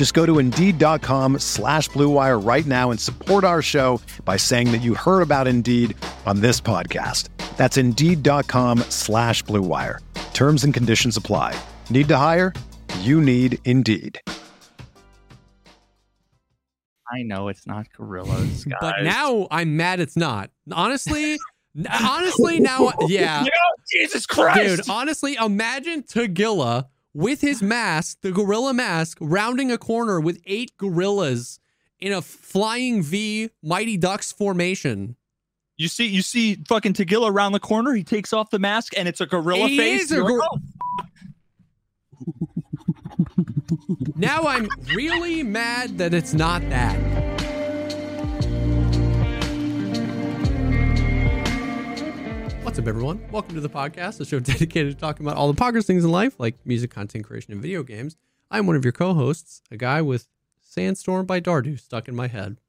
Just go to Indeed.com slash BlueWire right now and support our show by saying that you heard about Indeed on this podcast. That's Indeed.com slash BlueWire. Terms and conditions apply. Need to hire? You need Indeed. I know it's not gorillas, guys. But now I'm mad it's not. Honestly, honestly now yeah. You know, Jesus Christ, Dude, honestly, imagine Tagilla with his mask, the gorilla mask, rounding a corner with eight gorillas in a flying V Mighty Ducks formation. You see, you see, fucking Tagilla around the corner. He takes off the mask, and it's a gorilla He face. a You're like, "Oh, Now I'm really mad that it's not that. What's up, everyone? Welcome to the Pogcast, a show dedicated to talking about all the poggers things in life, like music, content creation, and video games. I'm one of your co-hosts, a guy with "Sandstorm" by Dardu stuck in my head.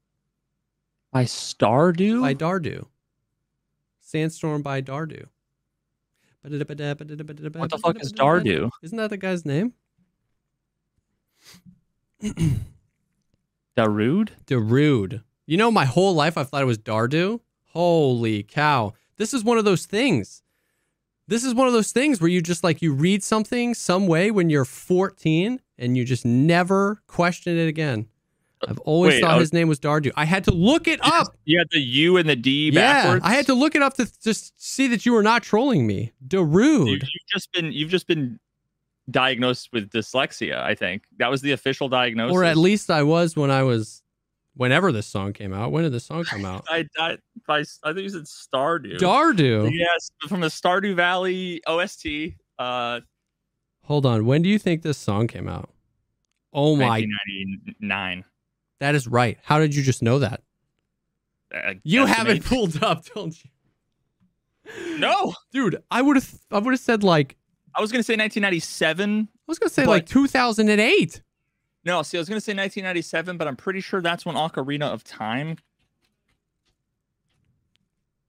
by Stardew. By Dardu. Sandstorm by Dardu. What what the fuck is Dardu? Isn't that the guy's name? Darude. Darude. You know, my whole life I thought it was Dardu. Holy cow. This is one of those things. This is one of those things where you just like you read something some way when you're 14 and you just never question it again. I've always Wait, thought was- his name was Dardu. I had to look it up. You had the U and the D backwards. Yeah. I had to look it up to just see that you were not trolling me. You, you've just been. You've just been diagnosed with dyslexia. I think that was the official diagnosis. Or at least I was when I was whenever this song came out. When did this song come out? I, I, by, I think you said Stardew. Dardu. Yes, from the Stardew Valley OST. Uh, Hold on. When do you think this song came out? Oh my 1999. That is right. How did you just know that? Uh, You haven't pulled up, don't you? No, Dude, I would have I would have said like I was gonna say 1997. I was gonna say like 2008. No, see, I was gonna say 1997, but I'm pretty sure that's when Ocarina of Time.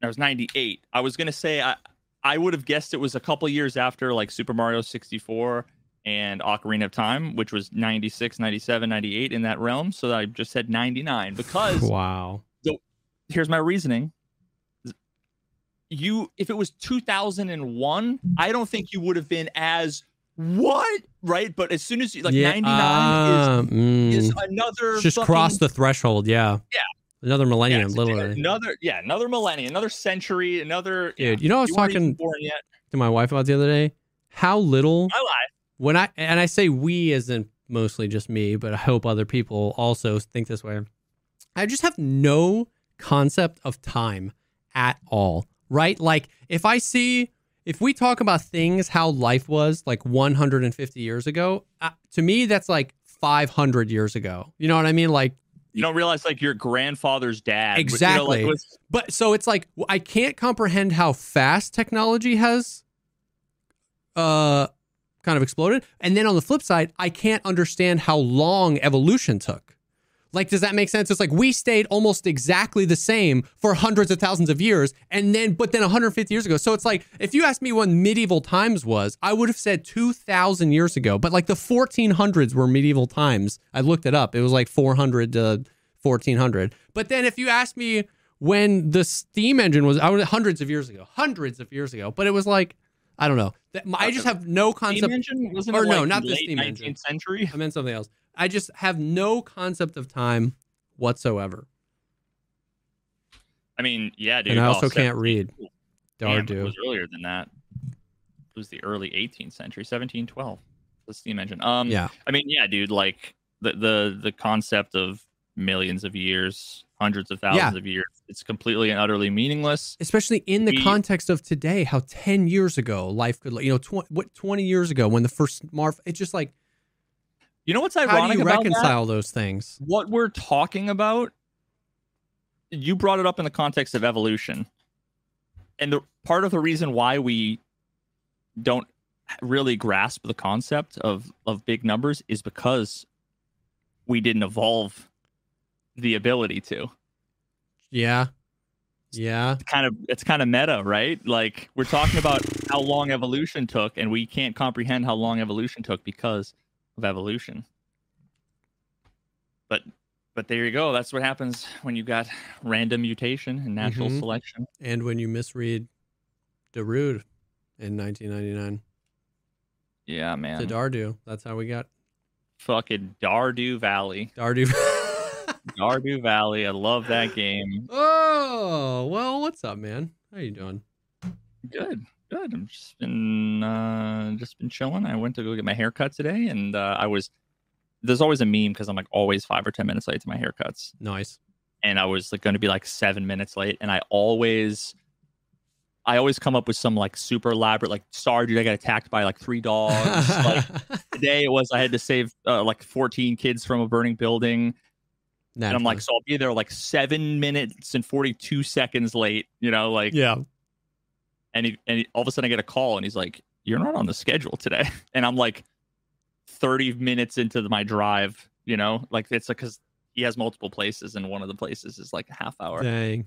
That was 98. I was gonna say I I would have guessed it was a couple years after like Super Mario 64 and Ocarina of Time, which was 96, 97, 98 in that realm. So I just said 99 because Wow. So here's my reasoning. You, if it was 2001, I don't think you would have been as what right. But as soon as you like 99 ah, mm. is, is another just fucking- crossed the threshold, yeah. Yeah. Another millennium, it's literally. another yeah another millennium, another century, another. yeah. Dude, you know I was talking to my wife about the other day? How little I lie. when I and I say we isn't mostly just me, but I hope other people also think this way. I just have no concept of time at all, right? Like if I see if we talk about things how life was like 150 years ago, uh, to me that's like 500 years ago. You know what I mean? Like You don't realize like your grandfather's dad. you know, like, Exactly. was- But so it's like I can't comprehend how fast technology has uh kind of exploded. And then on the flip side, I can't understand how long evolution took. Like, does that make sense? It's like we stayed almost exactly the same for hundreds of thousands of years, and then, but then 150 years ago. So it's like, if you asked me when medieval times was, I would have said 2,000 years ago. But like the 1400s were medieval times. I looked it up. It was like 400 to 1400. But then if you asked me when the steam engine was, I was hundreds of years ago, hundreds of years ago. But it was like, I don't know. I just have no concept. steam engine wasn't or no, like, not the steam 19th engine. century. I meant something else. I just have no concept of time whatsoever. I mean, yeah, dude. and I oh, also can't 17. read. Damn, it was earlier than that. It was the early 18th century, 1712. The steam engine. Um, Yeah. I mean, yeah, dude. Like the the the concept of millions of years, hundreds of thousands Yeah. of years, it's completely and utterly meaningless. Especially in the We- context of today, how 10 years ago life could, you know, tw- what 20 years ago when the first Marv, it's just like, You know what's how do you that? reconcile those things? what we're talking about you brought it up in the context of evolution and the part of the reason why we don't really grasp the concept of of big numbers is because we didn't evolve the ability to Yeah. Yeah. kind of it's kind of meta right like we're talking about how long evolution took and we can't comprehend how long evolution took because of evolution. But but there you go. That's what happens when you got random mutation and natural Mhm. selection. And when you misread Darude in 1999 yeah to man Dardu, that's how we got fucking dardu valley. Dardu. dardu valley. I love that game. Oh, well, what's up, man? How you doing? good good. I've just been uh just been chilling. I went to go get my haircut today and uh i was there's always a meme because i'm like always five or ten minutes late to my haircuts. Nice. and i was like going to be like seven minutes late and i always i always come up with some like super elaborate like sorry dude i got attacked by like three dogs. Like today it was i had to save uh, like 14 kids from a burning building. And i'm like so i'll be there like seven minutes and 42 seconds late you know like yeah. And he, and he, all of a sudden I get a call and he's like, "You're not on the schedule today," and I'm like, 30 minutes into my drive, you know, like it's because he has multiple places and one of the places is like a half hour, Dang.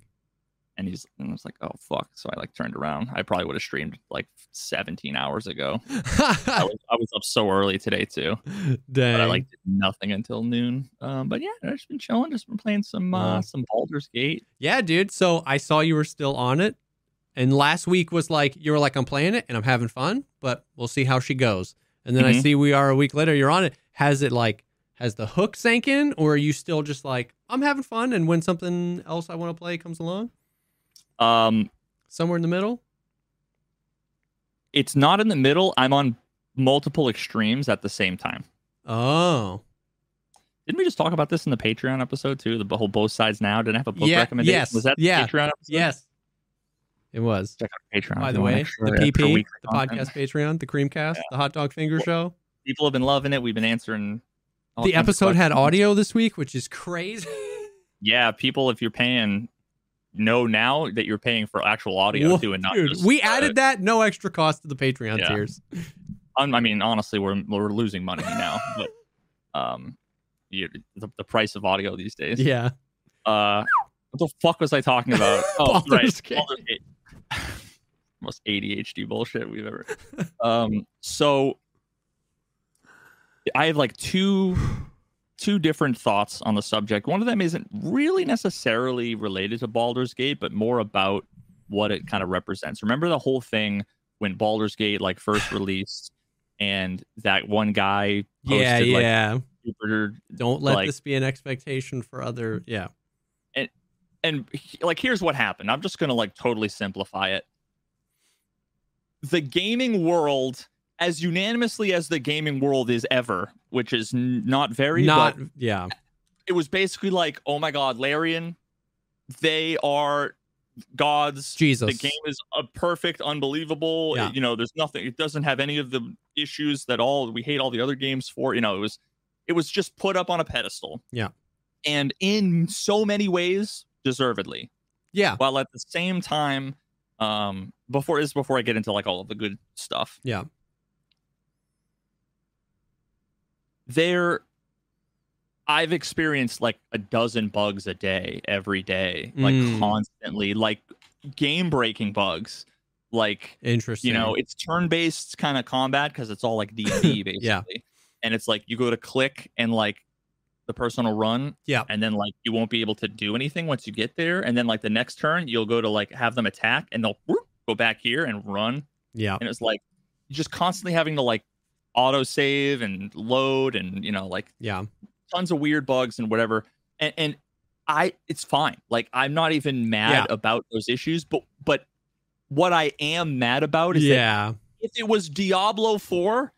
and he's and I was like, "Oh fuck!" So I like turned around. I probably would have streamed like 17 hours ago. I was, I was up so early today too, Dang. but I like did nothing until noon. Um, but yeah, I've just been chilling, just been playing some uh, some Baldur's Gate. Yeah, dude. So I saw you were still on it. And last week was like, you were like, I'm playing it and I'm having fun, but we'll see how she goes. And then I Mhm. see we are a week later, you're on it. Has it like, has the hook sank in or are you still just like, I'm having fun and when something else I want to play comes along? Um, Somewhere in the middle? it's not in the middle. I'm on multiple extremes at the same time. Oh. Didn't we just talk about this in the Patreon episode too? The whole both sides now. Didn't I have a book Yeah, recommendation. yes, Was that the yeah, Patreon episode? Yes. It was. Check out Patreon. By the way, the PP, the podcast Patreon, the Creamcast, the Hot Dog Finger Show. People have been loving it. We've been answering. all The episode had audio this week, which is crazy. Yeah, people, if you're paying, know now that you're paying for actual audio Whoa, too, and not Dude, just. we uh, added that, no extra cost to the Patreon Yeah. tiers. I mean, honestly, we're we're losing money now, but um, you, the, the price of audio these days. Yeah. Uh, what the fuck was I talking about? Oh, right. Most ADHD bullshit we've ever. Um, so I have like two two different thoughts on the subject. One of them isn't really necessarily related to Baldur's Gate, but more about what it kind of represents. Remember the whole thing when Baldur's Gate like first released and that one guy posted Yeah, like yeah. super Don't let like- this be an expectation for other. Yeah. And like here's what happened i'm just gonna like totally simplify it the gaming world as unanimously as the gaming world is ever which is not very Not. but Yeah. it was basically like oh my god larian they are gods Jesus. the game is a perfect unbelievable Yeah. you know there's nothing it doesn't have any of the issues that all we hate all the other games for you know it was it was just put up on a pedestal Yeah. and in so many ways deservedly Yeah. while at the same time um before is before i get into like all of the good stuff Yeah. there i've experienced like a dozen bugs a day every day like Mm. constantly like game breaking bugs like Interesting. you know it's turn-based kind of combat because it's all like d&d basically Yeah. and it's like you go to click and like the person will run Yeah. and then like you won't be able to do anything once you get there and then like the next turn you'll go to like have them attack and they'll whoop, go back here and run Yeah. and it's like just constantly having to like auto save and load and you know like Yeah. tons of weird bugs and whatever and and i it's fine like i'm not even mad Yeah. about those issues but but what I am mad about is that Yeah. if it was Diablo 4,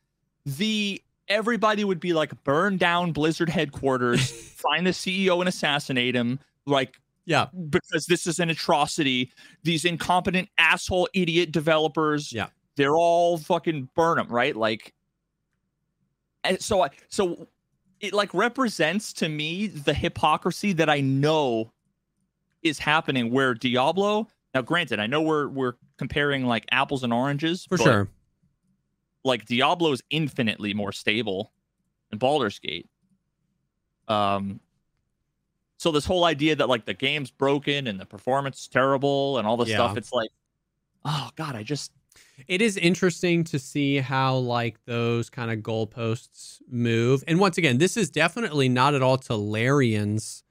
the everybody would be like burn down Blizzard headquarters, find the CEO and assassinate him, like Yeah. because this is an atrocity. These incompetent asshole idiot developers, Yeah. they're all fucking burn them, right? Like, and so I so it like represents to me the hypocrisy that I know is happening where Diablo. Now, granted, I know we're we're comparing like apples and oranges For sure. Like Diablo is infinitely more stable than Baldur's Gate. Um, so this whole idea that like the game's broken and the performance is terrible and all this Yeah. stuff, it's like, oh god, I just It is interesting to see how like those kind of goalposts move. And once again, this is definitely not at all to Larian's.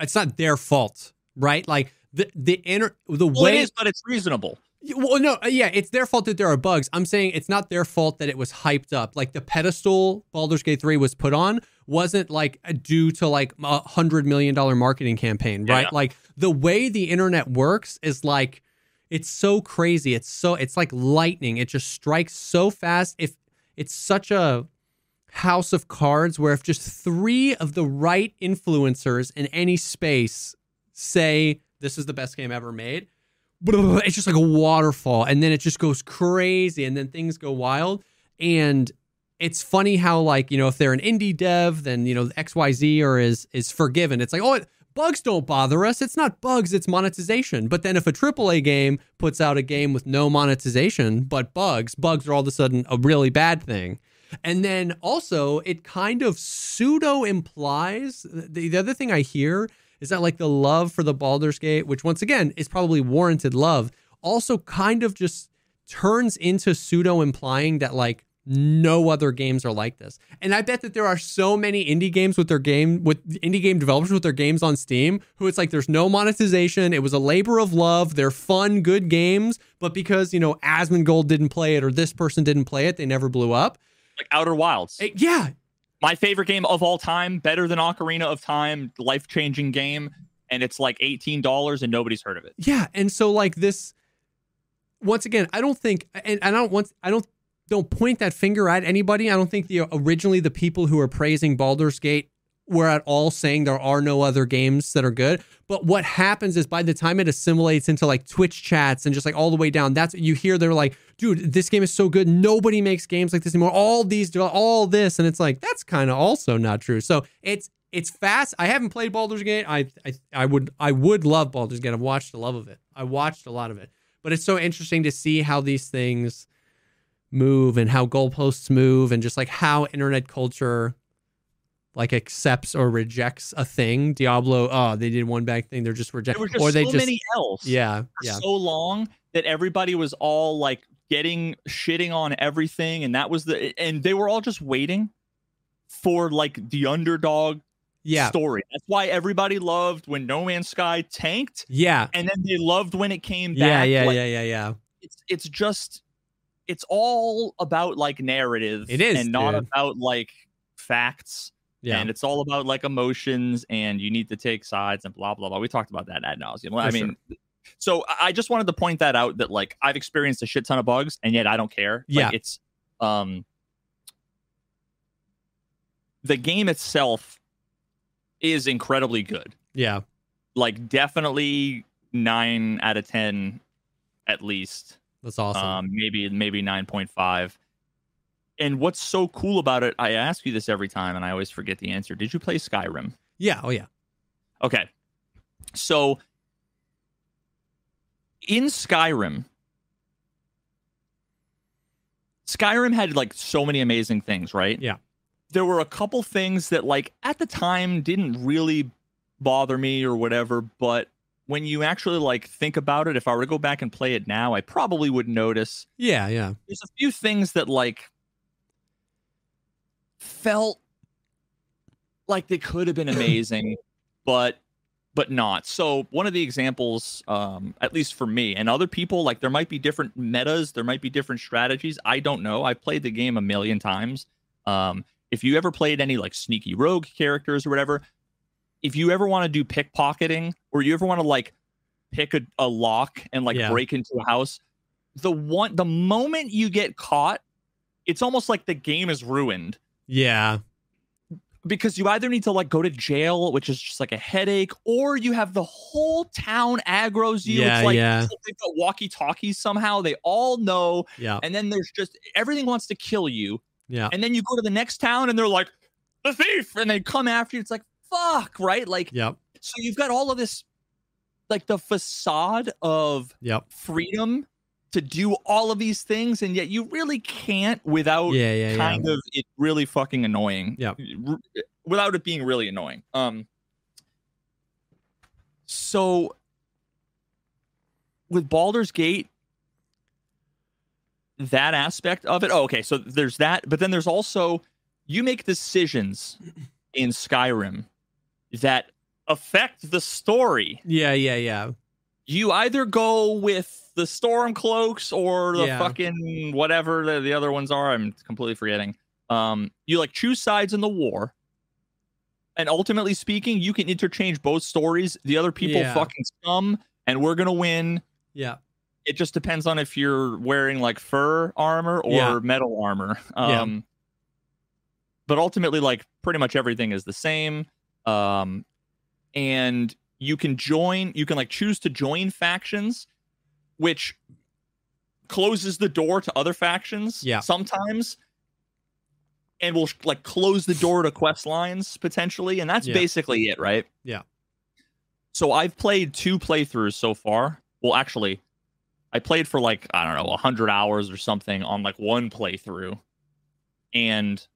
It's not their fault, right? Like the the inner the well, way it is, but it's reasonable. Well, no, uh, yeah, it's their fault that there are bugs. I'm saying it's not their fault that it was hyped up. Like the pedestal Baldur's Gate 3 was put on wasn't like uh, due to like a hundred million dollar marketing campaign, right? Yeah. Like the way the internet works is like it's so crazy. It's so it's like lightning. It just strikes so fast. If it's such a house of cards where if just three of the right influencers in any space say this is the best game ever made, it's just like a waterfall and then it just goes crazy and then things go wild. And it's funny how like you know if they're an indie dev then you know xyz or is is forgiven. It's like oh it, bugs don't bother us. It's not bugs it's monetization. But then if a aaa game puts out a game with no monetization but bugs bugs are all of a sudden a really bad thing. And then also it kind of pseudo implies the, the other thing i hear is that like the love for the Baldur's Gate, which once again is probably warranted love, also kind of just turns into pseudo implying that like no other games are like this. And I bet that there are so many indie games with their game with indie game developers with their games on Steam who it's like there's no monetization, it was a labor of love, they're fun, good games, but because, you know, Asmongold didn't play it or this person didn't play it, they never blew up. Like Outer Wilds, Eh, yeah, my favorite game of all time, better than Ocarina of Time, life changing game, and it's like eighteen dollars and nobody's heard of it. Yeah, and so like this once again, I don't think and, I don't want I don't don't point that finger at anybody. I don't think the originally the people who are praising Baldur's Gate were at all saying there are no other games that are good. But what happens is by the time it assimilates into like Twitch chats and just like all the way down, that's you hear they're like, dude, this game is so good. Nobody makes games like this anymore. All these, all this, and it's like that's kind of also not true. So it's it's fast. I haven't played Baldur's Gate. I, I I would I would love Baldur's Gate. I've watched a love of it. I watched a lot of it. But it's so interesting to see how these things move and how goalposts move and just like how internet culture like accepts or rejects a thing. Diablo, oh, they did one bad thing, they're just rejecting or they so just many else. yeah, yeah. so long that everybody was all like getting shitting on everything and that was the and they were all just waiting for like the underdog Yeah. story. That's why everybody loved when No Man's Sky tanked Yeah. and then they loved when it came back. Yeah, yeah, Like, yeah, yeah, yeah. It's it's just it's all about like narrative It is, and not dude. about like facts. Yeah. And it's all about like emotions and you need to take sides and blah blah blah. We talked about that ad nauseum. Well, I For sure. mean, so I- just wanted to point that out that like I've experienced a shit ton of bugs and yet I don't care. Yeah. Like it's um the game itself is incredibly good. yeah. Like definitely nine out of ten at least. That's awesome. Um maybe maybe nine point five. And what's so cool about it, I ask you this every time and I always forget the answer. Did you play Skyrim? yeah. Oh yeah. Okay. So in Skyrim, Skyrim had like so many amazing things, right? Yeah. There were a couple things that like at the time didn't really bother me or whatever, but when you actually like think about it, if I were to go back and play it now, I probably would notice Yeah, yeah. there's a few things that like felt like they could have been amazing but but not so one of the examples um at least for me and other people like there might be different metas there might be different strategies i don't know i've played the game a million times um if you ever played any like sneaky rogue characters or whatever if you ever want to do pickpocketing or you ever want to like pick a, a lock and like Yeah. break into a house. The one the moment you get caught, it's almost like the game is ruined Yeah. because you either need to like go to jail, which is just like a headache, or you have the whole town aggros you. Yeah, it's like yeah. they've got walkie talkies somehow. They all know. Yeah. And then there's just everything wants to kill you. Yeah. And then you go to the next town and they're like, the thief. And they come after you. It's like, fuck, right? Like, Yep. so you've got all of this, like the facade of Yep. freedom to do all of these things. And yet you really can't without Yeah. Yeah. Yeah. kind of it really fucking annoying. Yep. R- Without it being really annoying. Um so with Baldur's Gate that aspect of it. Oh, okay. So there's that, but then there's also you make decisions in Skyrim that affect the story. Yeah. Yeah. Yeah. You either go with the storm cloaks or the Yeah. fucking whatever the, the other ones are. I'm completely forgetting. Um, you like choose sides in the war. And ultimately speaking, you can interchange both stories. The other people Yeah. fucking scum, and we're gonna win. Yeah. It just depends on if you're wearing like fur armor or Yeah. metal armor. Yeah. Um, but ultimately, like pretty much everything is the same. Um, and you can join. You can like choose to join factions, which closes the door to other factions. Yeah. Sometimes. And will like close the door to quest lines potentially, and that's Yeah. basically it, right? Yeah. So I've played two playthroughs so far. Well, actually, I played for like I don't know, hundred hours or something on like one playthrough, and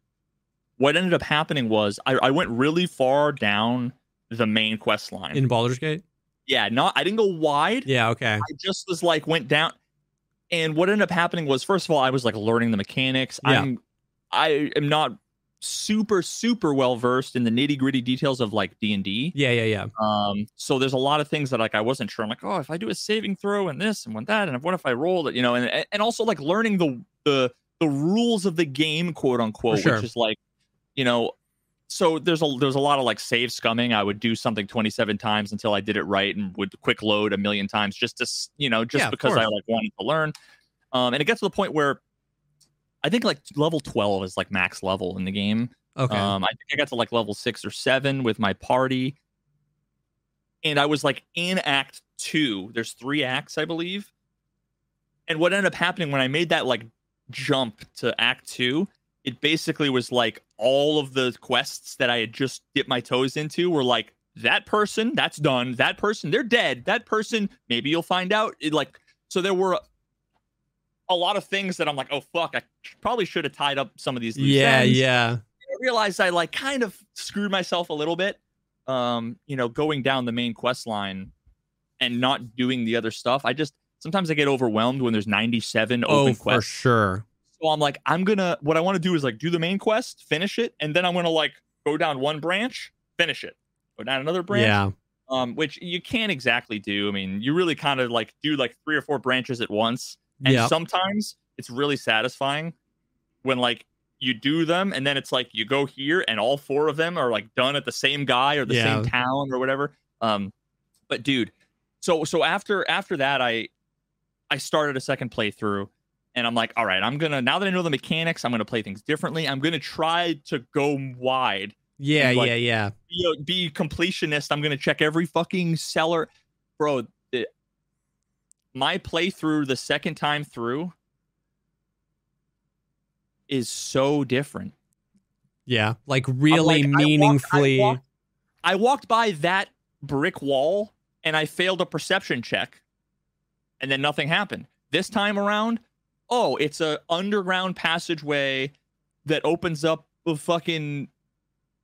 what ended up happening was I, I went really far down the main quest line. In Baldur's Gate. Yeah, not I didn't go wide. Yeah. Okay. I just was like went down, and what ended up happening was first of all I was like learning the mechanics. Yeah. I'm I am not super super well versed in the nitty gritty details of like D and D. Yeah. Yeah. Yeah. Um, so there's a lot of things that like I wasn't sure. I'm like, oh, if I do a saving throw and this and one that, and what if I roll it, you know, and and also like learning the the the rules of the game, quote unquote, sure. which is like, you know, so there's a there's a lot of like save scumming. I would do something 27 times until I did it right and would quick load a million times just to you know just Yeah, because I like wanted to learn. Um, and it gets to the point where I think like level 12 is like max level in the game. Okay. Um, I think I got to like level six or seven with my party, and I was like in Act Two. There's three acts, I believe. And what ended up happening when I made that like jump to Act Two, it basically was like all of the quests that I had just dipped my toes into were like that person, that's done. That person, they're dead. That person, maybe you'll find out. It, like so, there were a lot of things that I'm like, oh fuck, I probably should have tied up some of these. loose yeah. ends. Yeah. I realized I like kind of screwed myself a little bit. Um, you know, going down the main quest line and not doing the other stuff. I just sometimes I get overwhelmed when there's 97 open Oh, open for sure. So I'm like, I'm gonna what I want to do is like do the main quest, finish it, and then I'm gonna like go down one branch, finish it, go down another branch. Yeah. Um, which you can't exactly do. I mean, you really kind of like do like three or four branches at once. And Yeah. sometimes it's really satisfying when like you do them and then it's like you go here and all four of them are like done at the same guy or the Yeah. same town or whatever. Um, but dude, so so after after that, I I started a second playthrough and I'm like, all right, I'm gonna now that I know the mechanics, I'm gonna play things differently. I'm gonna try to go wide Yeah. like- yeah. Yeah. be, a, be completionist. I'm gonna check every fucking seller, bro. The, my playthrough the second time through is so different. Yeah. Like really like, I walked- I meaningfully. walked- I walked by that brick wall and I failed a perception check, and then nothing happened. This time around, oh, it's a underground passageway that opens up a fucking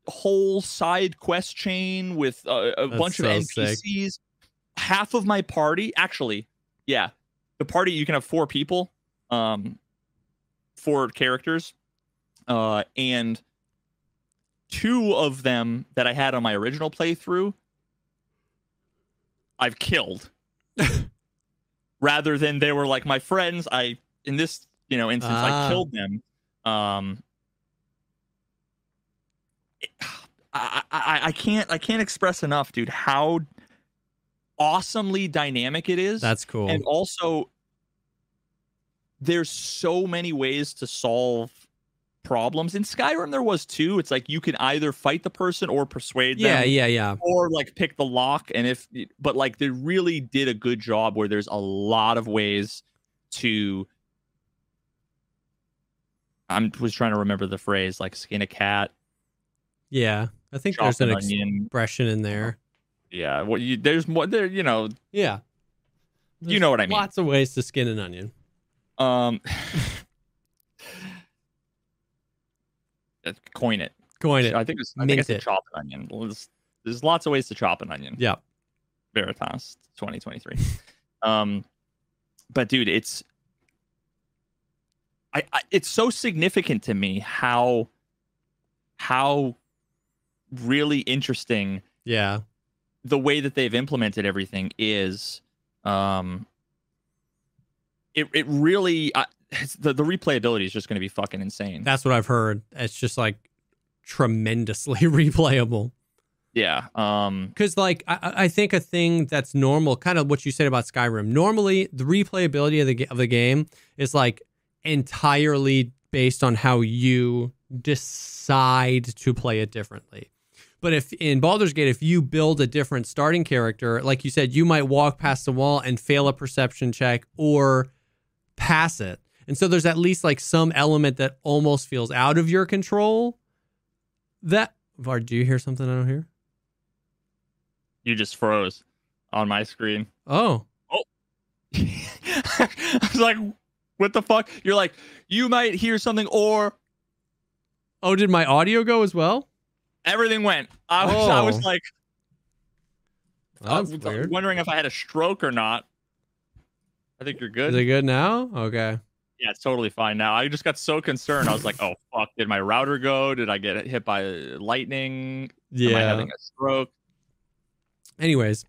whole side quest chain with a, a bunch of so sick. NPCs. Half of my party, actually, yeah, the party you can have four people, um, four characters, uh, and two of them that I had on my original playthrough, I've killed. Rather than they were like my friends, I in this you know instance Ah. I killed them. Um, I, I I I can't I can't express enough, dude. How awesomely dynamic it is. That's cool. and also there's so many ways to solve problems in skyrim there was too it's like you can either fight the person or persuade yeah, them yeah, yeah. or like pick the lock and if but like they really did a good job where there's a lot of ways to i'm was trying to remember the phrase like skin a cat Yeah. I think there's an onion expression in there. yeah what you there's more there you know Yeah. You know what I mean. Lots of ways to skin an onion. um coin it Coin it. I think it's I think Mint it's a it. chop an onion. There's, there's lots of ways to chop an onion. Yeah. Veritas 2023. um, but dude, it's I, I it's so significant to me how how really interesting Yeah. the way that they've implemented everything is um it it really I, the the replayability is just going to be fucking insane. That's what I've heard. It's just like tremendously replayable. yeah. Um Because, like, I, I think a thing that's normal, kind of what you said about Skyrim. Normally, the replayability of the of the game is like entirely based on how you decide to play it differently. But if in Baldur's Gate, if you build a different starting character, like you said, you might walk past the wall and fail a perception check or pass it. And so there's at least like some element that almost feels out of your control. That Var, do you hear something I don't hear? you just froze on my screen. Oh, Oh. I was like, what the fuck? You're like, you might hear something or oh, did my audio go as well? everything went. I was, I was Oh. like, I was weird. wondering if I had a stroke or not. I think you're good. Is it good now? Okay. yeah, it's totally fine now. I just got so concerned. I was like, oh fuck, did my router go? Did I get hit by lightning? Yeah. Am I having a stroke? Anyways,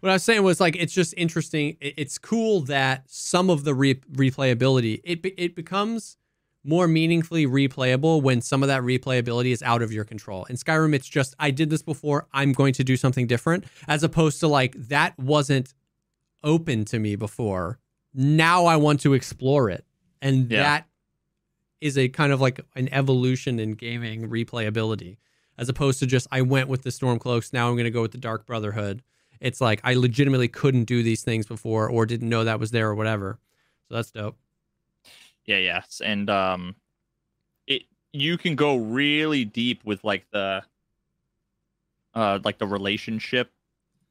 what I was saying was like it's just interesting. It's cool that some of the re- replayability it be- it becomes more meaningfully replayable when some of that replayability is out of your control. In Skyrim, it's just I did this before. I'm going to do something different, as opposed to like that wasn't open to me before. Now I want to explore it, and Yeah. that is a kind of like an evolution in gaming replayability, as opposed to just I went with the Stormcloaks. Now I'm going to go with the Dark Brotherhood. It's like I legitimately couldn't do these things before, or didn't know that was there, or whatever. So that's dope. Yeah, yes, and um, it you can go really deep with like the uh like the relationship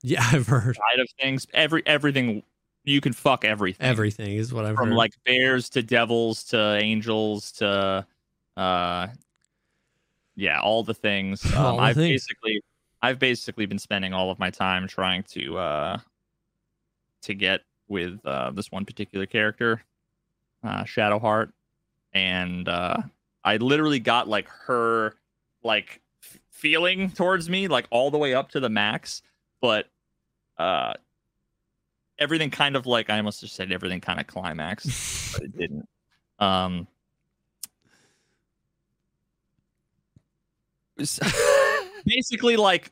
Yeah, I've heard side of things. Every everything you can fuck everything. everything is what I've from heard. like bears to devils to angels to uh yeah all the things um, All the i've things. basically i've basically been spending all of my time trying to uh to get with uh this one particular character uh shadowheart and uh i literally got like her like f- feeling towards me like all the way up to the max but uh everything kind of like i almost just said everything kind of climaxed but it didn't. Um, basically, like,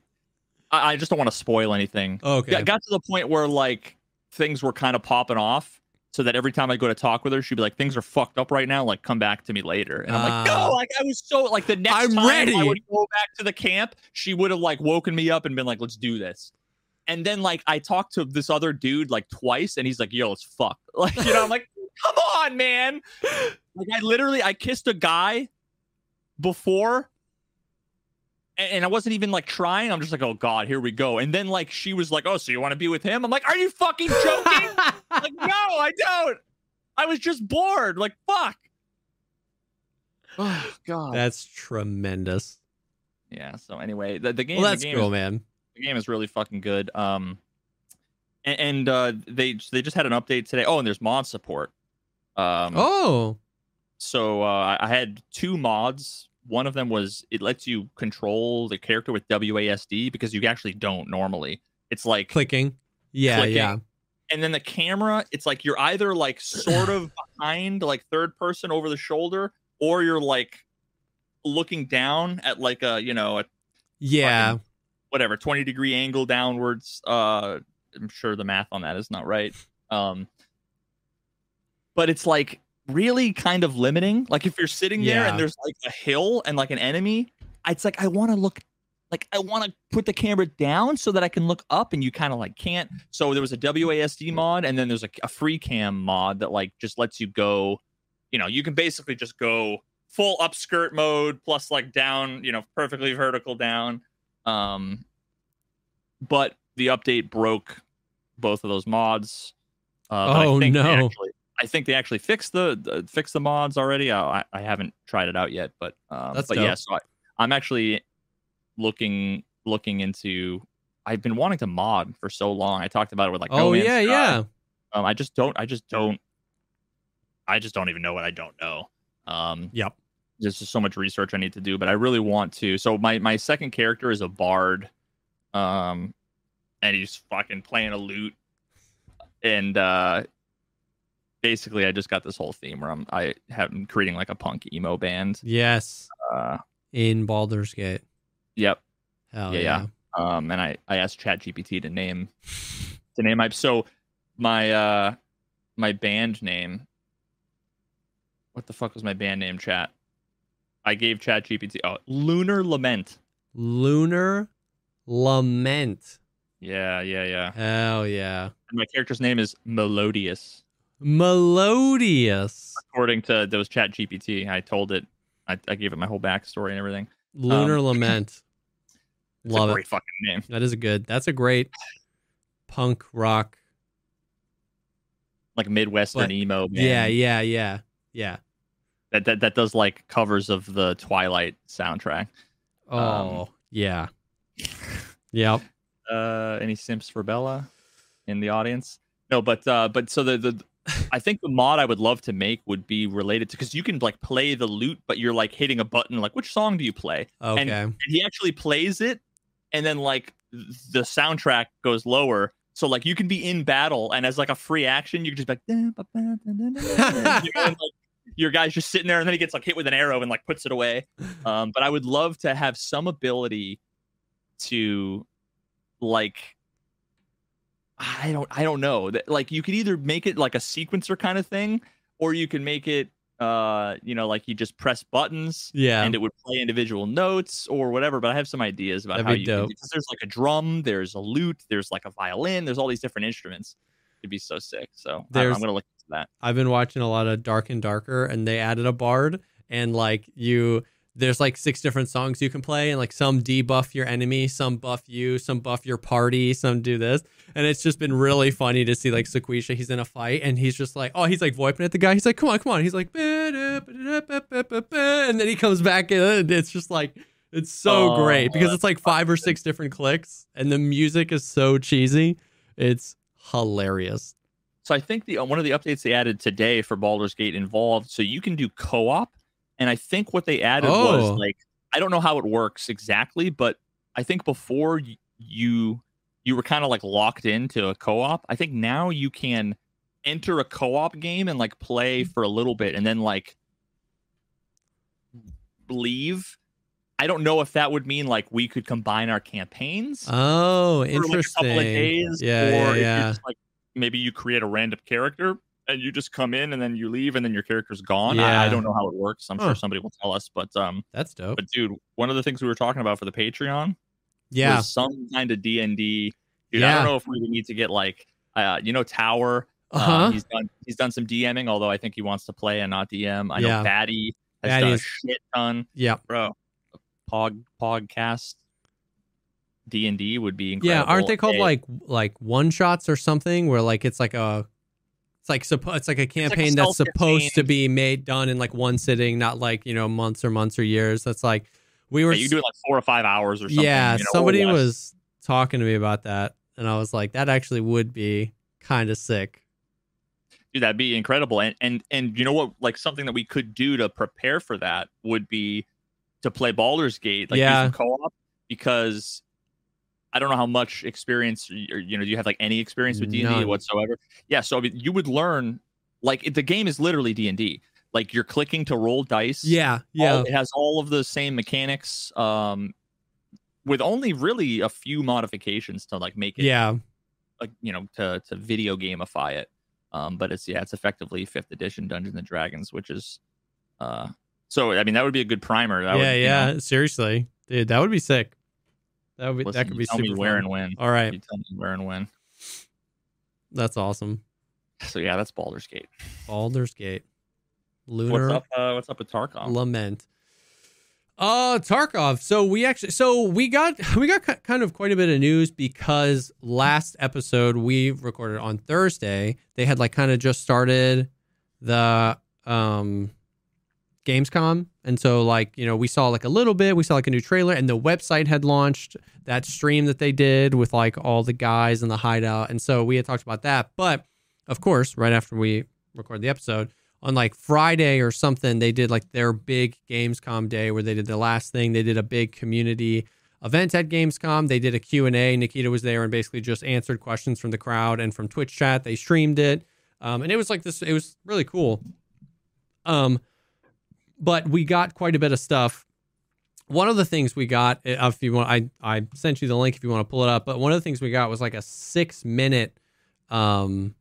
I, I just don't want to spoil anything. okay. Got, got to the point where like things were kind of popping off, so that every time I go to talk with her, she'd be like, "Things are fucked up right now. Like, come back to me later." And I'm like, Ah. "No!" Like, I was so like the next I'm time ready. I would go back to the camp, she would have like woken me up and been like, "Let's do this." And then like I talked to this other dude like twice, and he's like, "Yo, it's fucked." Like, you know, I'm like, "Come on, man!" Like, I literally I kissed a guy before and, and I wasn't even like trying. I'm just like, oh god, here we go. And then like she was like, oh, so you want to be with him? I'm like, are you fucking joking? like, no, I don't. I was just bored. Like, fuck. Oh god. That's tremendous. yeah. So anyway, the, the game. Well, that's the game cool, is, man. The game is really fucking good. Um, and, and uh, they they just had an update today. Oh, and there's mod support. Um, Oh, so uh, I had two mods. One of them was it lets you control the character with WASD because you actually don't normally. It's like, clicking. Yeah, Clicking. yeah. and then the camera, it's like you're either like sort of behind, like third person over the shoulder, or you're like looking down at like a you know a Yeah. whatever 20 degree angle downwards. Uh, I'm sure the math on that is not right. Um, but it's like really kind of limiting. Like if you're sitting there Yeah. and there's like a hill and like an enemy, it's like I want to look like I want to put the camera down so that I can look up and you kind of like can't. So there was a WASD mod and then there's a, a free cam mod that like just lets you go, you know, you can basically just go full upskirt mode plus like down, you know, perfectly vertical down. Um but the update broke both of those mods. Uh, Oh, no. Actually, I think they actually fixed the, the fixed the mods already. I, I- haven't tried it out yet, but um, but yeah, so I, I'm actually looking looking into. I've been wanting to mod for so long. I talked about it with like. No oh Man's yeah, Sky. yeah. Um, I just don't. I just don't. I just don't even know what I don't know. Um, Yep. there's just so much research I need to do, but I really want to. So my my second character is a bard, um, and he's fucking playing a lute, and uh, basically I just got this whole theme where I'm I have I'm creating like a punk emo band. Yes. Uh, In Baldur's Gate. yep. Hell Yeah, yeah. yeah. Um, and I I asked ChatGPT to name to name my so my uh my band name. What the fuck was my band name? Chat. I gave ChatGPT. Oh, Lunar Lament. Lunar Lament. Yeah, yeah, yeah. Hell yeah. And my character's name is Melodious. Melodious. According to those Chat GPT, I told it, I, I gave it my whole backstory and everything. Lunar Um, Lament. Love a it. fucking name. That is a good. That's a great punk rock. Like Midwestern But- emo. Band Yeah, yeah, yeah, yeah. That, that that does like covers of the Twilight soundtrack. Oh, Um, yeah. Yep. Uh, any simps for Bella in the audience? No, but uh, but so the the. I think the mod I would love to make would be related to because you can like play the lute, but you're like hitting a button. Like, which song do you play? Okay. and he actually plays it and then like the soundtrack goes lower so like you can be in battle and as like a free action you can just be like, and, like, your guy's just sitting there and then he gets like hit with an arrow and like puts it away um but i would love to have some ability to like i don't i don't know that like you could either make it like a sequencer kind of thing or you can make it uh you know like you just press buttons yeah. and it would play individual notes or whatever. But I have some ideas about That'd how be you dope. because there's like a drum, there's a lute, there's like a violin, there's all these different instruments. It'd be so sick. So I- I'm gonna look into that. I've been watching a lot of Dark and Darker, and they added a bard, and like you, there's like six different songs you can play, and like some debuff your enemy, some buff you, some buff your party, some do this, and it's just been really funny to see like Sequisha, he's in a fight, and he's just like, oh, he's like voiping at the guy, he's like, come on, come on, he's like, and then he comes back, and it's just like. It's so Oh, great because it's like five or six different clicks, and the music is so cheesy. It's hilarious. So I think the uh, one of the updates they added today for Baldur's Gate involved so you can do co-op, and I think what they added Oh. was like I don't know how it works exactly, but I think before y- you you were kind of like locked into a co-op. I think now you can enter a co-op game and like play mm. for a little bit and then like leave. I don't know if that would mean like we could combine our campaigns Oh, for like a interesting. couple of days, yeah, or yeah, if yeah. just like maybe you create a random character and you just come in and then you leave and then your character's gone. I, I don't know how it works. I'm Huh. sure somebody will tell us, but um, That's dope. but dude, one of the things we were talking about for the Patreon Yeah. was some kind of D and D. Dude, I don't know if we need to get like uh, you know, Tower. Uh Uh, huh. he's done he's done some DMing, although I think he wants to play and not DM. I know Yeah. Batty has done a shit ton, yeah. bro. Pog podcast D and D would be incredible. Yeah. Aren't they called Hey, like like one shots or something? Where like it's like a it's like suppo- it's like a campaign that's supposed to be made done in like one sitting, not like you know months or months or years. That's like we were. Yeah, you do it like four or five hours or something. yeah, you know, somebody was talking to me about that, and I was like, that actually would be kind of sick. Dude, that'd be incredible. And and and you know what? Like something that we could do to prepare for that would be to play Baldur's Gate, like Yeah. co-op, because I don't know how much experience or you know, do you have like any experience with D and D whatsoever? Yeah, so I mean, you would learn like it- the game is literally D and D. Like you're clicking to roll dice. Yeah, all- yeah, it has all of the same mechanics. Um, with only really a few modifications to like make it yeah. like you know to to video gamify it. Um, but it's yeah, it's effectively fifth edition Dungeons and Dragons, which is uh, so I mean that would be a good primer. That yeah, would, you yeah. know, Seriously, dude, that would be sick. That would be, listen, that could be tell super me where fun. and when. All right, You tell me where and when. that's awesome. So yeah, that's Baldur's Gate. Baldur's Gate, What's Lunar up? Uh, what's up with Tarkov? Lament. Uh Tarkov. So we actually so we got we got kind of quite a bit of news because last episode we recorded on Thursday. They had like kind of just started the um Gamescom. And so like, you know, we saw like a little bit, we saw like a new trailer and the website had launched that stream that they did with like all the guys in the hideout. And so we had talked about that. But of course, right after we recorded the episode, on like Friday or something, they did like their big Gamescom day where they did the last thing. They did a big community event at Gamescom. They did a Q&A. Nikita was there and basically just answered questions from the crowd and from Twitch chat. They streamed it. Um, and it was like this, it was really cool. Um, but we got quite a bit of stuff. One of the things we got, uh, if you want, I, I sent you the link if you want to pull it up, but one of the things we got was like a six minute, um,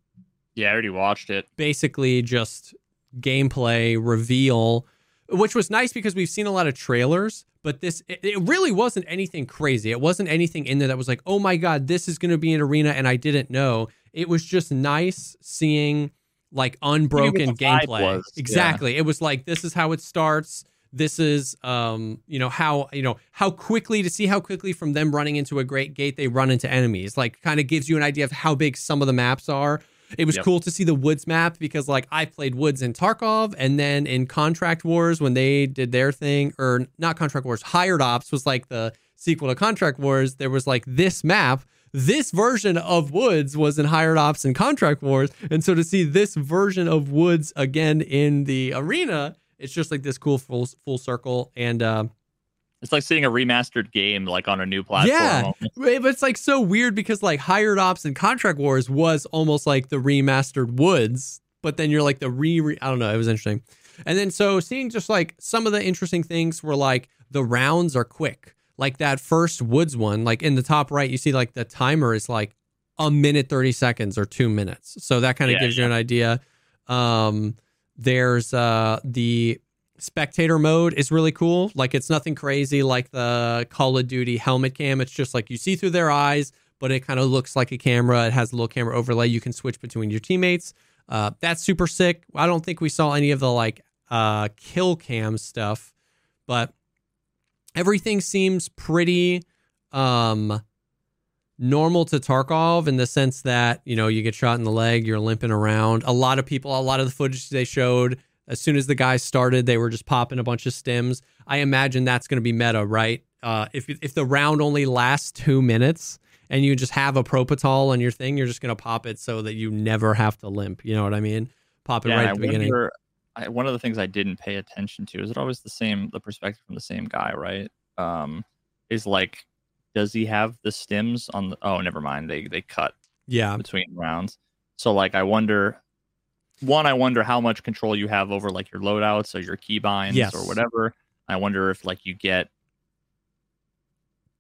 yeah, I already watched it. basically just gameplay reveal which was nice because we've seen a lot of trailers but this it, it really wasn't anything crazy it wasn't anything in there that was like oh my god this is going to be an arena and i didn't know it was just nice seeing like unbroken gameplay was, yeah. exactly it was like this is how it starts this is um you know how you know how quickly to see how quickly from them running into a great gate they run into enemies like kind of gives you an idea of how big some of the maps are it was Yep. cool to see the Woods map because like I played Woods in Tarkov and then in Contract Wars when they did their thing or not Contract Wars, Hired Ops was like the sequel to Contract Wars. There was like this map. This version of Woods was in Hired Ops and Contract Wars. And so to see this version of Woods again in the arena, it's just like this cool full full circle. And uh It's like seeing a remastered game like on a new platform. Yeah. But it's like so weird because like Hired Ops and Contract Wars was almost like the remastered Woods, but then you're like the re, re I don't know, it was interesting. And then so seeing just like some of the interesting things were like the rounds are quick. Like that first Woods one, like in the top right, you see like the timer is like a minute 30 seconds or two minutes. So that kind of Yeah, gives you an idea. Um there's uh the spectator mode is really cool. Like it's nothing crazy like the Call of Duty helmet cam. It's just like you see through their eyes, but it kind of looks like a camera. It has a little camera overlay. You can switch between your teammates. Uh, that's super sick. I don't think we saw any of the like uh, kill cam stuff, but everything seems pretty um, normal to Tarkov in the sense that you know you get shot in the leg, you're limping around. A lot of people, a lot of the footage they showed as soon as the guys started, they were just popping a bunch of stims. I imagine that's going to be meta, right? Uh, if if the round only lasts two minutes and you just have a Propital on your thing, you're just going to pop it so that you never have to limp. You know what I mean? Pop it Yeah, right at I the beginning. wonder. I, one of the things I didn't pay attention to is it always the same the perspective from the same guy, right? Um, is like, does he have the stims on? the Oh, never mind. They they cut Yeah, between rounds. So like, I wonder. One, I wonder how much control you have over like your loadouts or your keybinds Yes. or whatever. I wonder if like you get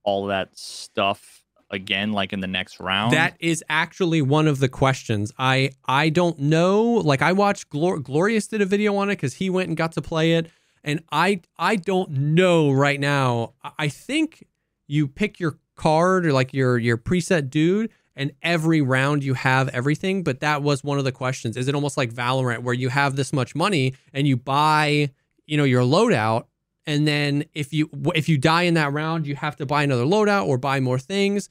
all that stuff again, like in the next round. That is actually one of the questions. I I don't know. Like I watched Glor- Glorious did a video on it because he went and got to play it, and I I don't know right now. I- I think you pick your card or like your your preset dude, and every round you have everything. But that was one of the questions. Is it almost like Valorant where you have this much money and you buy you know your loadout and then if you if you die in that round you have to buy another loadout or buy more things.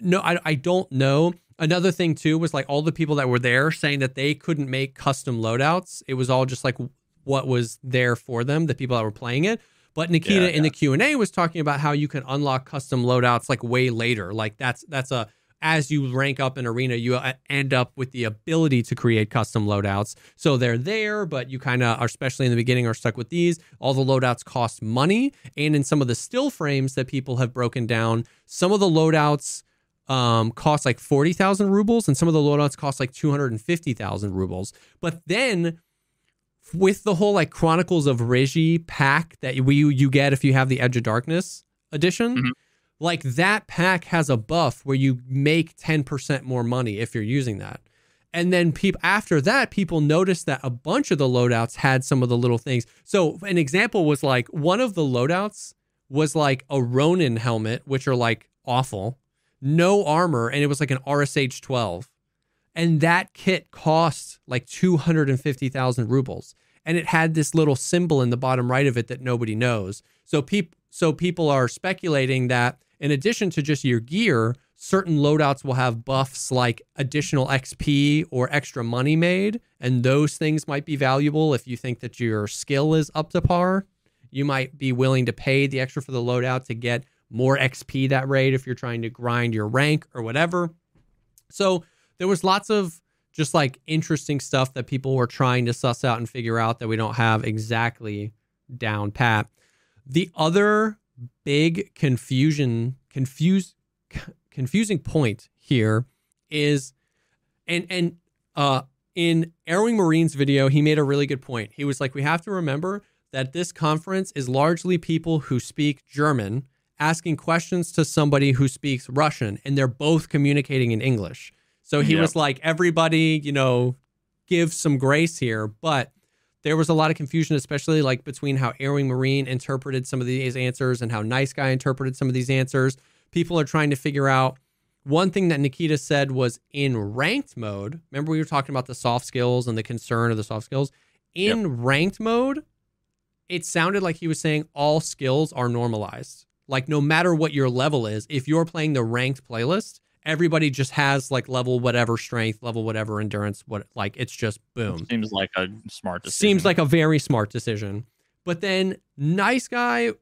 No I, I don't know. Another thing too was like all the people that were there saying that they couldn't make custom loadouts. It was all just like what was there for them the people that were playing it. But nikita Yeah, in the q&a was talking about how you can unlock custom loadouts like way later. Like that's that's a as you rank up in arena you uh, end up with the ability to create custom loadouts so they're there but you kind of are especially in the beginning are stuck with these all the loadouts cost money and in some of the still frames that people have broken down some of the loadouts um, cost like 40,000 rubles and some of the loadouts cost like 250,000 rubles. But then with the whole like Chronicles of Ryzhy pack that we you get if you have the Edge of Darkness edition, Mhm. Like that pack has a buff where you make 10% more money if you're using that. And then people after that, people noticed that a bunch of the loadouts had some of the little things. So an example was like one of the loadouts was like a Ronin helmet, which are like awful, no armor, and it was like an RSH 12. And that kit cost like 250,000 rubles. And it had this little symbol in the bottom right of it that nobody knows. So people so people are speculating that in addition to just your gear, certain loadouts will have buffs like additional XP or extra money made, and those things might be valuable if you think that your skill is up to par. You might be willing to pay the extra for the loadout to get more XP that rate if you're trying to grind your rank or whatever. So there was lots of just like interesting stuff that people were trying to suss out and figure out that we don't have exactly down pat. The other big confusion confuse confusing point here is and and uh in Airwing Marine's video, he made a really good point. He was like, we have to remember that this conference is largely people who speak German asking questions to somebody who speaks Russian, and they're both communicating in English. So he Yep. was like, everybody, you know, give some grace here. But there was a lot of confusion, especially like between how Airwing Marine interpreted some of these answers and how Nice Guy interpreted some of these answers. People are trying to figure out. One thing that Nikita said was in ranked mode. Remember, we were talking about the soft skills and the concern of the soft skills. In ranked mode, it sounded like he was saying all skills are normalized. Like no matter what your level is, if you're playing the ranked playlist, everybody just has like level whatever strength, level whatever endurance, what like it's just boom. Seems like a smart decision. Seems like a very smart decision. But then nice guy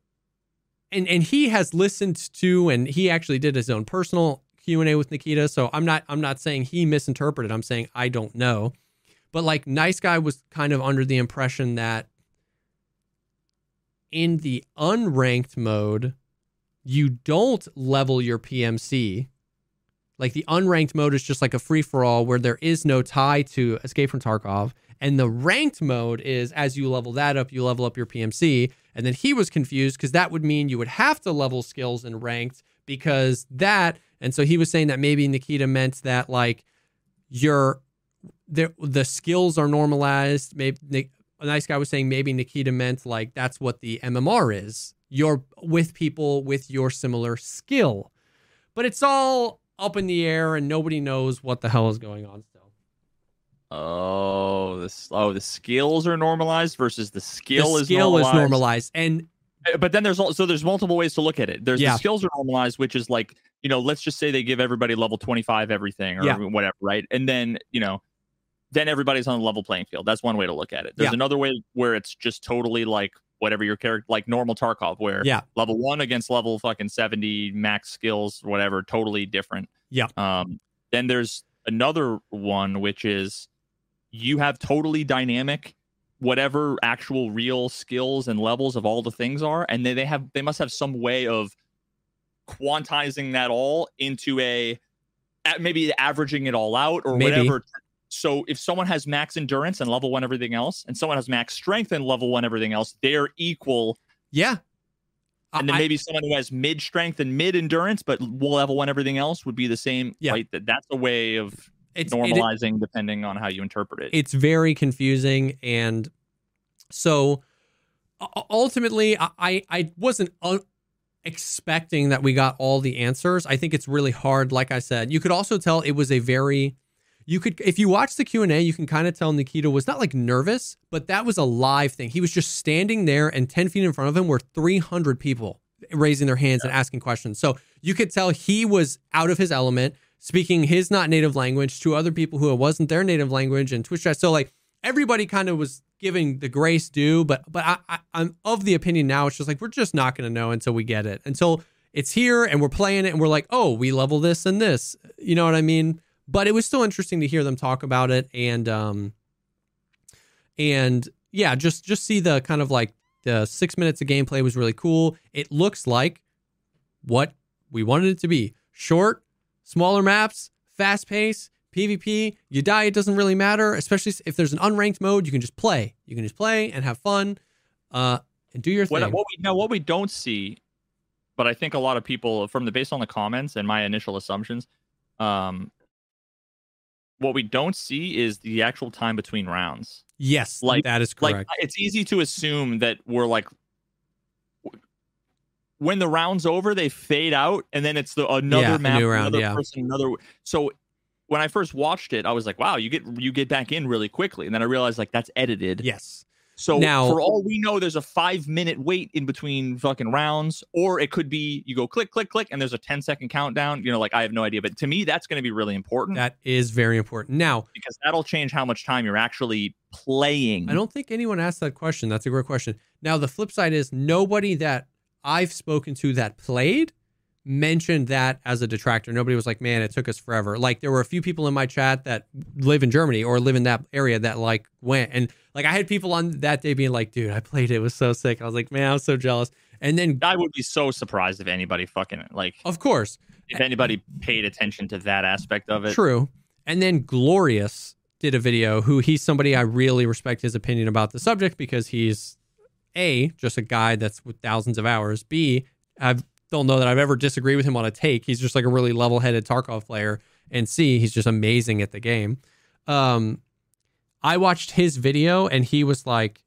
and and he has listened to and he actually did his own personal Q&A with Nikita, so I'm not I'm not saying he misinterpreted. I'm saying I don't know. But like nice guy was kind of under the impression that in the unranked mode, you don't level your PMC. Like the unranked mode is just like a free for all where there is no tie to Escape from Tarkov. And the ranked mode is as you level that up, you level up your PMC. And then he was confused because that would mean you would have to level skills in ranked because that. And so he was saying that maybe Nikita meant that like your the the skills are normalized. Maybe a nice guy was saying maybe Nikita meant like that's what the MMR is. You're with people with your similar skill, but it's all up in the air and nobody knows what the hell is going on still. Oh, this oh the skills are normalized versus the skill the is skill normalized. is normalized, and Uh, But then there's also there's multiple ways to look at it. There's Yeah. the skills are normalized, which is like you know let's just say they give everybody level 25 everything or Yeah. whatever, right? And then you know then everybody's on a level playing field. That's one way to look at it. There's Yeah. another way where it's just totally like whatever your character like normal Tarkov where yeah, level one against level fucking 70 max skills whatever totally different Yeah. um then there's another one which is you have totally dynamic whatever actual real skills and levels of all the things are and they, they have they must have some way of quantizing that all into a maybe averaging it all out or Maybe. whatever so if someone has max endurance and level one everything else and someone has max strength and level one everything else they're equal yeah. and then I- maybe someone who has mid strength and mid endurance, but will level one everything else would be the same. Yeah. Right? That that's a way of it's it- normalizing depending on how you interpret it. it's very confusing and so ultimately i i I wasn't un- expecting that we got all the answers i think it's really hard like i said you could also tell it was a very you could if you watch the q&a you can kind of tell nikita was not like nervous but that was a live thing he was just standing there and 10 feet in front of him were 300 people raising their hands and asking questions so you could tell he was out of his element speaking his not native language to other people who it wasn't their native language and Twitch chat. So like everybody kind of was giving the grace due, but but I, I I'm of the opinion now it's just like we're just not gonna know until we get it. Until it's here and we're playing it and we're like, oh, we level this and this. You know what I mean? But it was still interesting to hear them talk about it and um and yeah, just just see the kind of like the six minutes of gameplay was really cool. It looks like what we wanted it to be. Short, smaller maps, fast pace, PvP. You die, it doesn't really matter, especially if there's an unranked mode, you can just play. You can just play and have fun. Uh and do your what, thing. what we now what we don't see but I think a lot of people, from the based on the comments and my initial assumptions, um, what we don't see is the actual time between rounds. Yes, Like- that is Like correct. it's easy to assume that we're like when the round's over, they fade out, and then it's the another Yeah, map, round, another yeah. person, another. So when I first watched it, I was like, "Wow, you get you get back in really quickly," and then I realized like that's edited. yes. So Now- for all we know, there's a five minute wait in between fucking rounds, or it could be you go click, click, click, and there's a 10 second countdown. You know, like I have no idea. But to me, that's going to be really important That is very important. Now, because that'll change how much time you're actually playing. I don't think anyone asked that question. That's a great question. Now, the flip side is nobody that I've spoken to that played mentioned that as a detractor. Nobody was like, man, it took us forever. Like, there were a few people in my chat that live in Germany or live in that area that like went. And like, I had people on that day being like, dude, I played it. It was so sick. I was like, man, I'm so jealous. And then, I would be so surprised if anybody fucking like of course, if anybody paid attention to that aspect of it. True. And then Glorious did a video who he's somebody I really respect his opinion about the subject because he's A, just a guy that's with thousands of hours. B, I don't know that I've ever disagreed with him on a take. He's just like a really level headed Tarkov player. And C, he's just amazing at the game. Um, I watched his video and he was like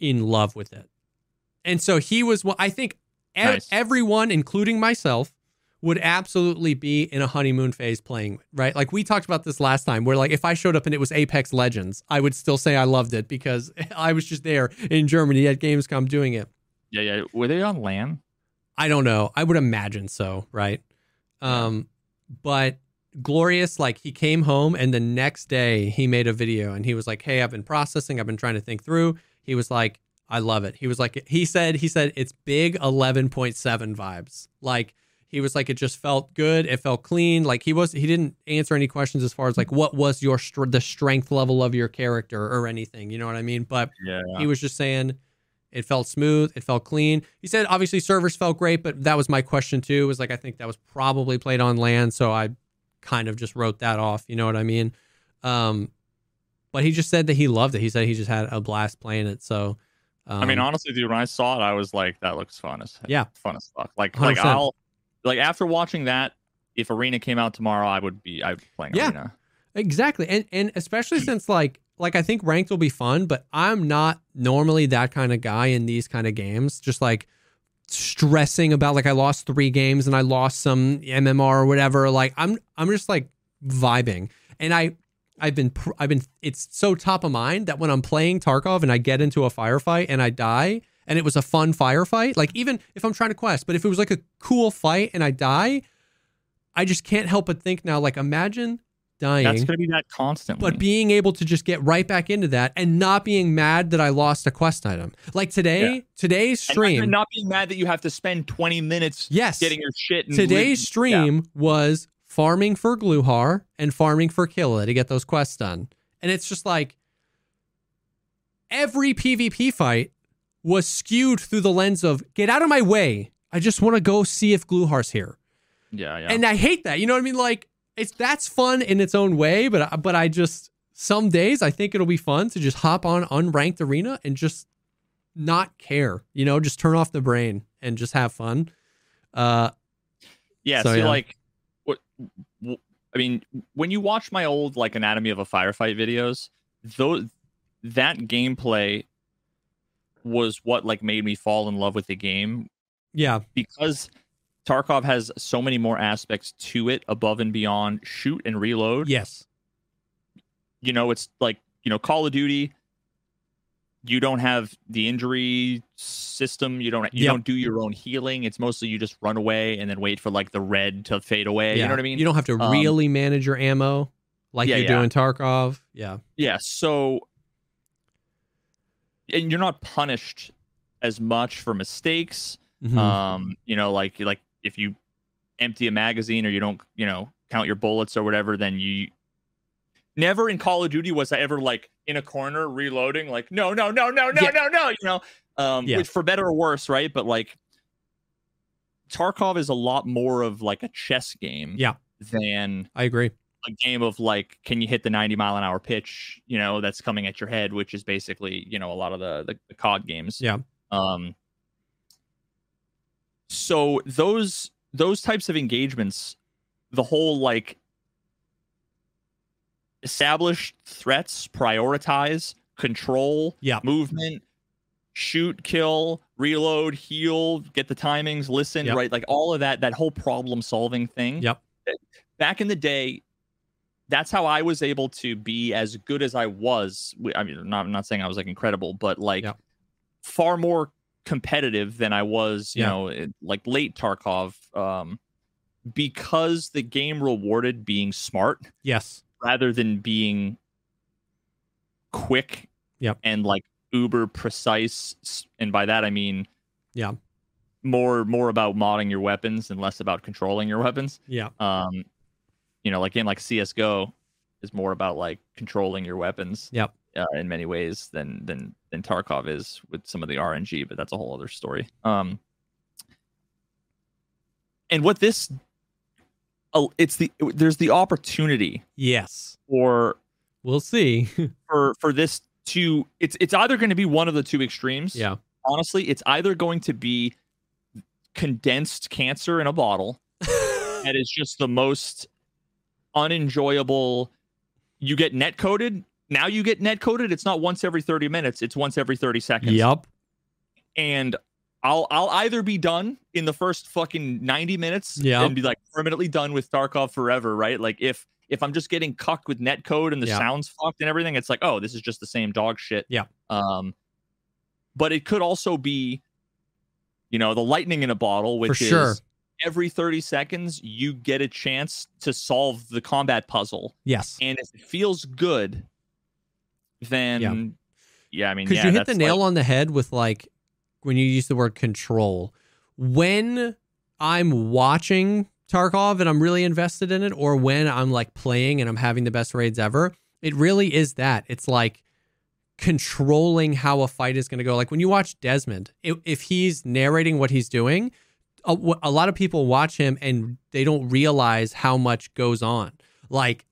in love with it. And so he was, well, I think Nice. everyone, including myself, would absolutely be in a honeymoon phase playing, right? Like we talked about this last time, where like if I showed up and it was Apex Legends, I would still say I loved it because I was just there in Germany at Gamescom doing it. Yeah, yeah. Were they on LAN? I don't know. I would imagine so, right? Um, but Glorious, like he came home and the next day he made a video and he was like, Hey, I've been processing, I've been trying to think through. He was like, I love it. He was like, he said, he said it's big 11.7 vibes. Like he was like, it just felt good. It felt clean. Like he was, he didn't answer any questions as far as like what was your str- the strength level of your character or anything. You know what I mean? But Yeah. he was just saying it felt smooth, it felt clean. He said obviously servers felt great, but that was my question too. Was like I think that was probably played on land, so I kind of just wrote that off. You know what I mean? Um, but he just said that he loved it. He said he just had a blast playing it. So um, I mean, honestly, dude, when I saw it, I was like, that looks fun as Yeah. fun as fuck. Like, like 100%. I'll like after watching that, if Arena came out tomorrow, I would be I'd be playing Yeah. Arena. Exactly. And and especially since like like I think ranked will be fun, but I'm not normally that kind of guy in these kind of games. Just like stressing about like I lost 3 games and I lost some MMR or whatever. Like I'm I'm just like vibing. And I I've been I've been it's so top of mind that when I'm playing Tarkov and I get into a firefight and I die and it was a fun firefight, like even if I'm trying to quest, but if it was like a cool fight and I die, I just can't help but think now like imagine dying That's gonna be that constantly. but being able to just get right back into that and not being mad that I lost a quest item. Like today, Yeah. today's stream, and not being mad that you have to spend 20 minutes yes, getting your shit. Today's live- stream was farming for Gluhar and farming for Killa to get those quests done. And it's just like every PvP fight was skewed through the lens of get out of my way. I just want to go see if Gluhar's here. Yeah, yeah. And I hate that. You know what I mean? Like it's that's fun in its own way, but I- but I just some days I think it'll be fun to just hop on unranked arena and just not care. You know, just turn off the brain and just have fun. Uh Yeah, So, so, yeah. like, what? w- I mean, when you watch my old like anatomy of a firefight videos, those that gameplay was what like made me fall in love with the game yeah, because Tarkov has so many more aspects to it above and beyond shoot and reload. yes. You know, it's like you know Call of Duty. You don't have the injury system. You don't. You Yep. don't do your own healing. It's mostly you just run away and then wait for like the red to fade away. yeah. You know what I mean? You don't have to Um, really manage your ammo like yeah, you do yeah. in Tarkov. Yeah. Yeah, so and you're not punished as much for mistakes. Mhm. Um, you know, like like if you empty a magazine or you don't, you know, count your bullets or whatever, then you never in Call of Duty was I ever like in a corner reloading, like no, no, no, no, no, Yeah. no, no, you know, um, Yeah. which for better or worse, right? But like Tarkov is a lot more of like a chess game, Yeah. than I agree. a game of like can you hit the 90 mile an hour pitch you know that's coming at your head which is basically you know a lot of the the, the cod games Yeah. um so those those types of engagements, the whole like establish threats, prioritize, control, Yeah. movement, shoot, kill, reload, heal, get the timings, listen, Yep. right? Like all of that, that whole problem solving thing. Yep. Back in the day, that's how I was able to be as good as I was. I mean, I'm not, I'm not saying I was like incredible, but like Yep. far more competitive than I was, you Yeah. know, like late Tarkov, um, because the game rewarded being smart Yes. rather than being quick Yep. and like uber precise and by that i mean Yeah. more more about modding your weapons and less about controlling your weapons Yeah. um you know like game like csgo is more about like controlling your weapons Yep. Uh, in many ways than than than tarkov is with some of the rng but that's a whole other story um and what this oh, it's the there's the opportunity Yes. Or We'll see. for for this to it's it's either going to be one of the two extremes. yeah. Honestly, it's either going to be condensed cancer in a bottle that is just the most unenjoyable. You get net coded. Now you get net coded. It's not once every 30 minutes, it's once every 30 seconds. Yup. And I'll I'll either be done in the first fucking 90 minutes Yeah. and be like permanently done with Tarkov forever, right? Like if if I'm just getting cucked with net code and the Yeah. sounds fucked and everything, it's like, oh, this is just the same dog shit. Yeah. Um but it could also be, you know, the lightning in a bottle, which is sure. every 30 seconds you get a chance to solve the combat puzzle. Yes. And if it feels good, then yeah, Yeah. I mean, Because yeah, you hit the nail like- on the head with like when you use the word control. When I'm watching Tarkov and I'm really invested in it, or when I'm like playing and I'm having the best raids ever, it really is that. It's like controlling how a fight is going to go. Like when you watch Desmond, if he's narrating what he's doing, a, a lot of people watch him and they don't realize how much goes on. Like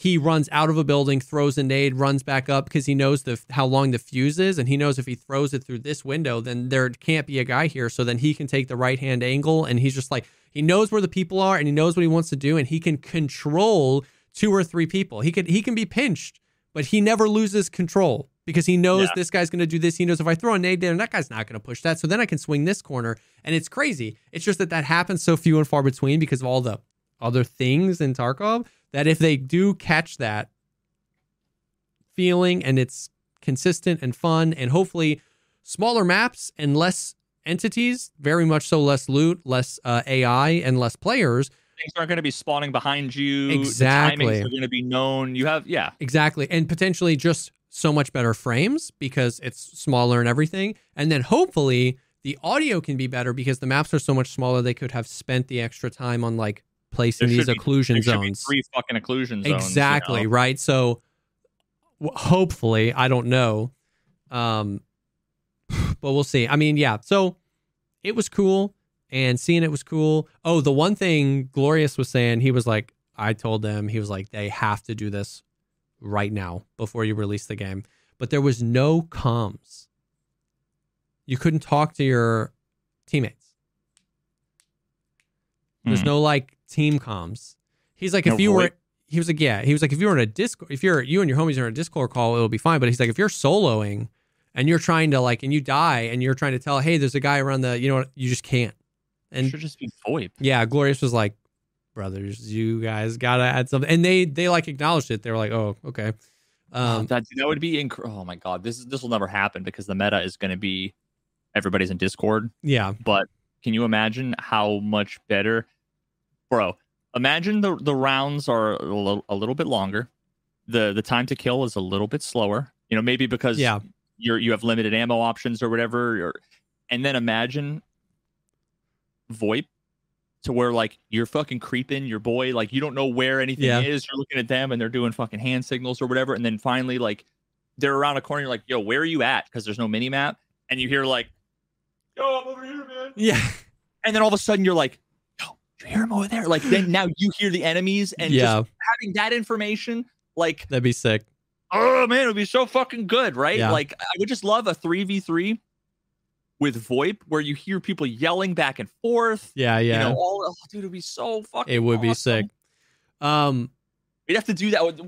he runs out of a building, throws a nade, runs back up because he knows the how long the fuse is, and he knows if he throws it through this window, then there can't be a guy here. So then he can take the right hand angle, and he's just like he knows where the people are, and he knows what he wants to do, and he can control two or three people. He could he can be pinched, but he never loses control because he knows Yeah. this guy's going to do this. He knows if I throw a nade there, that guy's not going to push that. So then I can swing this corner, and it's crazy. It's just that that happens so few and far between because of all the other things in Tarkov that if they do catch that feeling and it's consistent and fun and hopefully smaller maps and less entities, very much so less loot, less uh, AI and less players. things aren't going to be spawning behind you. Exactly. The timings are going to be known. You have, yeah, Exactly. And potentially just so much better frames because it's smaller and everything. And then hopefully the audio can be better because the maps are so much smaller they could have spent the extra time on like placing There these be- occlusion zones. three fucking occlusion zones. you exactly know? right so w- hopefully i don't know um but we'll see i mean yeah so it was cool and seeing it was cool oh the one thing glorious was saying he was like i told them he was like they have to do this right now before you release the game but there was no comms you couldn't talk to your teammates there's Hmm. no like team comms. He's like, if No you were, he was like, yeah, he was like, if you were in a Discord, if you're you and your homies are in a Discord call, it'll be fine. But he's like, if you're soloing and you're trying to like, and you die and you're trying to tell, hey, there's a guy around the, you know what, you just can't. It And should just be VoIP. yeah, Glorious was like, brothers, you guys gotta add something. And they they like acknowledged it. They were like, oh, okay. Oh, Um, that that would be inc- oh my god this is this will never happen because the meta is going to be everybody's in discord yeah, but can you imagine how much better bro imagine the the rounds are a little, a little bit longer. The the time to kill is a little bit slower you know maybe because Yeah. you're you have limited ammo options or whatever or, and then imagine voip to where like you're fucking creeping your boy like you don't know where anything Yeah. is. You're looking at them and they're doing fucking hand signals or whatever and then finally like they're around a corner you're like yo where are you at? Because there's no mini map and you hear like yo i'm over here man. Yeah, and then all of a sudden you're like you hear him over there like then now you hear the enemies and yeah, just having that information like that'd be sick. oh man it would be so fucking good right Yeah. like i would just love a 3v3 with VoIP where you hear people yelling back and forth. Yeah, yeah. You know, all oh, dude, it'd be so fucking. it would be sick. Um, We'd have to do that with,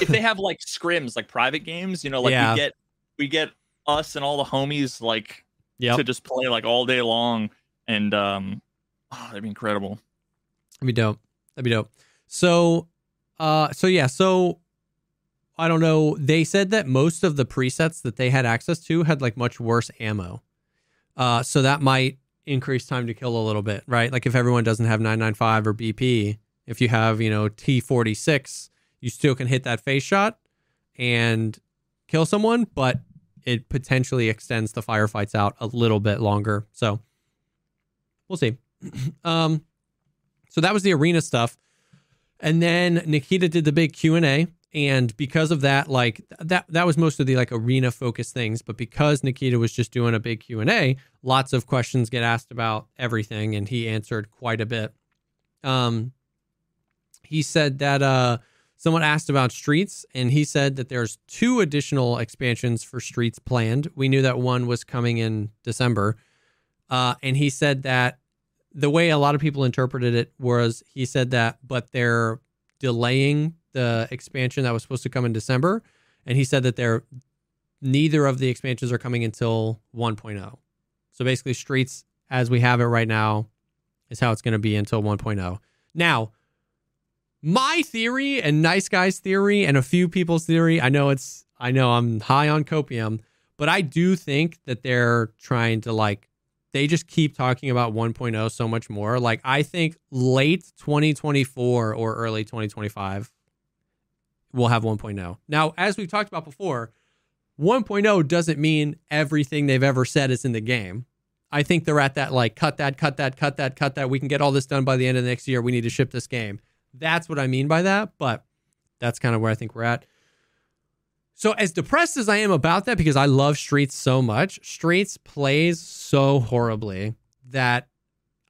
if they have like scrims, like private games. You know, like Yeah. we get we get us and all the homies like yep. to just play like all day long, and um, oh, that'd be incredible. That'd be dope. That'd be dope. So, uh, so yeah, so I don't know. They said that most of the presets that they had access to had like much worse ammo. Uh, so that might increase time to kill a little bit, right? Like if everyone doesn't have 995 or BP, if you have, you know, T46, you still can hit that face shot and kill someone, but it potentially extends the firefights out a little bit longer. So we'll see. um, so that was the arena stuff. And then Nikita did the big Q&A and because of that like that that was most of the like arena focused things, but because Nikita was just doing a big Q&A, lots of questions get asked about everything and he answered quite a bit. Um he said that uh someone asked about streets and he said that there's two additional expansions for streets planned. We knew that one was coming in December. Uh and he said that the way a lot of people interpreted it was he said that, but they're delaying the expansion that was supposed to come in December, and he said that they're neither of the expansions are coming until 1.0. So basically, Streets as we have it right now is how it's going to be until 1.0. Now, my theory and nice guys theory and a few people's theory, I know it's I know I'm high on copium, but I do think that they're trying to like they just keep talking about 1.0 so much more. Like I think late 2024 or early 2025 we'll have 1.0. Now, as we've talked about before, 1.0 doesn't mean everything they've ever said is in the game. I think they're at that like cut that, cut that, cut that, cut that. We can get all this done by the end of the next year. We need to ship this game. That's what I mean by that, but that's kind of where I think we're at. So as depressed as I am about that because I love Streets so much, Streets plays so horribly that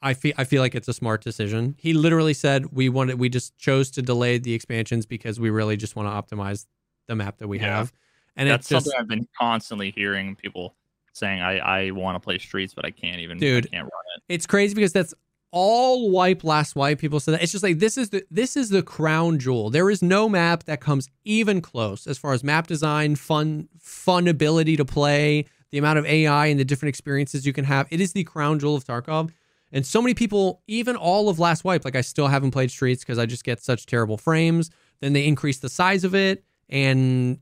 I feel I feel like it's a smart decision. He literally said we wanted we just chose to delay the expansions because we really just want to optimize the map that we Yeah. have. And That's it's just something I've been constantly hearing people saying. I I want to play streets, but I can't even. Dude. I can't run it. it's crazy because that's all wipe last wipe. People say that. It's just like this is the this is the crown jewel. There is no map that comes even close as far as map design fun fun ability to play the amount of ai and the different experiences you can have. It is the crown jewel of tarkov. And so many people even all of last wipe like i still haven't played streets because i just get such terrible frames. Then they increase the size of it and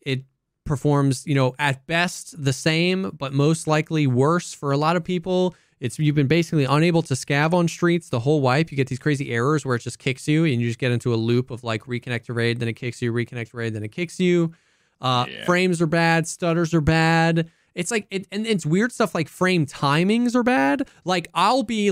it performs you know at best the same but most likely worse for a lot of people it's you've been basically unable to scav on streets the whole wipe. You get these crazy errors where it just kicks you, and you just get into a loop of like reconnect to raid, then it kicks you, reconnect to raid, then it kicks you. Uh, Yeah. Frames are bad, stutters are bad. It's like it, and it's weird stuff like frame timings are bad. Like I'll be,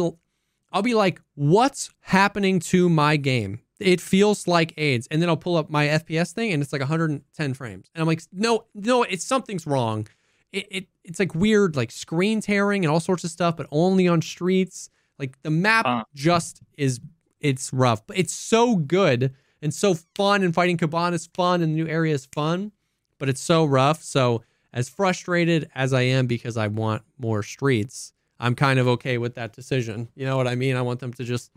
I'll be like, what's happening to my game? It feels like AIDS, and then I'll pull up my FPS thing, and it's like 110 frames, and I'm like, no, no, it's something's wrong it, it it's like weird like screen tearing and all sorts of stuff but only on streets. Like the map Huh. just is it's rough but it's so good and so fun and fighting Kaban is fun and the new area is fun but it's so rough. So as frustrated as I am because I want more streets I'm kind of okay with that decision. You know what I mean? I want them to just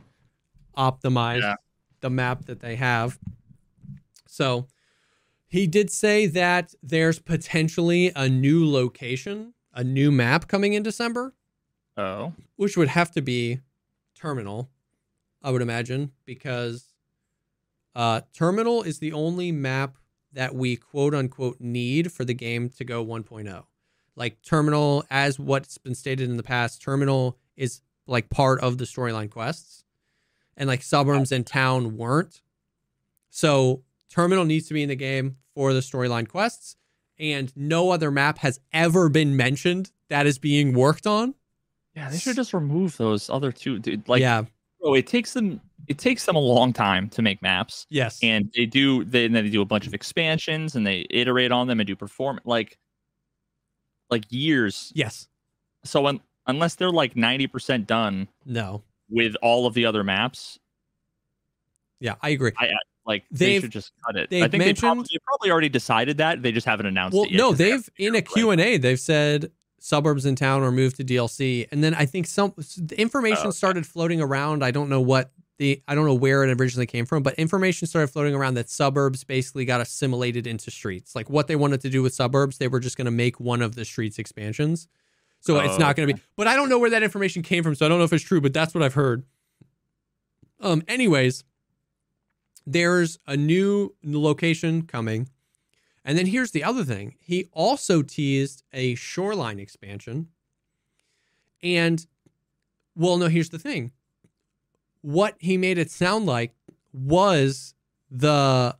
optimize Yeah. the map that they have. So he did say that there's potentially a new location, a new map coming in December, Oh, which would have to be Terminal, I would imagine, because uh, Terminal is the only map that we quote unquote need for the game to go 1.0. Like Terminal, as what's been stated in the past, Terminal is like part of the storyline quests, and like suburbs and town weren't. So Terminal needs to be in the game for the storyline quests, and no other map has ever been mentioned that is being worked on. yeah. They should just remove those other two. Dude, like, yeah. bro, it takes them. It takes them a long time to make maps, Yes. and they do. They and then they do a bunch of expansions, and they iterate on them and do perform like, like years. yes. So un, unless they're like ninety percent done No. with all of the other maps, Yeah, I agree. Like they should just cut it. I think they probably, they probably already decided that. They just haven't announced Well, it yet. no, they've in a figure out, Q&A, they've said suburbs in town or moved to DLC. And then I think some the information Oh, okay. started floating around. I don't know what the I don't know where it originally came from, but information started floating around that suburbs basically got assimilated into streets. Like what they wanted to do with suburbs, they were just going to make one of the streets expansions. So it's Oh, not going to be. But I don't know where that information came from, so I don't know if it's true. But that's what I've heard. Um. Anyways, there's a new location coming. And then here's the other thing. He also teased a shoreline expansion. And well, no, here's the thing. What he made it sound like was the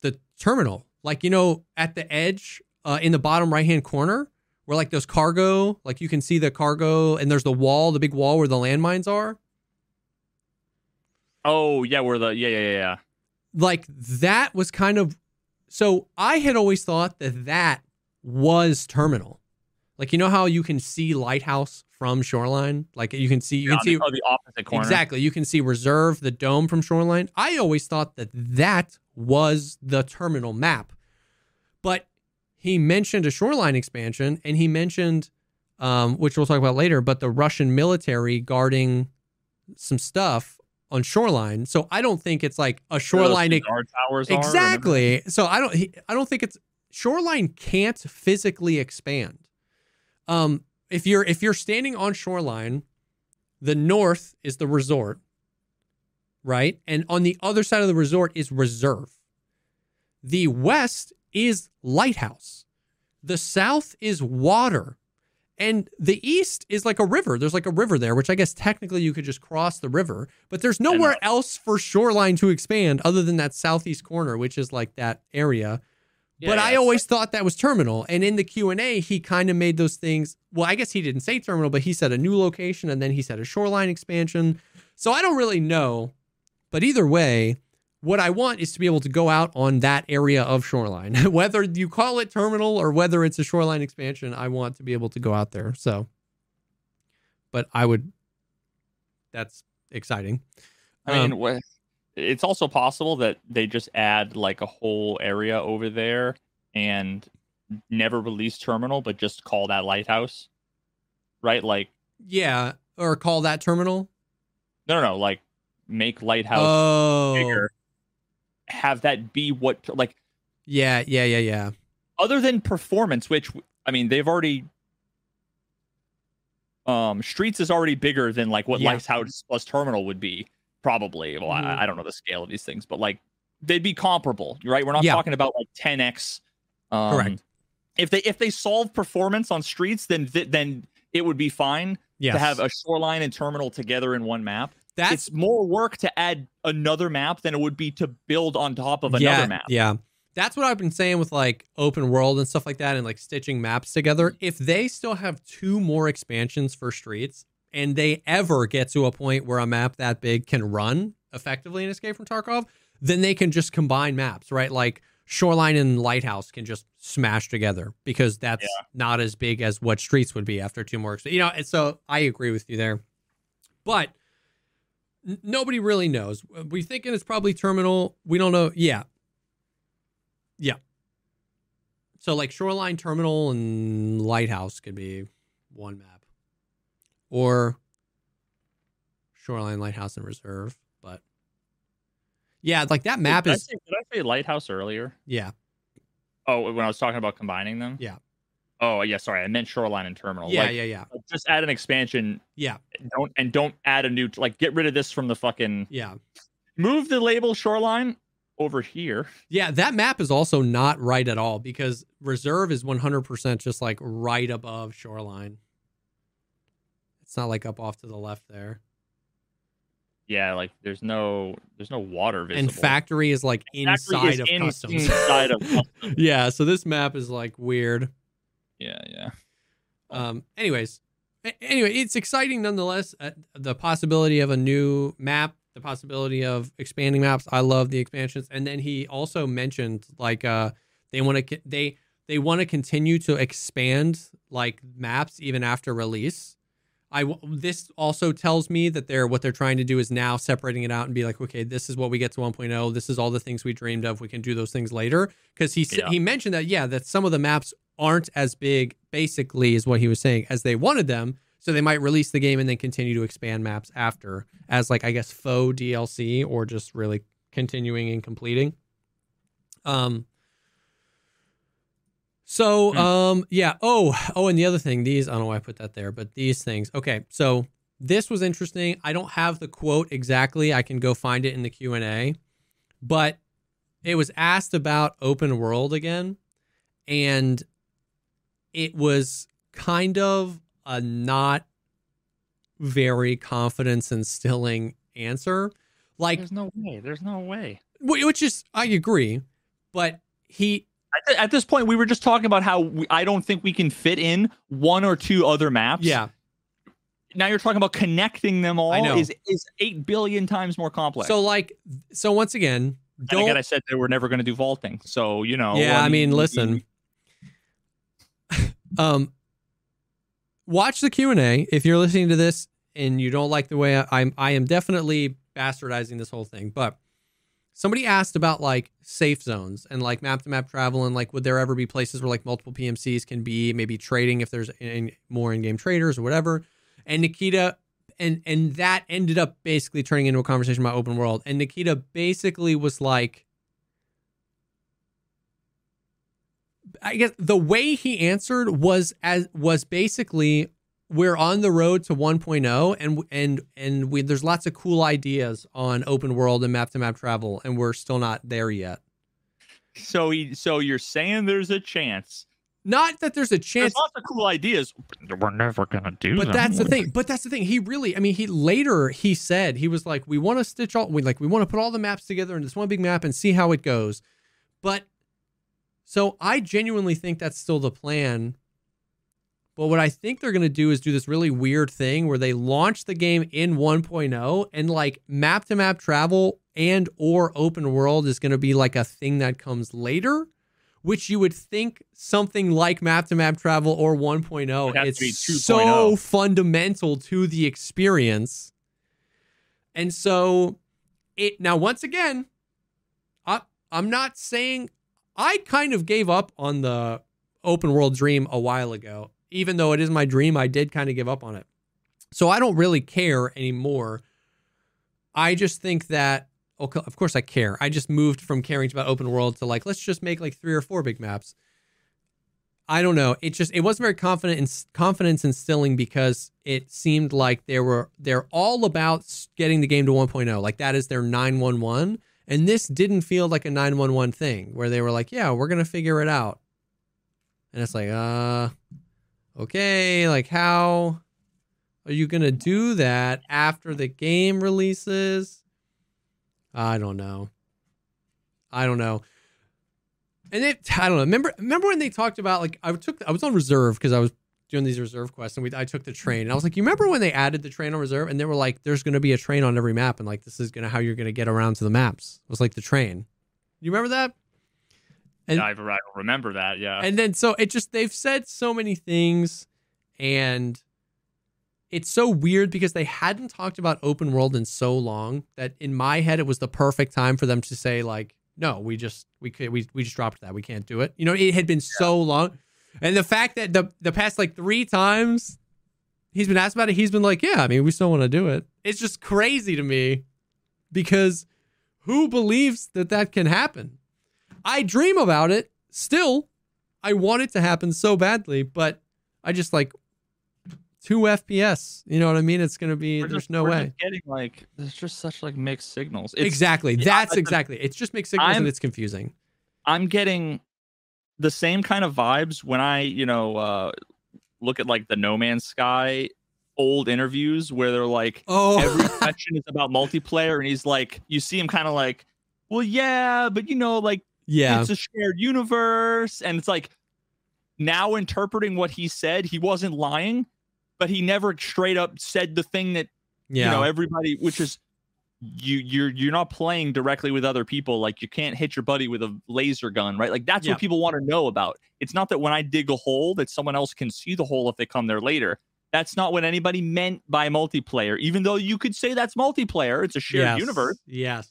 the terminal. Like, you know, at the edge, uh, in the bottom right hand corner, where like those cargo, like you can see the cargo and there's the wall, the big wall where the landmines are. Oh yeah, we're the yeah yeah yeah. yeah. like that was kind of so I had always thought that that was terminal. Like you know how you can see lighthouse from shoreline? Like you can see you Yeah, can see the, oh, the opposite corner. exactly you can see reserve the dome from shoreline. I always thought that that was the terminal map. But he mentioned a shoreline expansion and he mentioned um, which we'll talk about later, but the Russian military guarding some stuff on shoreline. So I don't think it's like a shoreline guard towers exactly. So I don't. I don't think it's shoreline can't physically expand. Um, if you're if you're standing on shoreline, the north is the resort, right, and on the other side of the resort is reserve. The west is lighthouse. The south is water. And the east is like a river. There's like a river there, which I guess technically you could just cross the river, but there's nowhere else for shoreline to expand other than that southeast corner, which is like that area. Yeah, but yeah, I always thought that was terminal. And in the Q&A, he kind of made those things. Well, I guess he didn't say terminal, but he said a new location and then he said a shoreline expansion. So I don't really know. But either way, what I want is to be able to go out on that area of shoreline. whether you call it terminal or whether it's a shoreline expansion, I want to be able to go out there. So but I would that's exciting. I mean, Um, it's also possible that they just add like a whole area over there and never release terminal, but just call that lighthouse, right? Like, yeah, or call that terminal. no, no, no, like make lighthouse Oh. bigger, have that be what like Yeah, yeah, yeah, yeah. other than performance, which I mean, they've already. Um, streets is already bigger than like what Yeah. Lighthouse plus Terminal would be, probably. Well, Mhm. I, I don't know the scale of these things, but like they'd be comparable, right? We're not Yeah. talking about like 10x. Um, Correct. If they if they solve performance on streets, then th- then it would be fine Yes. to have a shoreline and terminal together in one map. That's it's more work to add another map than it would be to build on top of another yeah, map. Yeah. That's what I've been saying with like open world and stuff like that and like stitching maps together. If they still have two more expansions for streets and they ever get to a point where a map that big can run effectively in Escape from Tarkov, then they can just combine maps, right? Like Shoreline and Lighthouse can just smash together because that's not as big as what streets would be after two more. You know, and so I agree with you there. But nobody really knows. We thinking it's probably terminal. We don't know. Yeah. Yeah. So like shoreline terminal and lighthouse could be one map. Or shoreline, lighthouse, and reserve. But yeah, like that map did I is say, did I say lighthouse earlier? yeah. Oh, when I was talking about combining them. Yeah. Oh yeah, sorry, I meant shoreline and terminal. Yeah, Like, yeah, yeah. like, Just add an expansion. Yeah. Don't and don't add a new. Like get rid of this from the fucking. Yeah. Move the label shoreline over here. Yeah, that map is also not right at all because reserve is 100% just like right above shoreline. It's not like up off to the left there. Yeah, like there's no there's no water visible. And factory is like Factory inside is of in- customs. Inside of customs. yeah, so this map is like weird. Yeah, yeah. Um anyways, anyway, it's exciting nonetheless. Uh, the possibility of a new map, the possibility of expanding maps. I love the expansions. And then he also mentioned like uh they want to they they want to continue to expand like maps even after release. I this also tells me that they're what they're trying to do is now separating it out and be like, okay, this is what we get to 1.0. This is all the things we dreamed of. We can do those things later because he Yeah. he mentioned that yeah, that some of the maps aren't as big basically is what he was saying, as they wanted them. So they might release the game and then continue to expand maps after, as like I guess faux DLC or just really continuing and completing. Um. So Hmm. um yeah oh oh and the other thing these I don't know why I put that there but these things okay so this was interesting I don't have the quote exactly I can go find it in the Q and A but it was asked about open world again and it was kind of a not very confidence instilling answer like There's no way. There's no way. which is I agree but he At, this point, we were just talking about how we, I don't think we can fit in one or two other maps. yeah Now you're talking about connecting them all. I know. Is is eight billion times more complex. so like so once again don't again, I said they were never going to do vaulting. So you know. Yeah, I mean, listen. Um watch the q&a if you're listening to this and you don't like the way I, i'm i am definitely bastardizing this whole thing but somebody asked about like safe zones and like map to map travel and like would there ever be places where like multiple pmcs can be maybe trading if there's in, more in-game traders or whatever. And nikita and and that ended up basically turning into a conversation about open world. And nikita basically was like I guess the way he answered was as was basically we're on the road to 1.0 and and and we there's lots of cool ideas on open world and map to map travel and we're still not there yet. So he, so you're saying there's a chance. Not that there's a There's chance lots of cool ideas. We're never gonna do but them. that's the thing. But that's the thing. He really, I mean, he later he said he was like, we want to stitch all, we like, we want to put all the maps together in this one big map and see how it goes. But so I genuinely think that's still the plan. But what I think they're gonna do is do this really weird thing where they launch the game in 1.0 and like map to map travel and or open world is gonna be like a thing that comes later. Which you would think something like map to map travel or 1.0, Would have to it's be oh. 2.0. so fundamental to the experience. And so it now once again, I I'm not saying I kind of gave up on the open world dream a while ago. Even though it is my dream, I did kind of give up on it. So I don't really care anymore. I just think that okay, of course I care. I just moved from caring about open world to like let's just make like three or four big maps. I don't know. It just it wasn't very confident in confidence instilling because it seemed like they were they're all about getting the game to 1.0. Like that is their 911 and this didn't feel like a 911 thing where they were like, "Yeah, we're going to figure it out." And it's like, "Uh okay, like how are you going to do that after the game releases?" I don't know. I don't know. And it, I don't know. Remember, remember when they talked about like I took, I was on reserve because I was doing these reserve quests, and we, I took the train, and I was like, you remember when they added the train on reserve, and they were like, there's going to be a train on every map, and like this is gonna how you're gonna get around to the maps. It was like the train. You remember that? And I, remember that. Yeah. and then so it just they've said so many things and it's so weird because they hadn't talked about open world in so long that in my head it was the perfect time for them to say like no we just we could we, we just dropped that we can't do it you know it had been so long and the fact that the the past like three times he's been asked about it he's been like yeah i mean we still want to do it it's just crazy to me because who believes that that can happen I dream about it still. I want it to happen so badly, but I just like two FPS. You know what I mean? It's gonna be We're there's just- no way. getting like there's just such like mixed signals. It's, exactly. That's the- exactly. It's just mixed signals I'm- and it's confusing. I'm getting the same kind of vibes when I, you know, uh look at like the No Man's Sky old interviews where they're like Oh, every question is about multiplayer and he's like you see him kind of like, well yeah, but you know, like yeah. it's a shared universe and it's like now interpreting what he said, he wasn't lying, but he never straight up said the thing that Yeah. you know everybody which is you you're you're not playing directly with other people like you can't hit your buddy with a laser gun right like that's Yeah. what people want to know about it's not that when i dig a hole that someone else can see the hole if they come there later that's not what anybody meant by multiplayer even though you could say that's multiplayer it's a shared yes. universe Yes.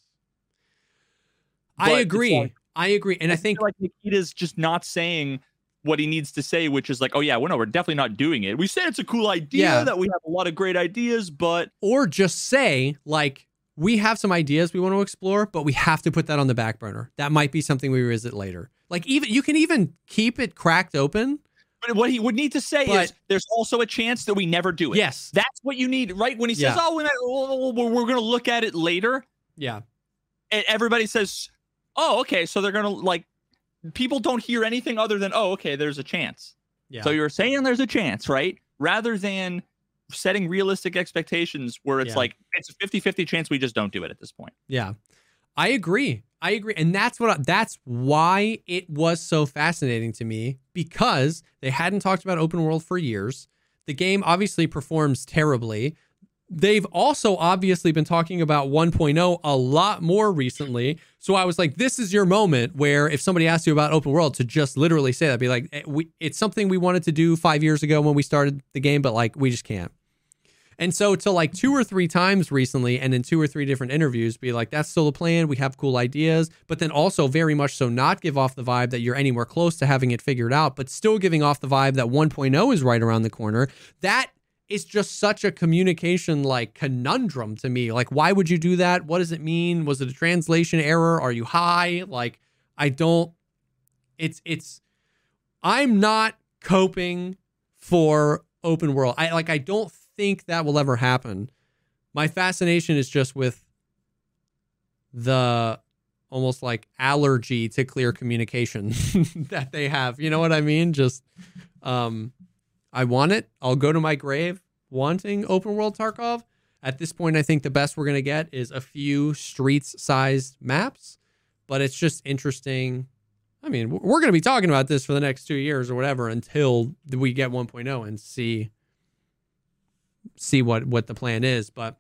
But I agree. like- I agree. And I think feel like nikita's just not saying what he needs to say, which is like, oh yeah, well no, we're definitely not doing it. We said it's a cool idea Yeah. that we have a lot of great ideas, but or just say like we have some ideas we want to explore but we have to put that on the back burner that might be something we revisit later like even you can even keep it cracked open but what he would need to say But- is there's also a chance that we never do it. yes That's what you need, right? When he says, Yeah. "Oh, we're, we're, we're going to look at it later," yeah and everybody says, "Oh, okay." So they're going to like people don't hear anything other than, "Oh, okay, there's a chance." yeah So you're saying there's a chance, right? Rather than setting realistic expectations where it's Yeah. like it's a 50-50 chance we just don't do it at this point. Yeah. I agree. I agree. And that's what I, that's why it was so fascinating to me because they hadn't talked about open world for years. The game obviously performs terribly. They've also obviously been talking about 1.0 a lot more recently. So I was like, this is your moment where if somebody asks you about open world to just literally say that, be like, eh, we, it's something we wanted to do five years ago when we started the game, but like we just can't. And so to like two or three times recently and in two or three different interviews be like, that's still the plan. We have cool ideas, but then also very much so not give off the vibe that you're anywhere close to having it figured out, but still giving off the vibe that 1.0 is right around the corner. That is just such a communication like conundrum to me. Like, why would you do that? What does it mean? Was it a translation error? Are you high? Like, I don't, it's, it's, I'm not coping for open world. I like I don't think that will ever happen. My fascination is just with the almost like allergy to clear communication that they have. You know what I mean? Just um I want it. I'll go to my grave wanting open world Tarkov. At this point I think the best we're going to get is a few streets sized maps, but it's just interesting I mean, we're going to be talking about this for the next two years or whatever until we get 1.0 and see see what what the plan is. But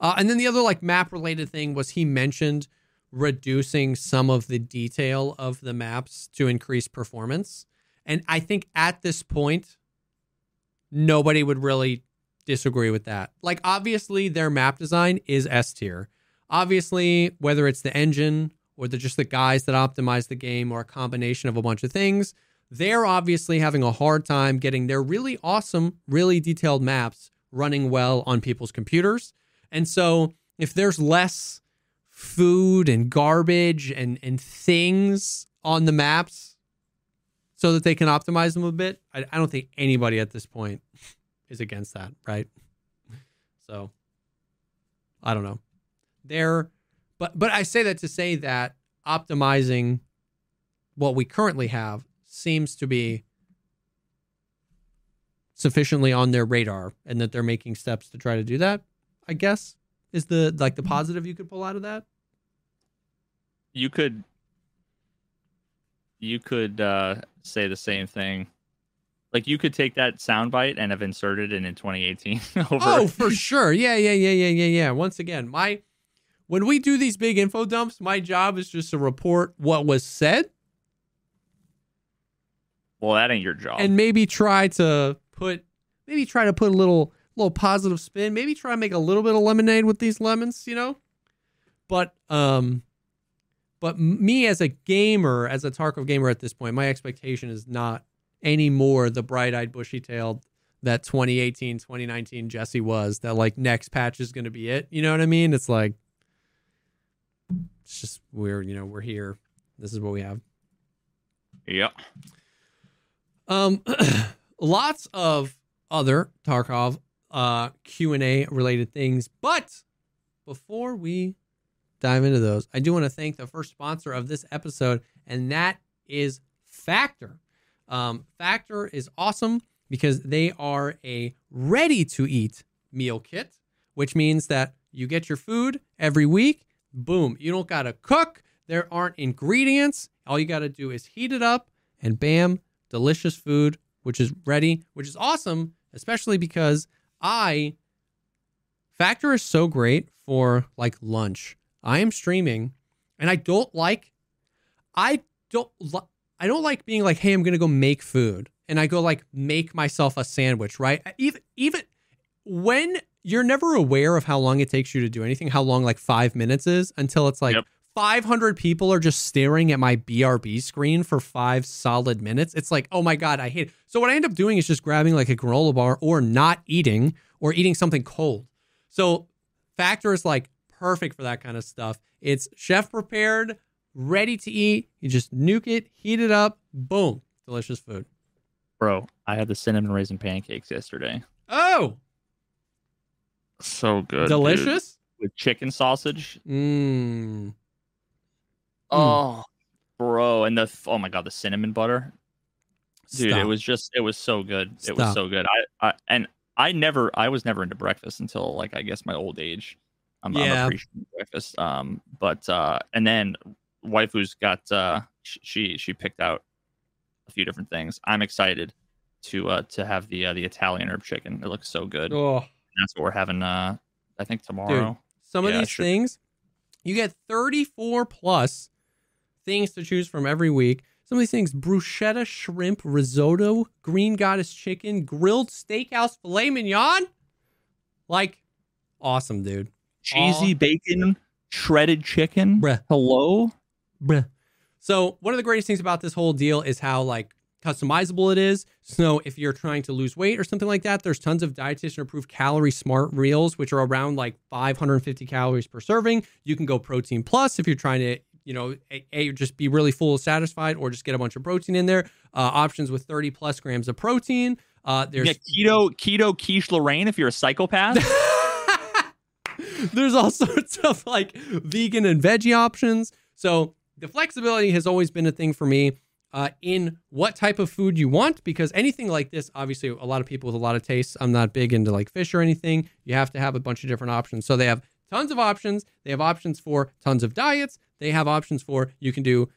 uh, and then the other like map related thing was he mentioned reducing some of the detail of the maps to increase performance, and I think at this point nobody would really disagree with that. Like obviously their map design is S tier. Obviously, whether it's the engine or the just the guys that optimize the game or a combination of a bunch of things, they're obviously having a hard time getting their really awesome, really detailed maps running well on people's computers. And so if there's less food and garbage and and things on the maps so that they can optimize them a bit, I, I don't think anybody at this point is against that, right? So I don't know. They're but but I say that to say that optimizing what we currently have seems to be sufficiently on their radar and that they're making steps to try to do that, I guess is the like the positive you could pull out of that. You could you could uh say the same thing. Like you could take that soundbite and have inserted it in 2018 over Oh, for sure. Yeah, yeah, yeah, yeah, yeah, yeah. Once again, my when we do these big info dumps, my job is just to report what was said Well, that ain't your job. and maybe try to put maybe try to put a little little positive spin. Maybe try to make a little bit of lemonade with these lemons you know? But um but me as a gamer as a tarkov gamer at this point my expectation is not anymore the bright-eyed bushy-tailed that 2018 2019 jesse was that like next patch is going to be it. You know what i mean? It's like it's just we're you know we're here. This is what we have. Yep. Um, lots of other Tarkov uh Q and A related things, but before we dive into those, I do want to thank the first sponsor of this episode, and that is Factor. Um, Factor is awesome because they are a ready to eat meal kit, which means that you get your food every week. Boom, you don't gotta cook. There aren't ingredients. All you gotta do is heat it up, and bam, delicious food, which is ready, which is awesome, especially because I Factor is so great for like lunch. I am streaming and I don't like I don't I don't like being like, "Hey, I'm going to go make food." And I go like make myself a sandwich, right? Even even when you're never aware of how long it takes you to do anything, how long like 5 minutes is until it's like Yep. 500 people are just staring at my BRB screen for five solid minutes. It's like, oh my God, I hate it. So, what I end up doing is just grabbing like a granola bar or not eating or eating something cold. So, Factor is like perfect for that kind of stuff. It's chef prepared, ready to eat. You just nuke it, heat it up, boom, delicious food. Bro, I had the cinnamon raisin pancakes yesterday. Oh, So good. dude. delicious. With chicken sausage. Mmm. Oh, bro. And the, oh my God, the cinnamon butter. Dude, it was just, it was so good. It was so good. I, I, and I never, I was never into breakfast until like, I guess my old age. I'm, Yeah. I'm appreciating breakfast. Um, but, uh, and then waifu's got, uh, she, she picked out a few different things. I'm excited to, uh, to have the, uh, the Italian herb chicken. It looks so good. Oh. That's what we're having, uh, I think tomorrow. Some of these sure. things, you get 34 plus things to choose from every week. Some of these things bruschetta shrimp risotto, green goddess chicken, grilled steakhouse filet mignon. Like, awesome, dude. cheesy bacon, shredded chicken. Bruh. Hello. Bruh. So, one of the greatest things about this whole deal is how, like, customizable it is. So, if you're trying to lose weight or something like that, there's tons of dietitian approved calorie smart reels, which are around like 550 calories per serving. You can go protein plus if you're trying to, you know, a, a, just be really full satisfied or just get a bunch of protein in there. Uh, options with 30 plus grams of protein. Uh, there's Yeah, keto, keto, quiche Lorraine. If you're a psychopath, There's all sorts of like vegan and veggie options. So the flexibility has always been a thing for me uh, in what type of food you want, because anything like this, obviously, a lot of people with a lot of tastes. I'm not big into like fish or anything. You have to have a bunch of different options. So they have tons of options. They have options for tons of diets. They have options for you can do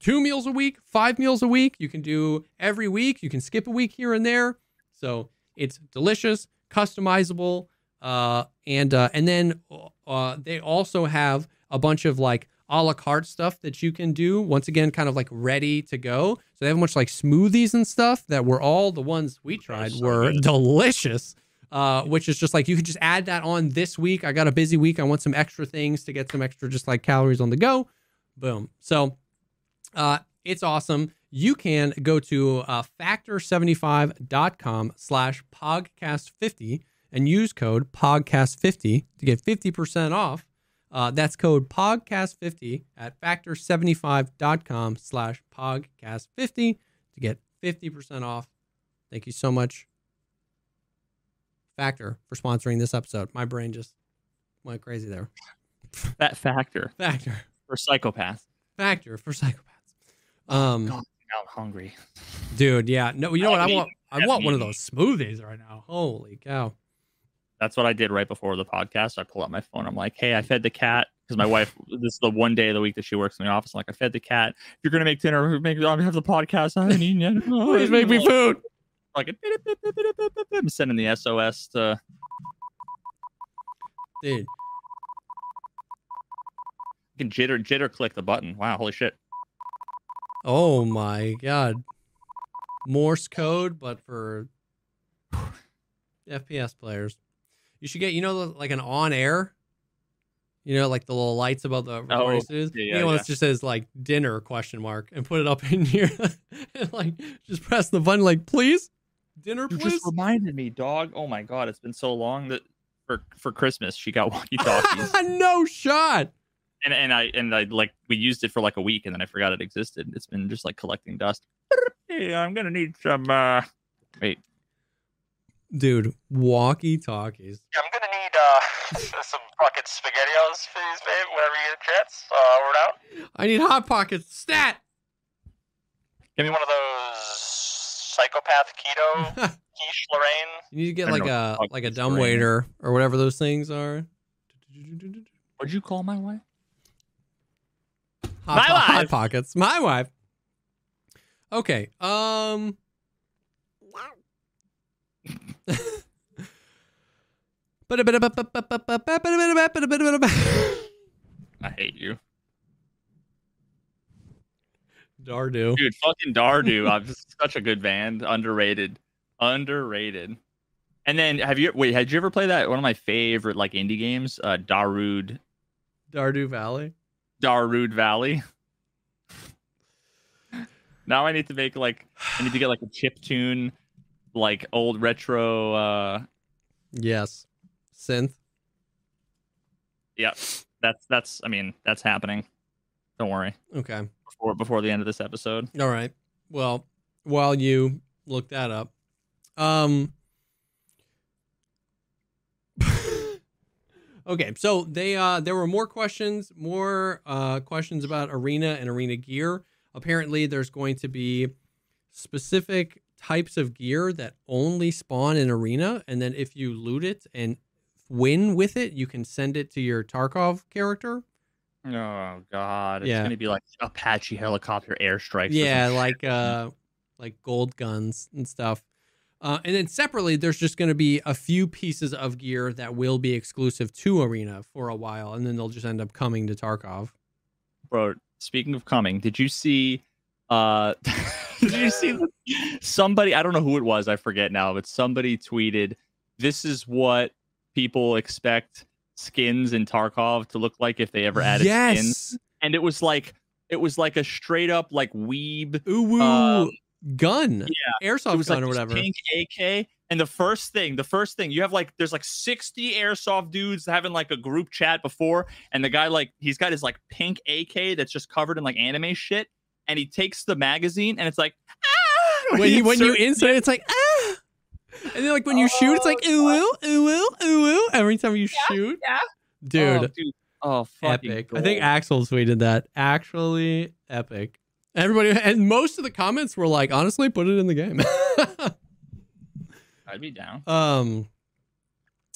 two meals a week, five meals a week. You can do every week. You can skip a week here and there. So it's delicious, customizable, uh, and uh, and then uh, they also have a bunch of like a la carte stuff that you can do. Once again, kind of like ready to go. So they have a bunch like smoothies and stuff that were all the ones we tried were delicious. Uh, which is just like you could just add that on this week. I got a busy week. I want some extra things to get some extra just like calories on the go. Boom. So uh, it's awesome. You can go to uh, factor75.com slash pogcast50 and use code pogcast50 to get 50% off. Uh, that's code pogcast50 at factor75.com slash pogcast50 to get 50% off. Thank you so much, Factor, for sponsoring this episode. My brain just went crazy there. that factor Factor. for psychopaths. Factor for psychopaths. Um, God, I'm hungry. dude, yeah. No, you know what? I want I want one of those smoothies right now. Holy cow. That's what I did right before the podcast. I pull out my phone. I'm like, hey, I fed the cat because my wife. This is the one day of the week that she works in the office. I'm like, I fed the cat. If you're gonna make dinner, make I have the podcast. I haven't eaten yet. Please make me food. I'm sending the SOS to. Dude. You can jitter jitter click the button. Wow, holy shit. Oh my god. Morse code, but for FPS players. You should get, you know, like an on air. You know, like the little lights above the Oh, studios. yeah, you know, yeah. that just says like dinner question mark and put it up in here and like just press the button like please dinner You please. just reminded me, dog. Oh my god, it's been so long that for for Christmas she got walkie talkies, no shot. and and I and I like we used it for like a week, and then I forgot it existed. It's been just like collecting dust. Hey, I'm gonna need some. uh Wait, Dude, walkie talkies. Yeah, I'm gonna need uh some fucking spaghettios for these, babe. Whenever you get a chance, uh, we're out. I need hot pockets. Stat. give me One of those psychopath keto quiche Lorraine. You need to get like a like a dumb for, ain't it? waiter or whatever those things are. What'd you call my wife? Hot, My po- hot pockets. My wife. Okay. Um. I hate you, Dardu. dude. Fucking Dardu. I'm just such a good band. Underrated. Underrated. And then have you wait? Had you ever played that one of my favorite like indie games, uh, Darude? Dardu Valley. Darude Valley. now I need to make like I need to get like a chip tune, like old retro. uh Yes. Synth. Yeah, that's that's. I mean, that's happening. Don't worry. Okay. Before before the end of this episode. All right. Well, while you look that up, um, okay. So they uh, there were more questions, more uh, questions about arena and arena gear. Apparently, there's going to be specific types of gear that only spawn in arena, and then if you loot it and win with it, you can send it to your Tarkov character. Oh God! It's Yeah. gonna be like Apache helicopter airstrikes. or Yeah, some like shit. uh like gold guns and stuff. Uh, and then separately, there's just going to be a few pieces of gear that will be exclusive to Arena for a while, and then they'll just end up coming to Tarkov. bro. Speaking of coming, did you see? uh Did you see the- somebody? I don't know who it was. I forget now, but somebody tweeted, "This is what people expect skins in Tarkov to look like if they ever added skins." And it was like, it was like a straight up like weeb ooh, Um, gun, yeah, airsoft was gun like or whatever. pink AK. And the first thing, the first thing, you have like there's like 60 airsoft dudes having like a group chat before, and the guy like he's got his like pink AK that's just covered in like anime shit, and he takes the magazine and it's like ah! When he you when you insert, it, it's like ah, and then like when you shoot, it's like Oh, ooh ooh ooh ooh ooh ooh. Every time you shoot, yeah. dude, oh, dude, oh fucking epic. I think gold. Axel tweeted that. Actually, epic. Everybody and most of the comments were like, honestly, put it in the game. I'd be down. um.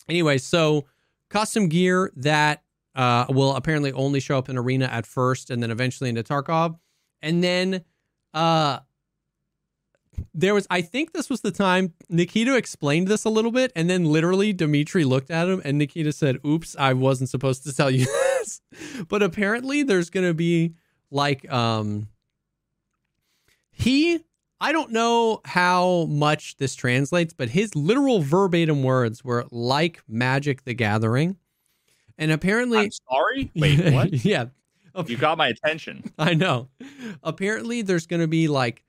Anyway, so custom gear that uh, will apparently only show up in arena at first, and then eventually into Tarkov, and then uh. There was, I think this was the time Nikita explained this a little bit, and then literally Dimitri looked at him, and Nikita said, "Oops, I wasn't supposed to tell you this." But apparently, there's gonna be like, um, he I don't know how much this translates, but his literal verbatim words were like Magic the Gathering. And apparently I'm sorry. Wait, what? yeah. you got my attention. I know. Apparently there's going to be like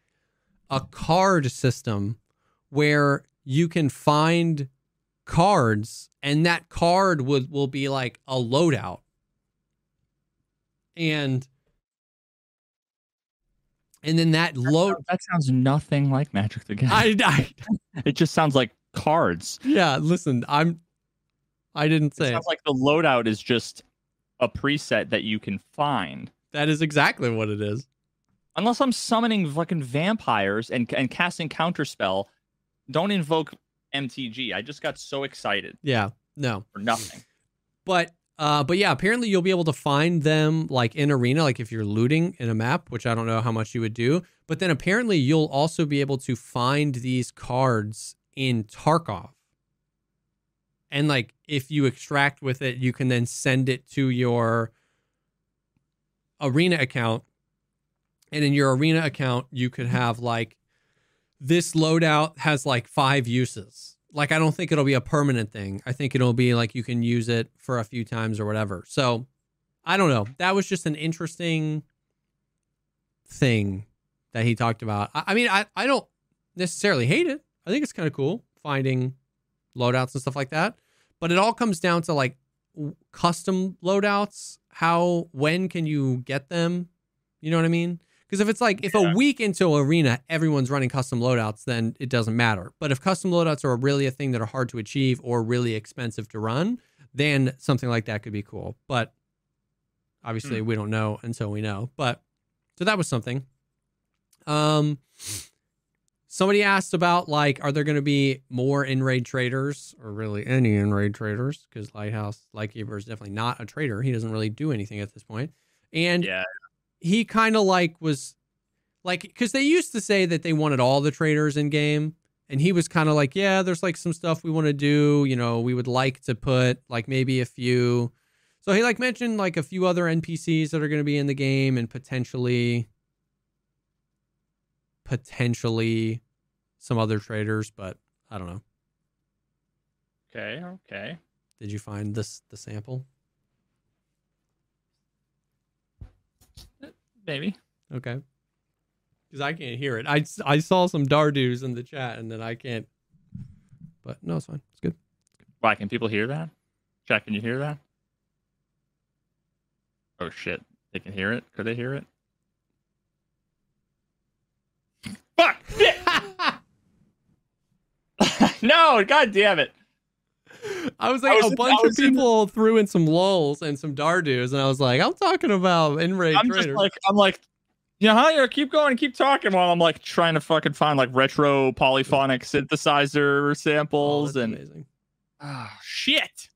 a card system where you can find cards and that card would will be like a loadout. And and then that load That sounds nothing like Magic the Gathering. I, I It just sounds like cards. Yeah, listen, I'm I didn't say it. sounds like the loadout is just a preset that you can find. That is exactly what it is. Unless I'm summoning fucking vampires and and casting counterspell, don't invoke MTG. I just got so excited Yeah. No. for nothing. But uh but yeah, apparently you'll be able to find them like in arena like if you're looting in a map, which I don't know how much you would do, but then apparently you'll also be able to find these cards in Tarkov. And like if you extract with it, you can then send it to your arena account. And in your arena account, you could mm-hmm. have like this loadout has like five uses. Like I don't think it'll be a permanent thing. I think it'll be like you can use it for a few times or whatever. So I don't know. That was just an interesting thing that he talked about. I, I mean, I, I don't necessarily hate it. I think it's kind of cool finding loadouts and stuff like that. But it all comes down to like custom loadouts. How, when can you get them? You know what I mean? Because if it's like, if a week into arena, everyone's running custom loadouts, then it doesn't matter. But if custom loadouts are really a thing that are hard to achieve or really expensive to run, then something like that could be cool. But obviously, we don't know until we know. But so that was something. Um, somebody asked about like, are there going to be more in raid traders or really any in raid traders? Because Lighthouse Lightkeeper is definitely not a trader. He doesn't really do anything at this point. And Yeah. He kind of like was like because they used to say that they wanted all the traders in game and he was kind of like yeah there's like some stuff we want to do you know we would like to put like maybe a few. So he like mentioned like a few other npcs that are going to be in the game and potentially potentially some other traders but i don't know. Okay, okay. did you find this the sample Maybe. Okay. Because I can't hear it. I, I saw some Dardoos in the chat and then I can't. But no, it's fine. It's good. Why can people hear that? Jack, can you hear that? Oh shit. They can hear it? Could they hear it? Fuck! No, god damn it. I was like, I was a in- bunch of was in- people threw in some lulls and some Dardoos, and I was like, I'm talking about in-raid I'm traders. just like I'm like yeah, huh? Yeah, keep going, keep talking while I'm like trying to fucking find like retro polyphonic synthesizer Oh, samples that's and amazing. ah shit.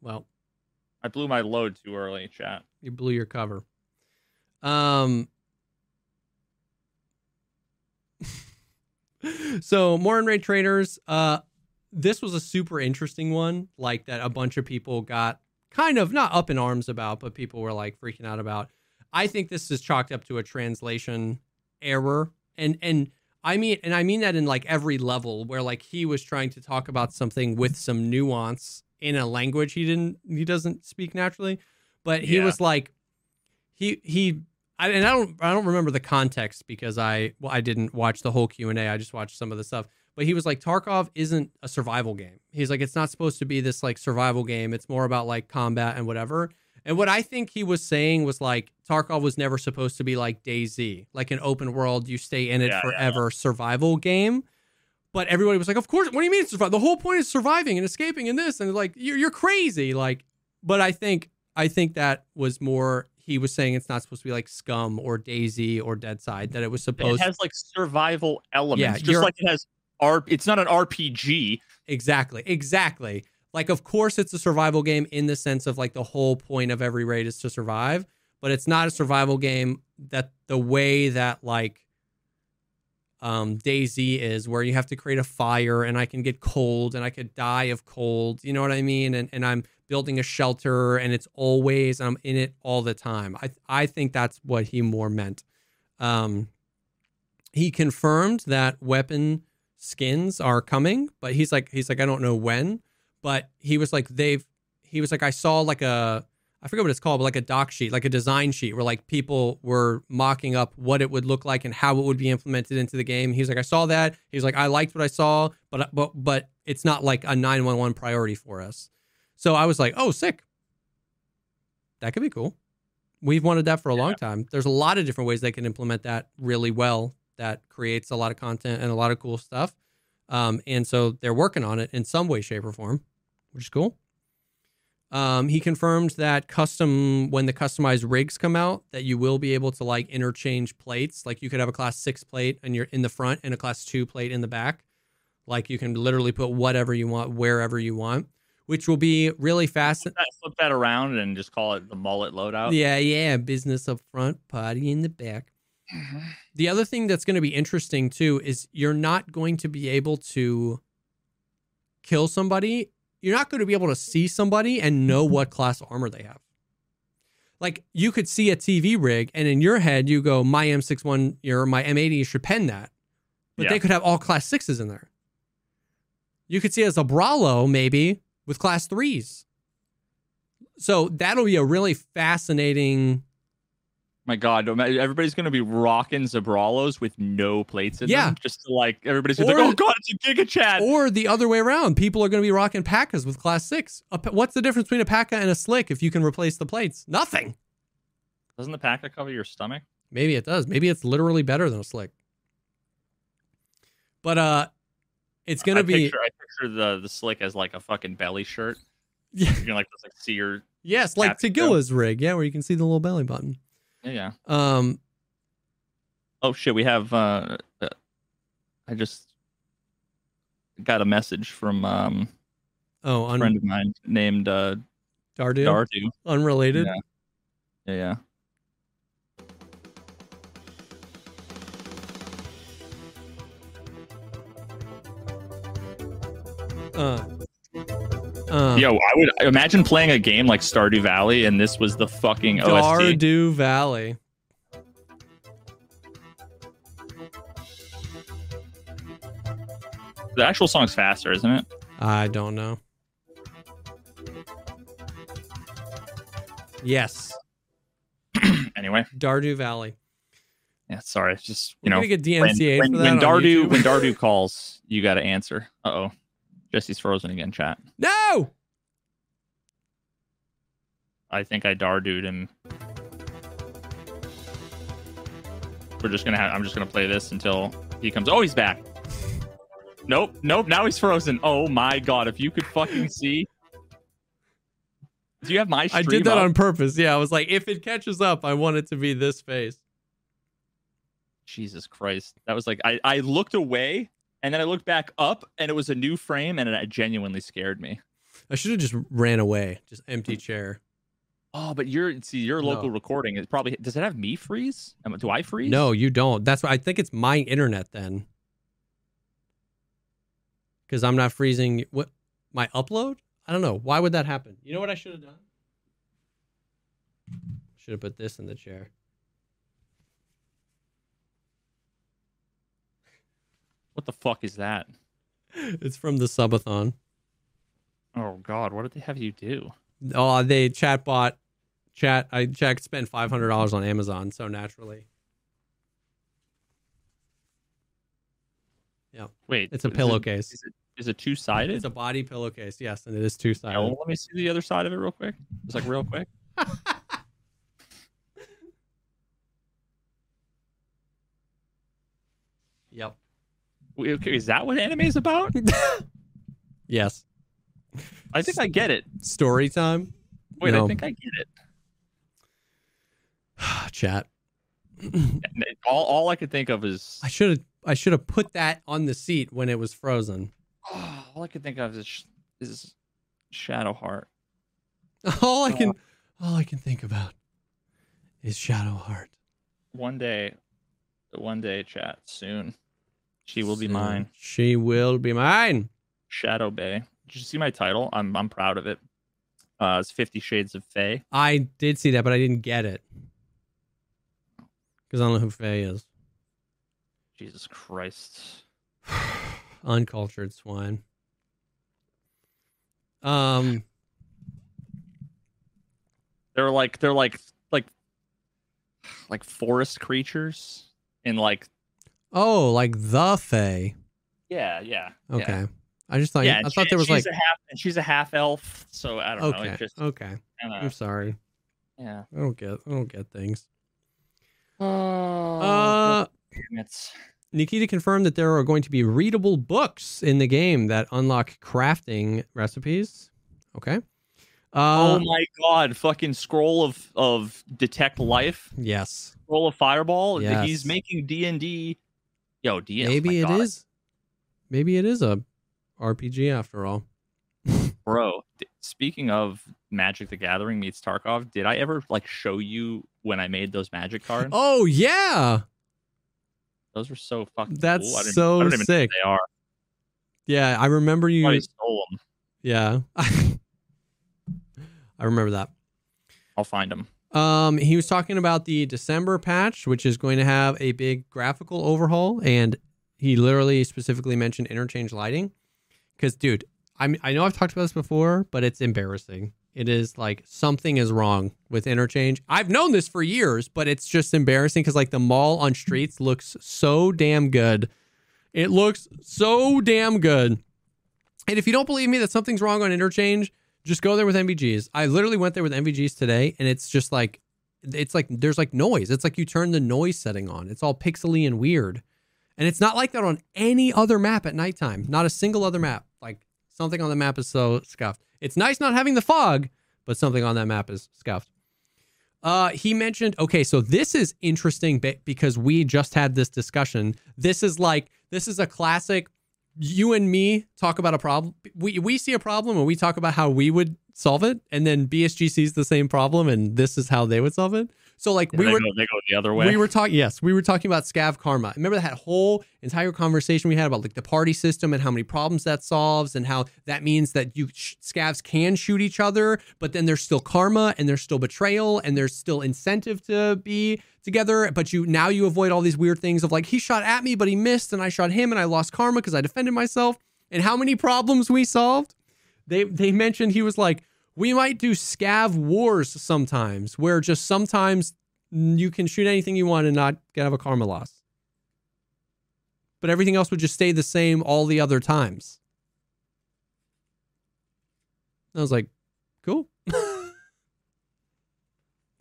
Well, I blew my load too early, chat. you blew your cover. Um. so more in raid traders. Uh, this was a super interesting one, like that a bunch of people got kind of not up in arms about, but people were like freaking out about. I think this is chalked up to a translation error, and and I mean, and I mean that in like every level, where like he was trying to talk about something with some nuance in a language he didn't, he doesn't speak naturally, but he Yeah. was like, he he. I, and I don't I don't remember the context because I well I didn't watch the whole Q and A I just watched some of the stuff but he was like Tarkov isn't a survival game. He's like it's not supposed to be this like survival game. It's more about like combat and whatever. And what I think he was saying was like Tarkov was never supposed to be like DayZ, like an open world you stay in it Yeah, yeah, forever survival game. But everybody was like, "Of course, what do you mean survive? The whole point is surviving and escaping and this and like you're you're crazy." Like, but I think I think that was more he was saying it's not supposed to be like Scum or DayZ or Deadside that it was supposed It has like survival elements, Yeah, just like it has R. It's not an RPG. Exactly. Exactly. Like, of course, it's a survival game in the sense of like the whole point of every raid is to survive, but it's not a survival game that the way that like um DayZ is, where you have to create a fire and I can get cold and I could die of cold. You know what I mean? And and I'm building a shelter and it's always I'm in it all the time. I I think that's what he more meant. Um he confirmed that weapon skins are coming, but he's like he's like I don't know when, but he was like they've he was like I saw like a I forget what it's called, but like a doc sheet, like a design sheet where like people were mocking up what it would look like and how it would be implemented into the game. He's like I saw that. He's like I liked what I saw, but but but it's not like a 911 priority for us. So I was like, "Oh, sick. That could be cool." We've wanted that for a long time. There's a lot of different ways they can implement that really well that creates a lot of content and a lot of cool stuff. Um, and so they're working on it in some way, shape, or form, which is cool. Um, he confirmed that custom when the customized rigs come out, that you will be able to like interchange plates. Like you could have a class six plate and you're in the front and a class two plate in the back. Like you can literally put whatever you want wherever you want, which will be really fast. Flip that, flip that around and just call it the mullet loadout. Yeah, yeah. Business up front, party in the back. Mm-hmm. The other thing that's going to be interesting too is you're not going to be able to kill somebody. You're not going to be able to see somebody and know mm-hmm. what class armor they have. Like you could see a TV rig and in your head you go, my M61 or my M80 should pen that. But Yeah. they could have all class sixes in there. You could see it as a Brawlo maybe with class threes. So that'll be a really fascinating My God, everybody's gonna be rocking Zabralos with no plates in Yeah. them, just to like everybody's gonna Or- like, oh God, it's a Gigachad. Or the other way around. People are going to be rocking PACAs with class six. What's the difference between a PACA and a slick if you can replace the plates? Nothing. Doesn't the pack that cover your stomach? Maybe it does. Maybe it's literally better than a slick. But uh it's going I to be Picture, I picture the the slick as like a fucking belly shirt. yeah, You can like just like see your yes, like Happy Tagilla's rig, yeah, where you can see the little belly button. Yeah. Um Oh shit, we have. uh uh, I just got a message from um oh, a friend of mine named uh Dardu, Dardu. unrelated. Yeah. Yeah, yeah. Uh, um, Yo, I would imagine playing a game like Stardew Valley, and this was the fucking OST. Dardu Valley. The actual song's faster, isn't it? I don't know. Yes. Anyway. Dardu Valley. Yeah, sorry. It's just you We're know get when, DMCA when, that when Dardu when Dardu calls, you got to answer. Uh oh, Jesse's frozen again. Chat. No. I think I Dardu'd him. We're just gonna have. I'm just gonna play this until he comes. Oh, he's back. Nope, nope. Now he's frozen. Oh my god! If you could fucking see. Do you have my I did that up? on purpose. Yeah, I was like, if it catches up, I want it to be this face. Jesus Christ. That was like I, I looked away and then I looked back up and it was a new frame and it genuinely scared me. I should have just ran away. Just empty chair. Oh, but your see your local No. recording is probably does it have me freeze? Do I freeze? No, you don't. That's why I think it's my internet then. Because I'm not freezing. What my upload? I don't know. Why would that happen? You know what I should have done? Should have put this in the chair. What the fuck is that? It's from the subathon. Oh god, what did they have you do? Oh, they chatbot chat. I chat spent five hundred dollars on Amazon, so naturally, Yeah. Wait, it's a is pillowcase. Is it is it two sided? It's a body pillowcase. Yes, and it is two sided. let me see the other side of it real quick. Just like real quick. Yep. Is that what anime is about? Yes. I think I get it. Story time. Wait, No. I think I get it. Chat. All, all I could think of is I should have. I should have put that on the seat when it was frozen. Oh, all I could think of is is Shadowheart. All I oh. can. All I can think about is Shadowheart. One day, one day, chat soon. She will be mine. She will be mine. Shadow Bay. Did you see my title? I'm I'm proud of it. Uh, it's Fifty Shades of Fae. I did see that, but I didn't get it because I don't know who Faye is. Jesus Christ. Uncultured swine. Um. They're like they're like like like forest creatures in like Oh, like the Fae. yeah yeah Okay. yeah. I just thought. Yeah, I thought she- there was she's like. a half and she's a half elf, so I don't know. Okay. It just Okay. I'm sorry. yeah. I don't get. I don't get things. Oh, Uh. it's Nikita confirmed that there are going to be readable books in the game that unlock crafting recipes. Okay. Uh, oh my god! Fucking scroll of of detect life, yes. scroll of fireball. Yes. He's making D and D. Yo, D. Maybe it oh is. Maybe it is a RPG after all. bro. d- Speaking of Magic: The Gathering meets Tarkov, did I ever like show you when I made those Magic cards? Oh yeah, Those were so fucking. That's cool. I didn't- so I don't even sick. who they are. yeah. I remember you. Somebody stole them. Yeah. I remember that. I'll find them. Um, he was talking about the December patch, which is going to have a big graphical overhaul, and he literally specifically mentioned interchange lighting. Because, dude, I'm I know I've talked about this before, but it's embarrassing. It is like something is wrong with interchange. I've known this for years, but it's just embarrassing because like the mall on streets looks so damn good. It looks so damn good. And if you don't believe me that something's wrong on interchange, just go there with NVGs. I literally went there with NVGs today, and it's just like, it's like there's like noise. It's like you turn the noise setting on. It's all pixely and weird, and it's not like that on any other map at nighttime. Not a single other map. Like something on the map is so scuffed. It's nice not having the fog, but something on that map is scuffed. Uh, he mentioned, okay, so this is interesting be- because we just had this discussion. This is like, this is a classic. You and me talk about a problem. We, we see a problem and we talk about how we would solve it. And then BSG sees the same problem and this is how they would solve it. So, like, we they, were, go, they go the other way. we were talking, yes, we were talking about scav karma. Remember that whole entire conversation we had about like the party system and how many problems that solves, and how that means that you sh- scavs can shoot each other, but then there's still karma and there's still betrayal and there's still incentive to be together. But you now you avoid all these weird things of like he shot at me, but he missed, and I shot him, and I lost karma because I defended myself. And how many problems we solved? They they mentioned he was like, we might do scav wars sometimes, where just sometimes you can shoot anything you want and not get have a karma loss. But everything else would just stay the same all the other times. I was like, cool.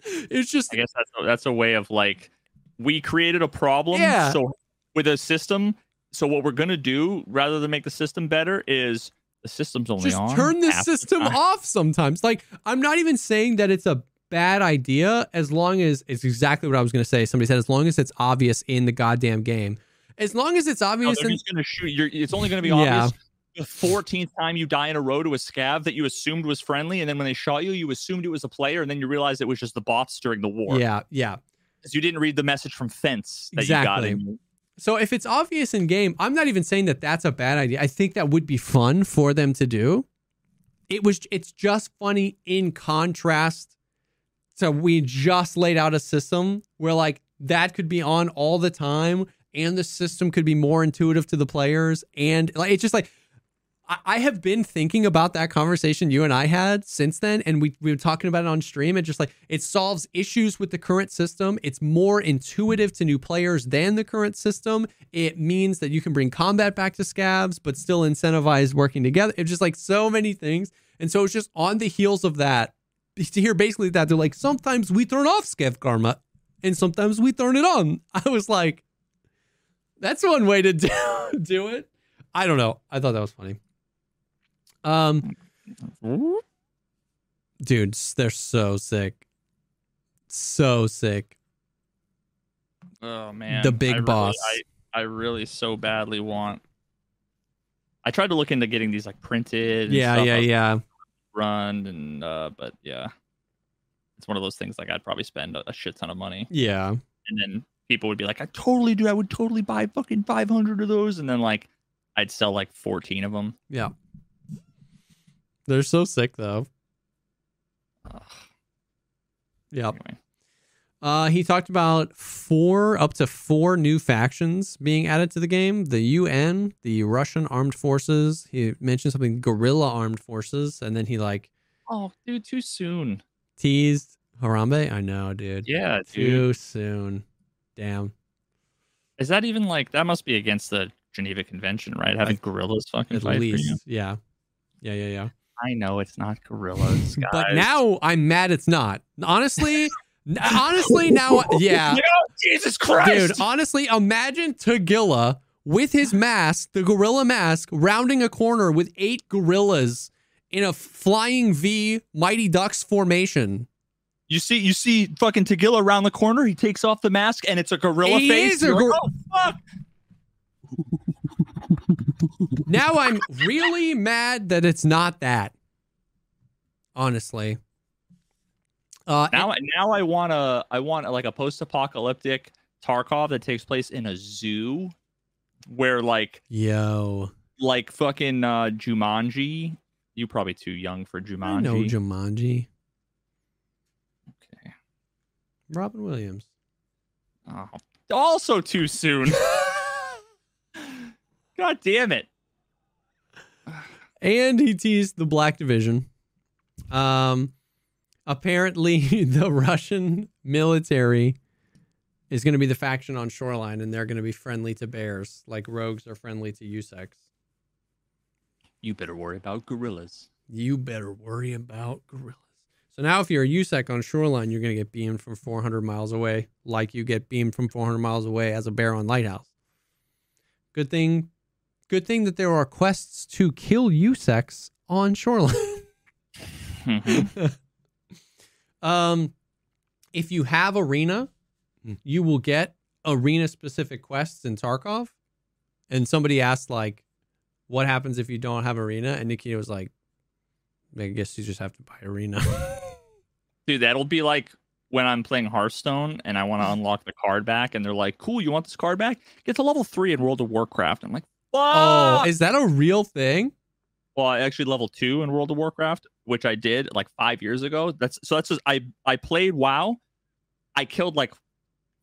it's just I guess that's a, that's a way of like we created a problem. Yeah. So with a system, so what we're gonna do rather than make the system better is the system's only just on. turn the system off sometimes. Like, I'm not even saying that it's a bad idea as long as it's exactly what I was going to say. Somebody said, as long as it's obvious in the goddamn game. As long as it's No, obvious they're in. just gonna shoot. You're, it's only gonna be Yeah. obvious. The 14th time you die in a row to a scav that you assumed was friendly, and then when they shot you, you assumed it was a player, and then you realized it was just the bots during the war. Yeah, yeah. because you didn't read the message from Fence that Exactly. you got in. So if it's obvious in game, I'm not even saying that that's a bad idea. I think that would be fun for them to do. It was it's just funny in contrast to we just laid out a system where like that could be on all the time and the system could be more intuitive to the players and like it's just like I, have been thinking about that conversation you and I had since then, and we we were talking about it on stream. And just like it solves issues with the current system. It's more intuitive to new players than the current system. It means that you can bring combat back to scavs, but still incentivize working together. It's just like so many things. And so it's just on the heels of that to hear basically that they're like sometimes we turn off scav karma, and sometimes we turn it on. I was like, that's one way to do, do it. I don't know. I thought that was funny. Um, dude, they're so sick. So sick. Oh man, The big I really- boss. I, I really so badly want. I tried to look into getting these like printed. and Yeah, stuff. Yeah, yeah. Run and uh, but yeah, it's one of those things like I'd probably spend a, a shit ton of money, Yeah. and then people would be like, "I totally do. I would totally buy fucking five hundred of those," and then like I'd sell like fourteen of them. Yeah. They're so sick though. Ugh, Yep. anyway. Uh, he talked about four, up to four new factions being added to the game: the UN, the Russian Armed Forces. He mentioned something guerrilla armed forces, and then he like Oh, dude, too soon. teased Harambe. I know, dude. Yeah, dude. Too soon. Damn. Is that even like that? Must be against the Geneva Convention, right? Having gorillas fucking At fight for you. least, yeah, yeah, yeah, yeah. I know it's not gorillas, guys. But now I'm mad it's not. Honestly, honestly now, yeah. You know, Jesus Christ, Dude, honestly, imagine Tagilla with his mask, the gorilla mask, rounding a corner with eight gorillas in a flying V Mighty Ducks formation. you see, you see, fucking Tagilla around the corner. He takes off the mask, and it's a gorilla He face. is a You're like, oh fuck! Now I'm really mad that it's not that. Honestly. Uh, Now, now I want to, I want like a post-apocalyptic Tarkov that takes place in a zoo, where like, yo, like fucking uh, Jumanji. You're probably too young for Jumanji. No Jumanji. okay. Robin Williams. Oh, also too soon. God damn it. and he teased the Black Division. Um, apparently, the Russian military is going to be the faction on Shoreline, and they're going to be friendly to bears, like rogues are friendly to USECs. You better worry about gorillas. You better worry about gorillas. So now, if you're a USEC on Shoreline, you're going to get beamed from 400 miles away, like you get beamed from 400 miles away as a bear on Lighthouse. Good thing, good thing that there are quests to kill USECs on Shoreline. Um, if you have arena, you will get arena specific quests in Tarkov. And somebody asked like, "What happens if you don't have arena?" And Nikita was like, "I guess you just have to buy arena." Dude, that'll be like when I'm playing Hearthstone and I want to unlock the card back, and they're like, "Cool, you want this card back? Get to level three in World of Warcraft." I'm like, oh, is that a real thing? well, I actually level two in World of Warcraft, which I did like five years ago. That's so that's just I I played WoW. I killed like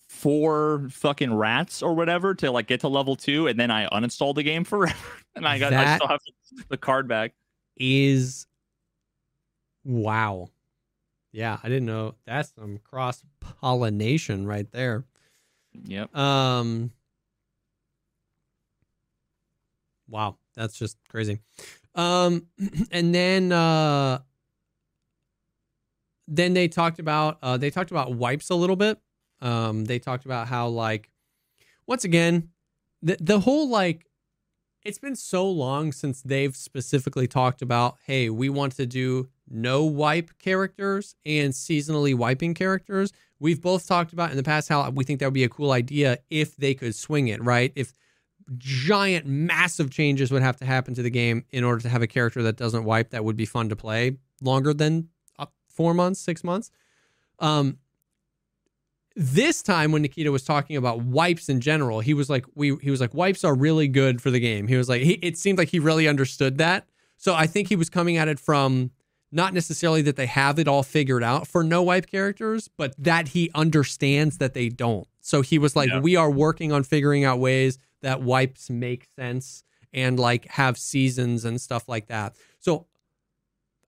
four fucking rats or whatever to like get to level two, and then I uninstalled the game forever, and I got I still have the card back. Is wow. Yeah, I didn't know. That's some cross pollination right there. Yep. Um. Wow, that's just crazy. Um, and then uh, then they talked about uh, they talked about wipes a little bit. Um, they talked about how like once again the the whole like it's been so long since they've specifically talked about hey we want to do no wipe characters and seasonally wiping characters we've both talked about in the past how we think that would be a cool idea if they could swing it right if giant massive changes would have to happen to the game in order to have a character that doesn't wipe that would be fun to play longer than uh, four months six months um this time when Nikita was talking about wipes in general, he was like, we he was like, wipes are really good for the game. He was like, he, it seemed like he really understood that. So I think he was coming at it from not necessarily that they have it all figured out for no wipe characters, but that he understands that they don't. So he was like, Yeah. we are working on figuring out ways that wipes make sense and like have seasons and stuff like that. So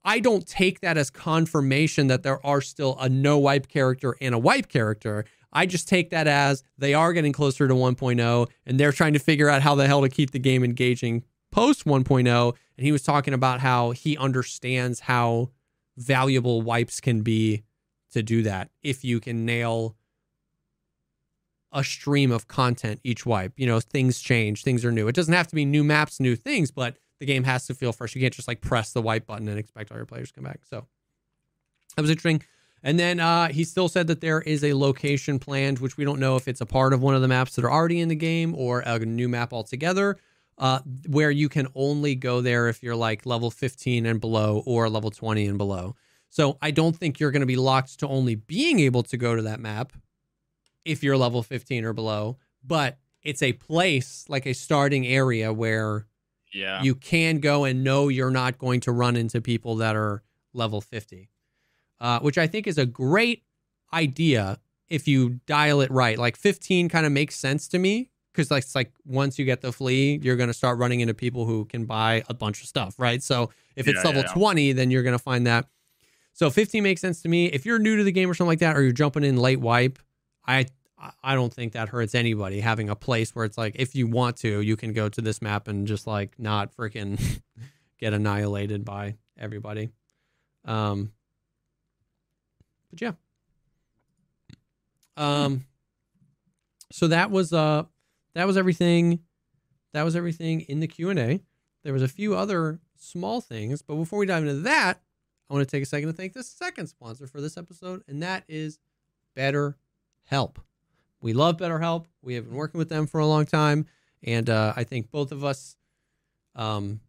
I don't take that as confirmation that there are still a no wipe character and a wipe character. I just take that as they are getting closer to 1.0 and they're trying to figure out how the hell to keep the game engaging post 1.0. And he was talking about how he understands how valuable wipes can be to do that if you can nail a stream of content each wipe. You know, things change, things are new. It doesn't have to be new maps, new things, but the game has to feel fresh. You can't just like press the wipe button and expect all your players to come back. So that was interesting. And then uh, he still said that there is a location planned, which we don't know if it's a part of one of the maps that are already in the game or a new map altogether, uh, where you can only go there if you're like level 15 and below or level 20 and below. So I don't think you're going to be locked to only being able to go to that map if you're level 15 or below, but it's a place like a starting area where Yeah. you can go and know you're not going to run into people that are level 50, uh, which I think is a great idea if you dial it right. Like 15 kind of makes sense to me because like it's like once you get the flea, you're going to start running into people who can buy a bunch of stuff, right? So if it's Yeah, level yeah. 20, then you're going to find that. So 15 makes sense to me. If you're new to the game or something like that, or you're jumping in late wipe, I I don't think that hurts anybody having a place where it's like if you want to, you can go to this map and just like not freaking get annihilated by everybody. Um but yeah. Um so that was uh that was everything that was everything in the Q&A. There was a few other small things, but before we dive into that, I want to take a second to thank the second sponsor for this episode, and that is BetterHelp. We love BetterHelp. We have been working with them for a long time, and uh, I think both of us um,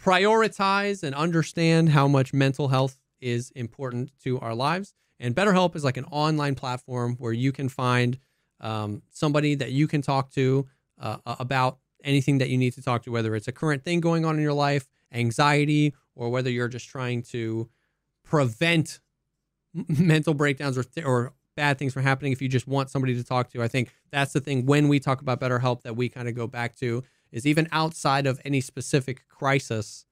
prioritize and understand how much mental health is important to our lives. And BetterHelp is like an online platform where you can find um, somebody that you can talk to uh, about anything that you need to talk to, whether it's a current thing going on in your life, anxiety, or whether you're just trying to prevent mental breakdowns or, th- or bad things from happening. If you just want somebody to talk to, I think that's the thing when we talk about BetterHelp that we kind of go back to is even outside of any specific crisis,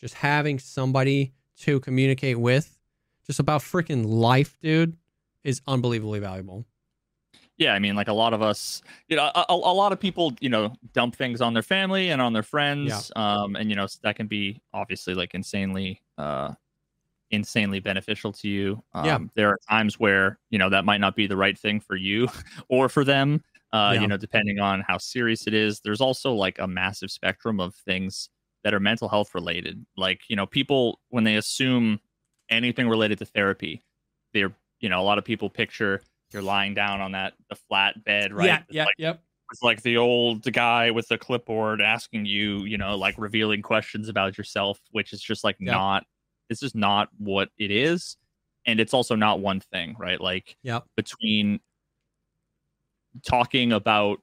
just having somebody to communicate with, just about freaking life, dude, is unbelievably valuable. yeah i mean like a lot of us you know a, a a lot of people you know dump things on their family and on their friends um and you know that can be obviously like insanely uh insanely beneficial to you um, Yeah. there are times where you know that might not be the right thing for you or for them uh Yeah. you know depending on how serious it is there's also like a massive spectrum of things that are mental health related like you know people when they assume anything related to therapy they're you know a lot of people picture you're lying down on that the flat bed right Yeah, It's yeah, like, yep. it's like the old guy with the clipboard asking you you know like revealing questions about yourself which is just like Yeah. not this is not what it is and it's also not one thing right like Yep. between talking about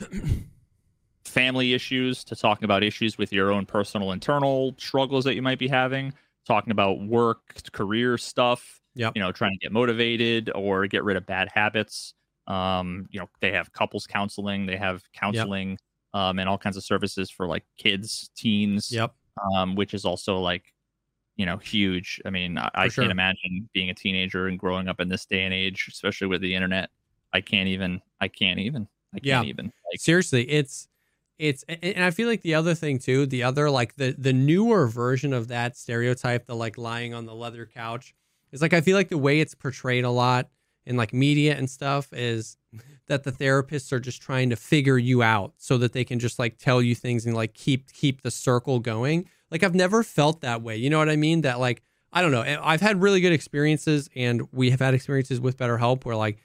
family issues to talking about issues with your own personal internal struggles that you might be having talking about work career stuff Yep. you know trying to get motivated or get rid of bad habits um you know they have couples counseling they have counseling um and all kinds of services for like kids teens Yep. um which is also like you know, huge. I mean, I, I sure. can't imagine being a teenager and growing up in this day and age, especially with the internet. I can't even. I can't even. I can't even. Like, Seriously, it's it's and I feel like the other thing too, the other like the the newer version of that stereotype, the like lying on the leather couch, is like I feel like the way it's portrayed a lot in like media and stuff is that the therapists are just trying to figure you out so that they can just like tell you things and like keep keep the circle going. Like I've never felt that way. You know what I mean? That like I don't know. I've had really good experiences and we have had experiences with BetterHelp where like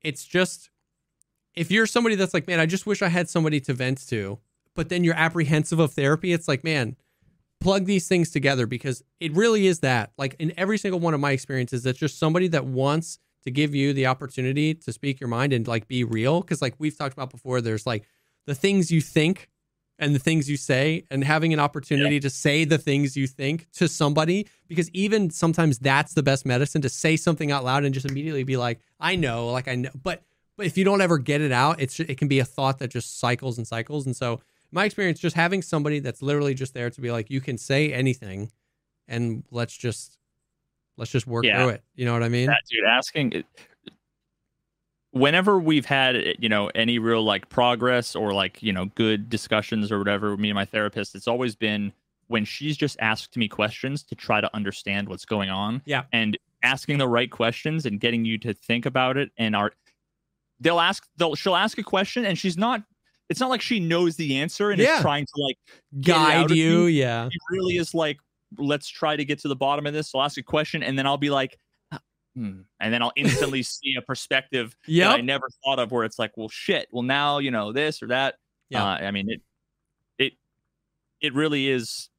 it's just if you're somebody that's like, man, I just wish I had somebody to vent to, but then you're apprehensive of therapy, it's like, man, plug these things together because it really is that. Like in every single one of my experiences, that's just somebody that wants to give you the opportunity to speak your mind and like be real. Cause like we've talked about before, there's like the things you think and the things you say and having an opportunity to say the things you think to somebody because even sometimes that's the best medicine to say something out loud and just immediately be like i know like i know but but if you don't ever get it out it's it can be a thought that just cycles and cycles and so my experience just having somebody that's literally just there to be like you can say anything and let's just let's just work Yeah. through it you know what i mean that dude asking whenever we've had eh, you know any real like progress or like you know good discussions or whatever me and my therapist it's always been when she's just asked me questions to try to understand what's going on Yeah. and asking the right questions and getting you to think about it and are they'll ask they'll she'll ask a question and she's not it's not like she knows the answer and Yeah. is trying to like it guide of you yeah she really is like, let's try to get to the bottom of this. I'll ask a question and then I'll be like, hmm. and then I'll instantly see a perspective that I never thought of where it's like, well, shit. Well, now you know this or that. Yeah. Uh, I mean, it, it, it really is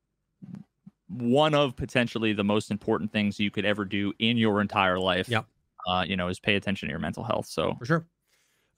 one of potentially the most important things you could ever do in your entire life. Yep. Uh, you know, is pay attention to your mental health. So for sure.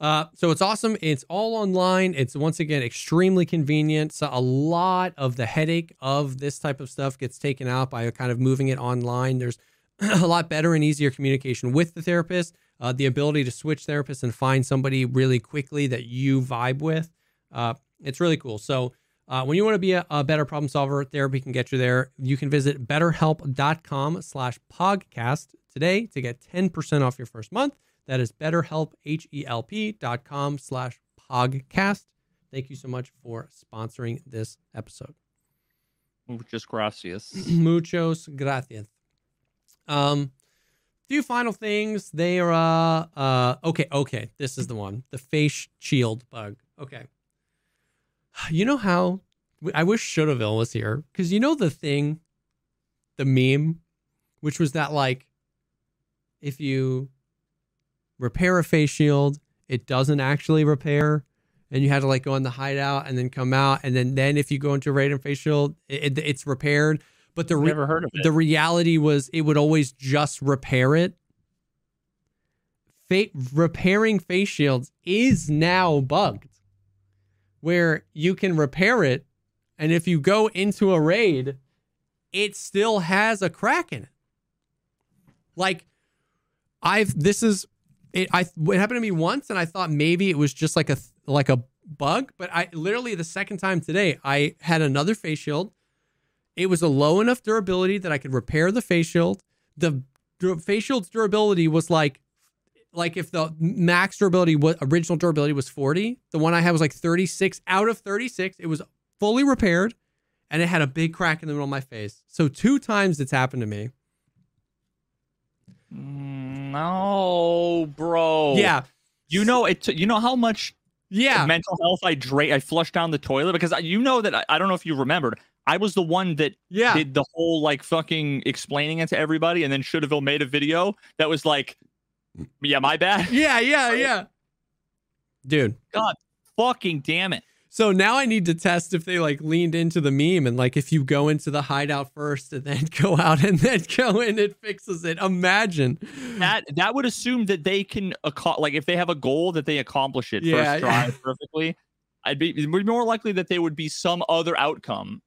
Uh, so it's awesome. It's all online. It's once again extremely convenient. So a lot of the headache of this type of stuff gets taken out by kind of moving it online. There's a lot better and easier communication with the therapist. Uh, the ability to switch therapists and find somebody really quickly that you vibe with. Uh, it's really cool. So uh, when you want to be a, a better problem solver, therapy can get you there. You can visit betterhelp.com slash podcast today to get 10% off your first month. That is betterhelp, H-E-L-P dot com slash podcast. Thank you so much for sponsoring this episode. just gracias. Muchos gracias. Um, few final things. They are uh uh okay, okay. This is the one. The face shield bug. Okay. You know how I wish Shouldaville was here because you know the thing, the meme, which was that like if you repair a face shield, it doesn't actually repair, and you had to like go in the hideout and then come out, and then then if you go into a Raiden face shield, it, it- it's repaired. But the re- Never heard of it. the reality was it would always just repair it. Fa- repairing face shields is now bugged, where you can repair it, and if you go into a raid, it still has a crack in it. Like, I've this is it. I it happened to me once, and I thought maybe it was just like a like a bug, but I literally the second time today I had another face shield. It was a low enough durability that I could repair the face shield. The face shield's durability was like, like if the max durability, what original durability was 40, the one I had was like 36 out of 36. It was fully repaired and it had a big crack in the middle of my face. So two times it's happened to me. No, bro. Yeah. You know it. you know how much Yeah. mental health I dra- I flushed down the toilet because I, you know that I, I don't know if you remembered. I was the one that Yeah. did the whole like fucking explaining it to everybody, and then Should've made a video that was like, "Yeah, my bad." Yeah. Yeah. Yeah. Dude. God, fucking damn it! So now I need to test if they like leaned into the meme and like if you go into the hideout first and then go out and then go in, it fixes it. Imagine. That that would assume that they can aco- like if they have a goal that they accomplish it Yeah, first try perfectly. I'd be it would be more likely that there would be some other outcome.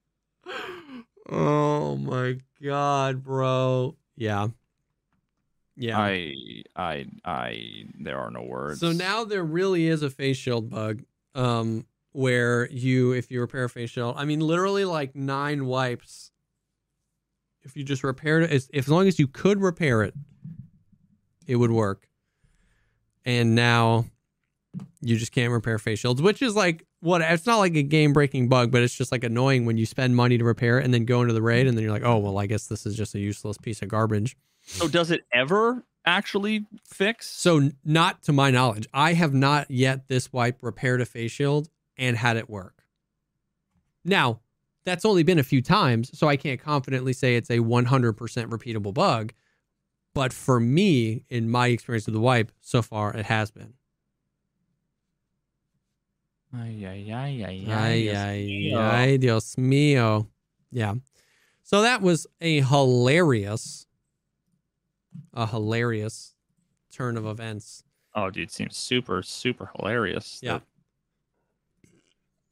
Oh my god, bro. Yeah. Yeah. I I I there are no words. So now there really is a face shield bug. Um where you if you repair a face shield, I mean literally like nine wipes if you just repaired it, as, as long as you could repair it, it would work. And now you just can't repair face shields, which is like what it's not like a game breaking bug, but it's just like annoying when you spend money to repair it and then go into the raid and then you're like, oh well, I guess this is just a useless piece of garbage. So does it ever actually fix? So not to my knowledge, I have not yet this wipe repaired a face shield and had it work. Now, that's only been a few times, so I can't confidently say it's a 100% repeatable bug. But for me, in my experience with the wipe, so far it has been. Ay, ay, ay, ay, Ay, Dios ay, mío. ay, Dios mío. Yeah. So that was a hilarious, a hilarious turn of events. Oh, dude, it seems super, super hilarious. Yeah. That,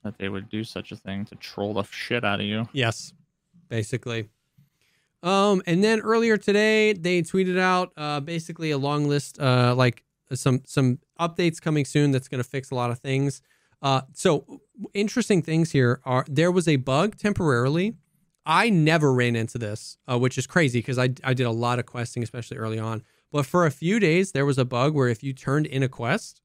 that they would do such a thing to troll the shit out of you. Yes, basically. Um, and then earlier today, they tweeted out uh, basically a long list, uh, like some some updates coming soon that's going to fix a lot of things. Uh, so interesting things here are there was a bug temporarily. I never ran into this, uh, which is crazy because I I did a lot of questing, especially early on. But for a few days, there was a bug where if you turned in a quest,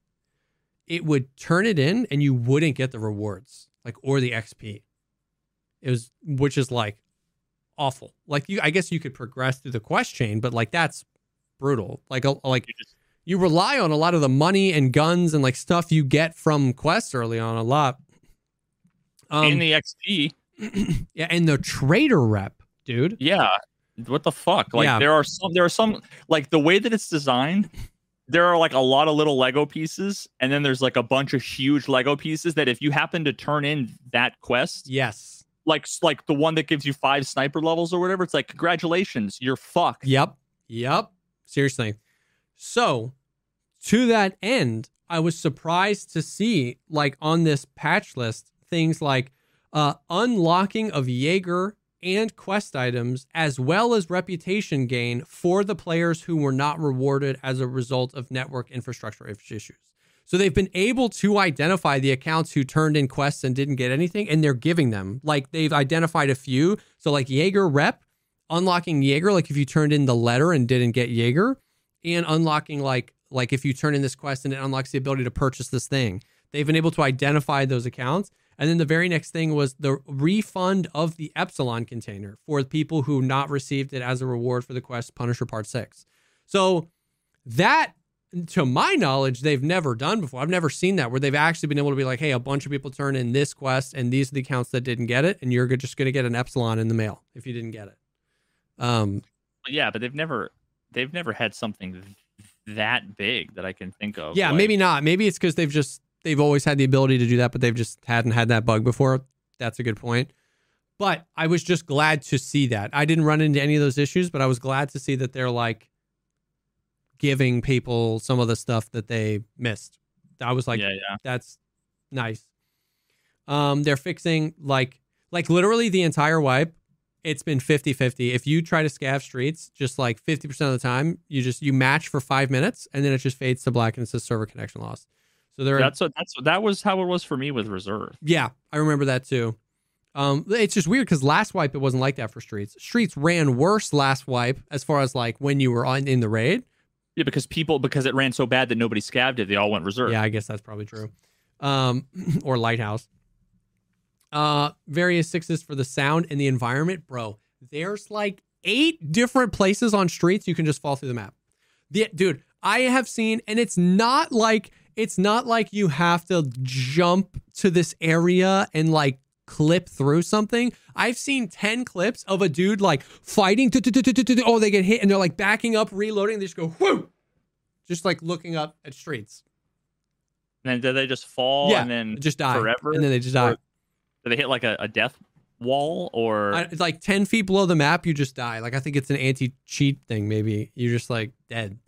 it would turn it in and you wouldn't get the rewards, like or the XP. It was, which is like awful. Like you, I guess you could progress through the quest chain, but like that's brutal. Like like You rely on a lot of the money and guns and like stuff you get from quests early on a lot. Um, in the XP. yeah, and the trader rep, dude. Yeah. What the fuck? Like Yeah. there are some there are some like the way that it's designed, there are like a lot of little Lego pieces, and then there's like a bunch of huge Lego pieces that if you happen to turn in that quest, Yes. like like the one that gives you five sniper levels or whatever, it's like congratulations, you're fucked. Yep. Yep. Seriously. So, to that end, I was surprised to see, like on this patch list, things like uh, unlocking of Jaeger and quest items, as well as reputation gain for the players who were not rewarded as a result of network infrastructure issues. So they've been able to identify the accounts who turned in quests and didn't get anything, and they're giving them. Like they've identified a few. So like Jaeger rep, unlocking Jaeger, like if you turned in the letter and didn't get Jaeger, and unlocking like like if you turn in this quest and it unlocks the ability to purchase this thing. They've been able to identify those accounts. And then the very next thing was the refund of the Epsilon container for people who not received it as a reward for the quest Punisher Part 6. So that to my knowledge, they've never done before. I've never seen that where they've actually been able to be like, hey, a bunch of people turn in this quest and these are the accounts that didn't get it, and you're just gonna get an epsilon in the mail if you didn't get it. Um Yeah, but they've never they've never had something that big that I can think of. Yeah, like- maybe not. Maybe it's because they've just they've always had the ability to do that, but they've just hadn't had that bug before. That's a good point. But I was just glad to see that. I didn't run into any of those issues, but I was glad to see that they're like giving people some of the stuff that they missed. I was like, yeah, yeah. that's nice. Um, they're fixing like like literally the entire wipe. It's been 50-50. If you try to scav streets, just like 50% of the time, you just you match for five minutes and then it just fades to black and it says server connection lost. So there That's what that's that was how it was for me with reserve. yeah, I remember that too. Um, it's just weird because last wipe it wasn't like that for streets. Streets ran worse last wipe as far as like when you were on in the raid. Yeah, because people because it ran so bad that nobody scavved it, they all went reserve. Yeah, I guess that's probably true. Um, or lighthouse. Uh, various sixes for the sound and the environment, bro. There's like eight different places on streets you can just fall through the map. The, dude, I have seen, and it's not like it's not like you have to jump to this area and like clip through something. I've seen 10 clips of a dude like fighting. Oh, they get hit and they're like backing up, reloading. They just go, whoo, just like looking up at streets. And then did they just fall Yeah, and then Just die. forever? And then they just die. Or did they hit like a, a death wall or I, it's like 10 feet below the map, you just die. Like, I think it's an anti cheat thing, maybe. You're just like dead.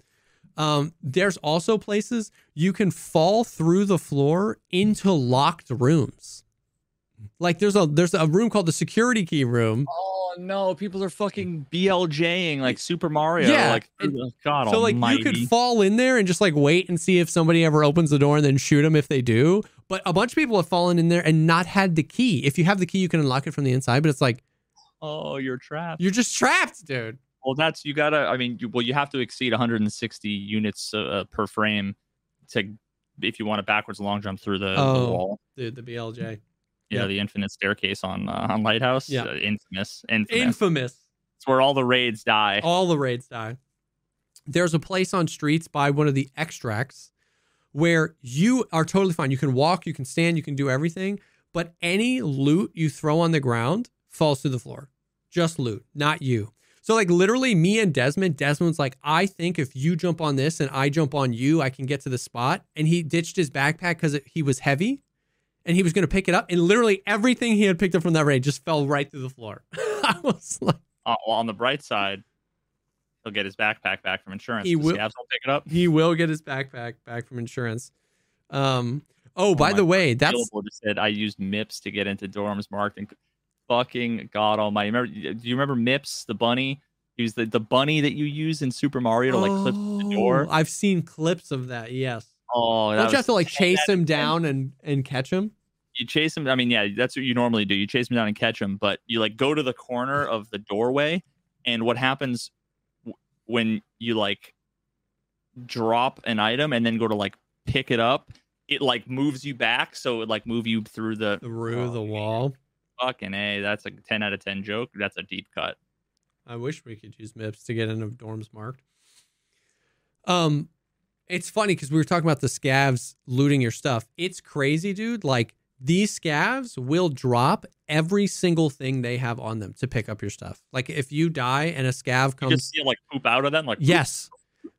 Um, there's also places you can fall through the floor into locked rooms. Like there's a there's a room called the security key room. Oh no, people are fucking BLJing like Super Mario. Yeah, Like and- God so like almighty. you could fall in there and just like wait and see if somebody ever opens the door and then shoot them if they do. But a bunch of people have fallen in there and not had the key. If you have the key, you can unlock it from the inside. But it's like Oh, you're trapped. You're just trapped, dude. Well, that's you gotta. I mean, you, well, you have to exceed 160 units uh, per frame to if you want to backwards long jump through the, the Oh. wall. Dude, the BLJ. Yeah, Yep. the infinite staircase on uh, on Lighthouse. Yeah. uh, infamous, infamous. Infamous. it's where all the raids die. All the raids die. There's a place on streets by one of the extracts where you are totally fine. You can walk, you can stand, you can do everything, but any loot you throw on the ground falls to the floor. Just loot, not you. So like literally me and Desmond, Desmond's like, I think if you jump on this and I jump on you, I can get to the spot. And he ditched his backpack because he was heavy and he was going to pick it up. And literally everything he had picked up from that raid just fell right through the floor. I was like, Uh, well, on the bright side, he'll get his backpack back from insurance. He will- will pick it up. he will get his backpack back from insurance. Um. Oh, by the way, that's Billboard just said I used MIPS to get into dorms marked and fucking god almighty. Remember? Do you remember MIPS, the bunny? He was the, the bunny that you use in Super Mario to like clip the door. Oh, I've seen clips of that. Yes. Oh, Don't you have to like chase him down and and catch him? You chase him. I mean, yeah, that's what you normally do. You chase him down and catch him, but you like go to the corner of the doorway, and what happens w- when you like drop an item and then go to like pick it up? It like moves you back, so it like move you through the Through Oh, the man. wall. Fucking a, that's a ten out of ten joke. That's a deep cut. I wish we could use MIPS to get into dorms marked. Um, it's funny because we were talking about the scavs looting your stuff. It's crazy, dude. Like these scavs will drop every single thing they have on them to pick up your stuff. Like if you die and a scav comes, You just see like poop out of them, like yes,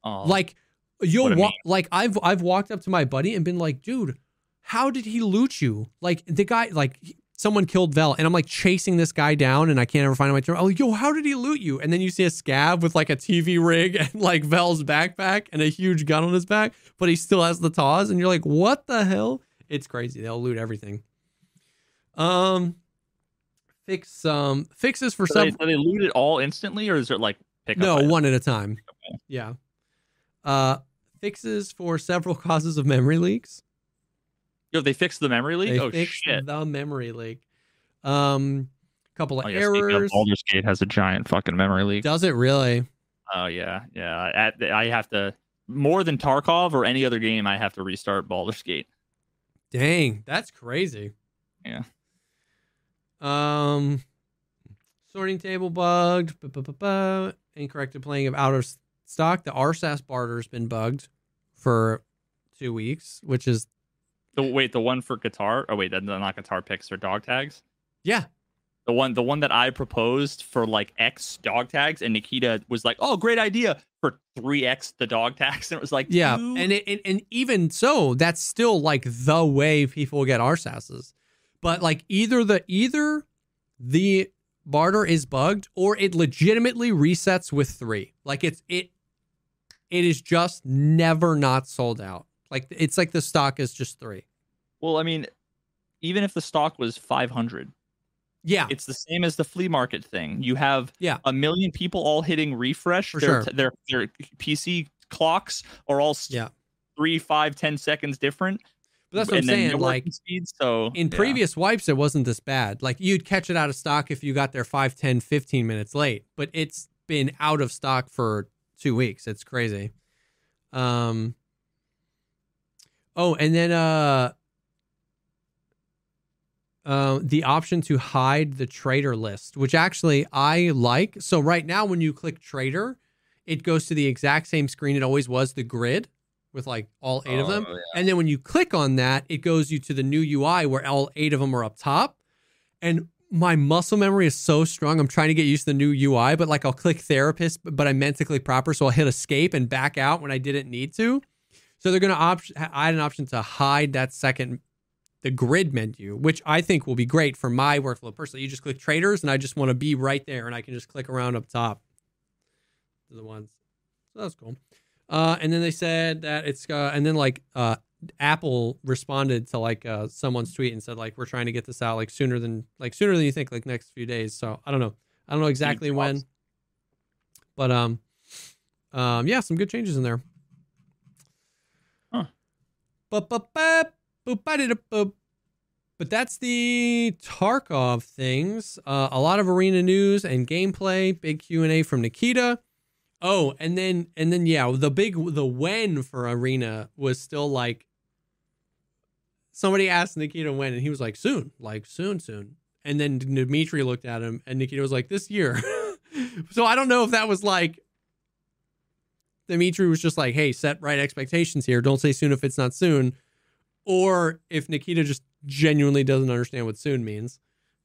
Oh, like you'll. Like I've I've walked up to my buddy and been like, dude, how did he loot you? Like the guy, like someone killed Vel, and I'm like chasing this guy down, and I can't ever find my turn. Oh, yo, how did he loot you? And then you see a scav with like a TV rig and like Vel's backpack and a huge gun on his back, but he still has the taws, and you're like, what the hell? It's crazy. They'll loot everything. Um, fix um fixes for so they, some. so they loot it all instantly, or is it like pick up? No, items? one at a time. Yeah. Uh, fixes for several causes of memory leaks. Yo, they fixed the memory leak. They oh fixed shit! the memory leak. Um, couple of Oh, yeah, of, errors. Baldur's Gate has a giant fucking memory leak. Does it really? Oh yeah, yeah. At, I have to more than Tarkov or any other game. I have to restart Baldur's Gate. Dang, that's crazy. Yeah. Um, sorting table bugged. Incorrect playing of out of stock. The RSAS barter's been bugged for two weeks, which is The wait, the one for guitar. Oh wait, that's not guitar picks or dog tags. yeah, The one, the one that I proposed for like X dog tags, and Nikita was like, "Oh, great idea for three X the dog tags," and it was like, Yeah, dude, and it, and and even so, that's still like the way people get RSASs. But like either the either the barter is bugged or it legitimately resets with three. Like it's it it is just never not sold out. Like it's like the stock is just three. well, I mean, even if the stock was five hundred, Yeah, it's the same as the flea market thing. You have Yeah. a million people all hitting refresh. For their, sure. their their PC clocks are all Yeah. three, five, ten seconds different. but that's what I'm saying. Like. So in yeah. previous wipes, it wasn't this bad. Like you'd catch it out of stock if you got there 5, 10, 15 minutes late, but it's been out of stock for two weeks. It's crazy. Um. Oh, and then uh, uh, the option to hide the trader list, which actually I like. So right now, when you click trader, it goes to the exact same screen it always was, the grid with like all eight of them. Oh, yeah. And then when you click on that, it goes you to the new UI where all eight of them are up top. And my muscle memory is so strong. I'm trying to get used to the new UI, but like I'll click therapist, but I'm mentally Prapor. So I'll hit escape and back out when I didn't need to. So they're going to op- add an option to hide that second, the grid menu, which I think will be great for my workflow personally. You just click traders and I just want to be right there and I can just click around up top to the ones. So that's cool. Uh, and then they said that it's uh, and then like uh, Apple responded to like uh, someone's tweet and said like we're trying to get this out like sooner than like sooner than you think like next few days. So I don't know. I don't know exactly when, but um, um, yeah, some good changes in there. But that's the Tarkov things. Uh, a lot of arena news and gameplay. Big Q and A from Nikita. Oh, and then and then yeah, the big the when for arena was still like somebody asked Nikita when, and he was like soon, like soon, soon. And then Dimitri looked at him, and Nikita was like this year. so I don't know if that was like Dimitri was just like, hey, set right expectations here. Don't say soon if it's not soon. Or if Nikita just genuinely doesn't understand what soon means.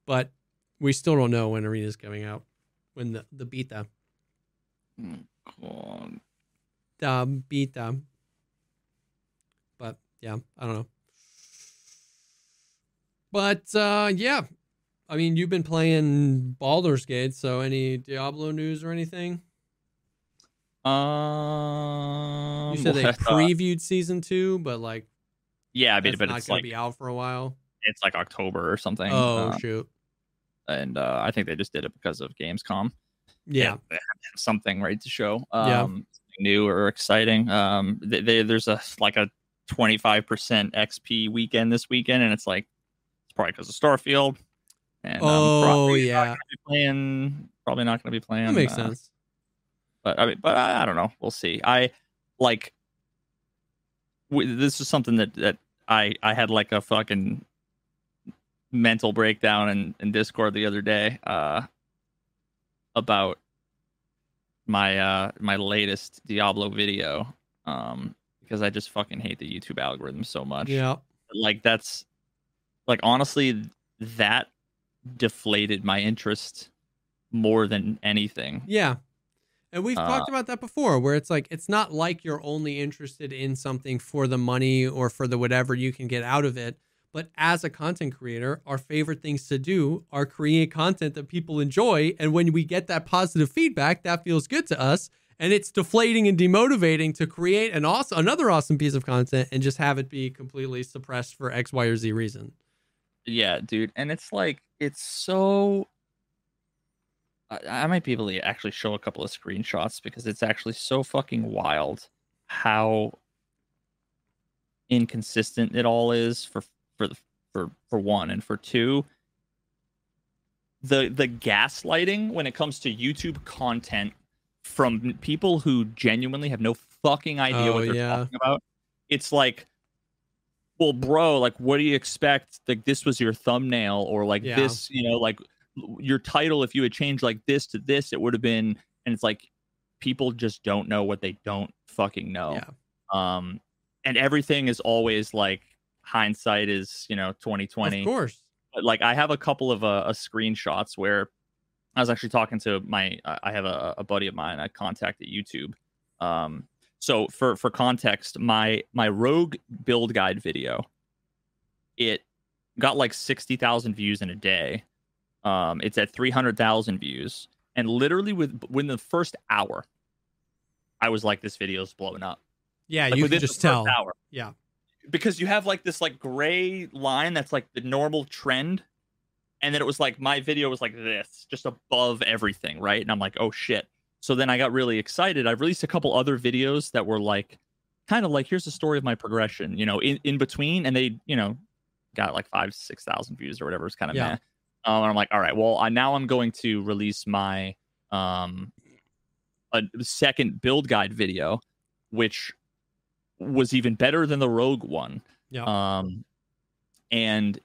But we still don't know when Arena's coming out. When the, the beta. God. The beta. But yeah, I don't know. But uh yeah. I mean, you've been playing Baldur's Gate, so any Diablo news or anything? Um, You said they previewed season two, but like yeah, I mean, but not it's gonna like be out for a while. it's like October or something. Oh uh, shoot! and uh, I think they just did it because of Gamescom. Yeah, had something right to show. Um, Yeah. new or exciting. Um, they, they, there's a like a 25% XP weekend this weekend, and it's like it's probably because of Starfield. And um, Oh, yeah. playing. Probably not going to be playing. that makes uh, sense. But I mean, but I, I don't know. We'll see. I like w- this is something that that I I had like a fucking mental breakdown in in Discord the other day uh about my uh my latest Diablo video um because I just fucking hate the YouTube algorithm so much Yeah, like that's like honestly that deflated my interest more than anything yeah. And we've Uh, talked about that before, where it's like it's not like you're only interested in something for the money or for the whatever you can get out of it. But as a content creator, our favorite things to do are create content that people enjoy. And when we get that positive feedback, that feels good to us. And it's deflating and demotivating to create an awesome, another awesome piece of content and just have it be completely suppressed for X, Y, or Z reason. Yeah, dude, and it's like it's so. I, I might be able to actually show a couple of screenshots because it's actually so fucking wild how inconsistent it all is for for the for for one and for two. The the gaslighting when it comes to YouTube content from people who genuinely have no fucking idea Oh, what they're yeah. talking about. It's like well, bro, like, what do you expect? Like, this was your thumbnail, or like Yeah. this, you know, like your title. If you had changed like this to this, it would have been. And it's like people just don't know what they don't fucking know. Yeah. Um, and everything is always like hindsight is you know twenty twenty Of course. but like I have a couple of uh, uh, screenshots where I was actually talking to my I I have a, a buddy of mine I contacted YouTube. Um, so for for context, my my Rogue build guide video, it got like sixty thousand views in a day. Um, it's at three hundred thousand views, and literally with within the first hour, I was like, this video is blowing up. Yeah, Like, you can just tell. Hour Yeah. because you have like this like gray line that's like the normal trend and then it was like my video was like this just above everything right and i'm like oh shit so then i got really excited I've released a couple other videos that were like kind of like here's the story of my progression you know in, in between and they you know got like five six thousand views or whatever it's kind of Yeah. meh. Um, and i'm like all right well I, now i'm going to release my um a second build guide video which was even better than the rogue one Yeah. um and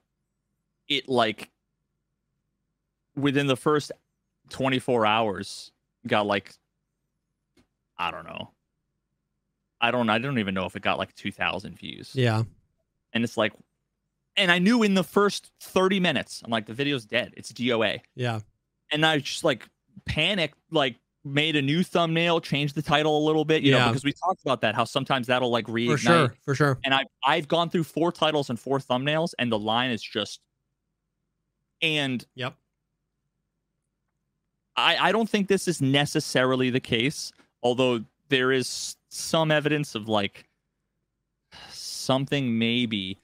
it like within the first 24 hours got like i don't know i don't i don't even know if it got like 2000 views yeah. and it's like and i knew in the first 30 minutes i'm like the video's dead it's doa Yeah. and i just like panicked like made a new thumbnail changed the title a little bit you know Yeah. because we talked about that how sometimes that'll like reignite For sure. For sure. and I've I've gone through four titles and four thumbnails, and the line is just. And Yep. I I don't think this is necessarily the case, although there is some evidence of like something maybe.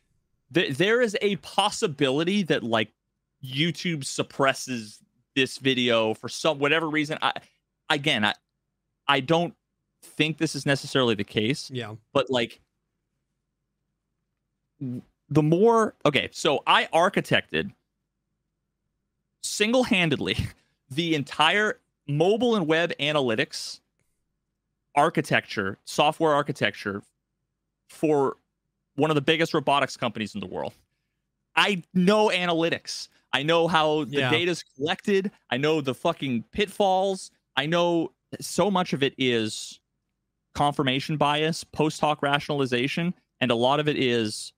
Th- there is a possibility that like YouTube suppresses this video for some whatever reason. I again I I don't think this is necessarily the case Yeah. but like the more okay, so I architected single-handedly the entire mobile and web analytics architecture, software architecture for one of the biggest robotics companies in the world. I know analytics. I know how the Yeah. data's collected. I know the fucking pitfalls. I know so much of it is confirmation bias, post hoc rationalization, and a lot of it is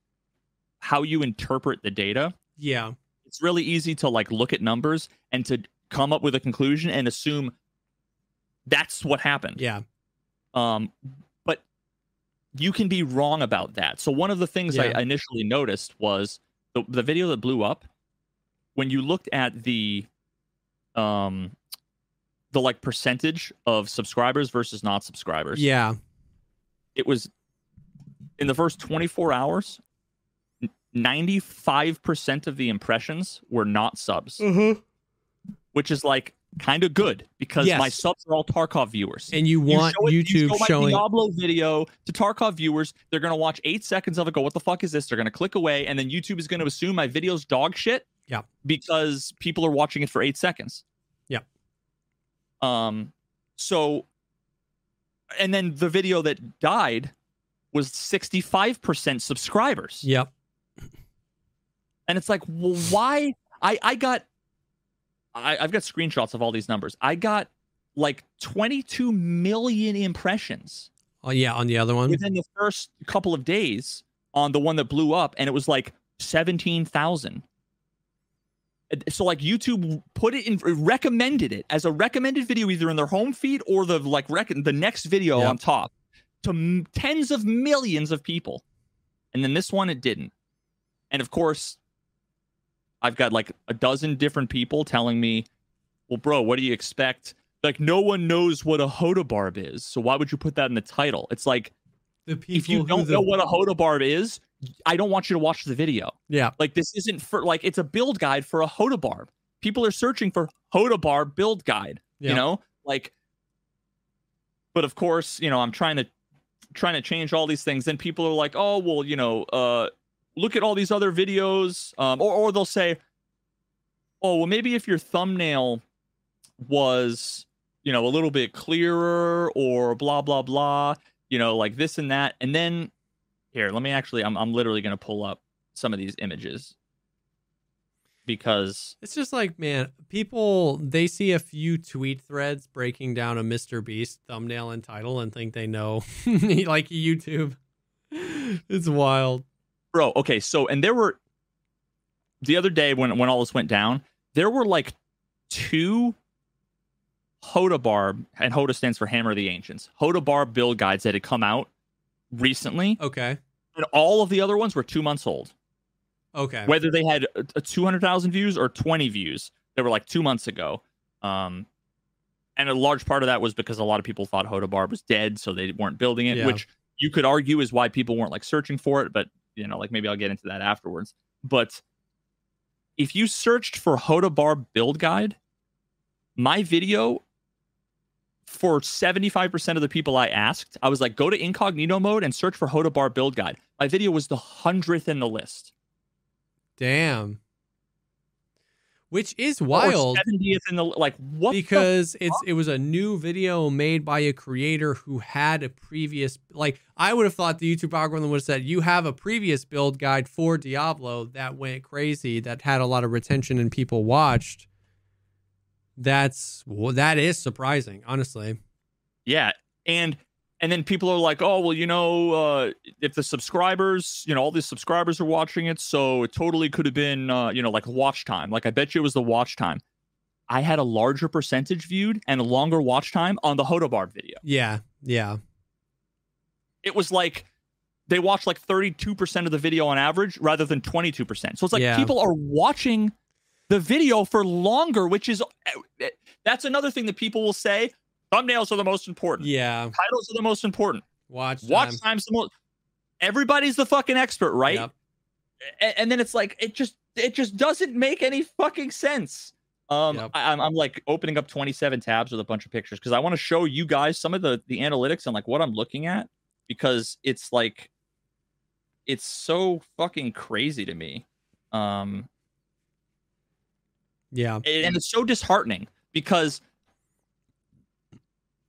how you interpret the data. Yeah. It's really easy to like look at numbers and to come up with a conclusion and assume that's what happened. Yeah. Um, you can be wrong about that. So one of the things Yeah. I initially noticed was the, the video that blew up when you looked at the um the like percentage of subscribers versus not subscribers. Yeah. It was in the first 24 hours 95% of the impressions were not subs, Mm-hmm. which is like kind of good because my subs are all Tarkov viewers. And you You want show it- you YouTube show my showing. Diablo video to Tarkov viewers. They're gonna watch eight seconds of it. Go, what the fuck is this? They're gonna click away, and then YouTube is gonna assume my video's dog shit. Yeah. Because people are watching it for eight seconds. Yeah. Um. So. And then the video that died was sixty-five percent subscribers, Yep. and it's like, well, why? I I got. I, I've got screenshots of all these numbers. I got like 22 million impressions Oh yeah. On the other one. within the first couple of days on the one that blew up, and it was like 17,000. And So like YouTube put it in recommended it as a recommended video either in their home feed or the like rec- the next video Yep. on top to m- tens of millions of people. And then this one it didn't. And of course I've got like a dozen different people telling me, "Well bro, what do you expect?" Like no one knows what a Hoda Barb is. So why would you put that in the title? It's like if you don't the- know what a Hoda Barb is, I don't want you to watch the video. Yeah. Like this isn't for like it's a build guide for a Hoda Barb. People are searching for hodabarb build guide. Yeah. You know, like. But of course, you know, I'm trying to trying to change all these things. Then people are like, oh well, you know, uh, look at all these other videos, um, or or they'll say, oh well, maybe if your thumbnail was you know a little bit clearer or blah blah blah you know like this and that and then here let me actually i'm, I'm literally going to pull up some of these images because It's just like, man, people they see a few tweet threads breaking down a Mr. Beast thumbnail and title and think they know like YouTube. It's wild. Bro okay so and there were the other day when when all this went down there were like two hodabarb and hoda stands for hammer of the ancients hodabarb build guides that had come out recently Okay. and all of the other ones were two months old Okay. whether they had a, a 200,000 views or 20 views they were like two months ago um and a large part of that was because a lot of people thought Hodabarb was dead so they weren't building it Yeah. which you could argue is why people weren't like searching for it but you know like maybe I'll get into that afterwards but if you searched for Hoda Bar build guide my video for 75% of the people I asked, I was like, go to incognito mode and search for Hoda Bar build guide. My video was the hundredth in the list. Damn. Which is oh, wild 70th in the like what because it's it was a new video made by a creator who had a previous like I would have thought the YouTube algorithm would have said you have a previous build guide for Diablo that went crazy that had a lot of retention and people watched. That's well, that is surprising, honestly. Yeah, and and then people are like, oh well, you know, uh, if the subscribers, you know, all these subscribers are watching it, so it totally could have been, uh, you know, like watch time. Like I bet you it was the watch time. I had a larger percentage viewed and a longer watch time on the Hodabarb video. Yeah, yeah, It was like they watched like 32% of the video on average rather than 22%. So it's like Yeah. people are watching the video for longer, which is eh, that's another thing that people will say. Thumbnails are the most important. yeah. Titles are the most important. Watch, Watch time's the most. Everybody's the fucking expert, right? Yep. A- And, then it's like it just it just doesn't make any fucking sense. Um, Yep. I, I'm I'm like opening up 27 tabs with a bunch of pictures because I want to show you guys some of the the analytics and like what I'm looking at because it's like it's so fucking crazy to me. Um, Yeah. and and it's so disheartening because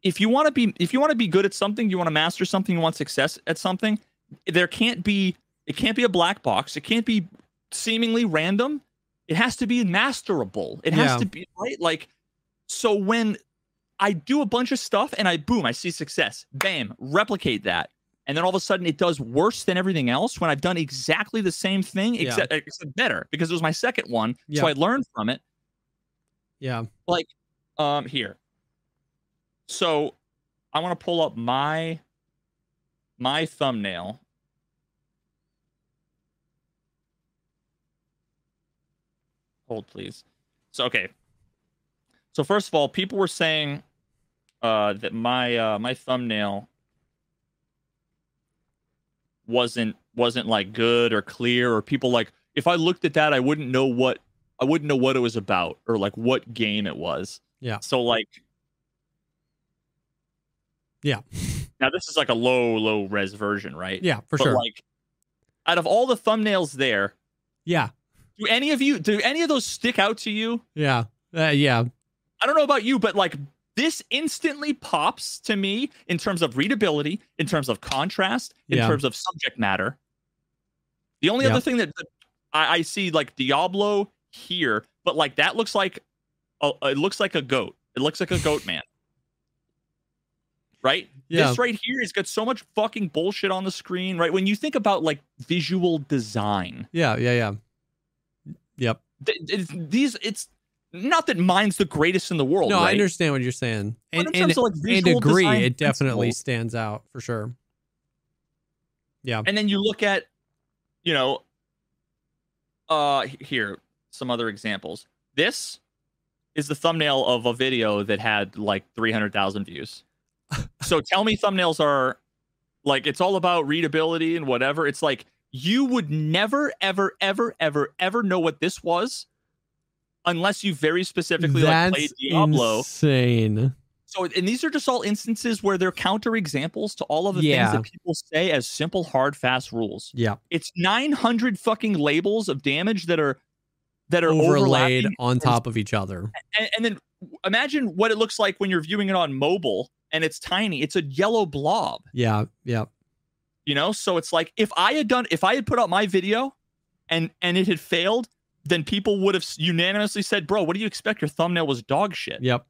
if you want to be if you want to be good at something you want to master something you want success at something there can't be it can't be a black box it can't be seemingly random it has to be masterable it has Yeah. to be right like so when i do a bunch of stuff and i boom i see success bam replicate that and then all of a sudden it does worse than everything else when i've done exactly the same thing Yeah. except, except better because it was my second one Yeah. so i learned from it Yeah. like um here so i want to pull up my my thumbnail. Hold please. So okay. So first of all people were saying uh that my uh my thumbnail wasn't wasn't like good or clear or people like if i looked at that i wouldn't know what i wouldn't know what it was about or like what game it was. Yeah. so like Yeah. now this is like a low low res version right Yeah, for but sure. like out of all the thumbnails there yeah. do any of you do any of those stick out to you Yeah. Uh, yeah. I don't know about you, but like this instantly pops to me in terms of readability, in terms of contrast, in Yeah. terms of subject matter. The only Yeah. other thing that, that I, I see like Diablo here, but like that looks like a, it looks like a goat. It looks like a goat man. Right? Yeah. This right here has got so much fucking bullshit on the screen, right? When you think about like visual design, Yeah. Yeah. Yeah. Yep. th- it's- these it's not that mine's the greatest in the world. No, I understand what you're saying. And in and, terms of, like, and visual agree, design it definitely principles- stands out for sure. Yeah. and then you look at you know uh here some other examples this is the thumbnail of a video that had like 300,000 views so tell me thumbnails are like it's all about readability and whatever it's like you would never ever ever ever ever know what this was unless you very specifically like played Diablo insane. so, and these are just all instances where they're counter examples to all of the Yeah. things that people say as simple, hard, fast rules. Yeah. It's 900 fucking labels of damage that are that are Overlaid on top of each other. and, and then imagine what it looks like when you're viewing it on mobile and it's tiny. It's a yellow blob, Yeah. Yeah. you know. So it's like if I had done, if I had put out my video, and and it had failed, then people would have unanimously said, "Bro, what do you expect? Your thumbnail was dog shit." Yep.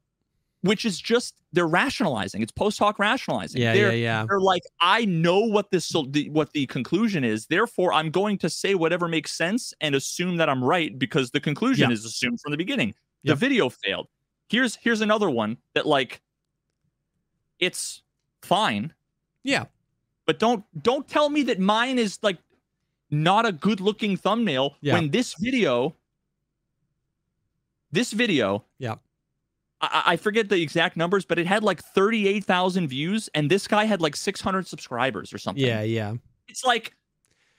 Which is just they're rationalizing. It's post hoc rationalizing. Yeah. They're, Yeah. Yeah. they're like i know what this the, what the conclusion is therefore i'm going to say whatever makes sense and assume that i'm right because the conclusion Yeah. is assumed from the beginning the video failed here's here's another one that like it's fine Yeah. but don't don't tell me that mine is like not a good looking thumbnail Yeah. when this video this video Yeah. I, I forget the exact numbers but it had like 38,000 views and this guy had like 600 subscribers or something Yeah. Yeah. it's like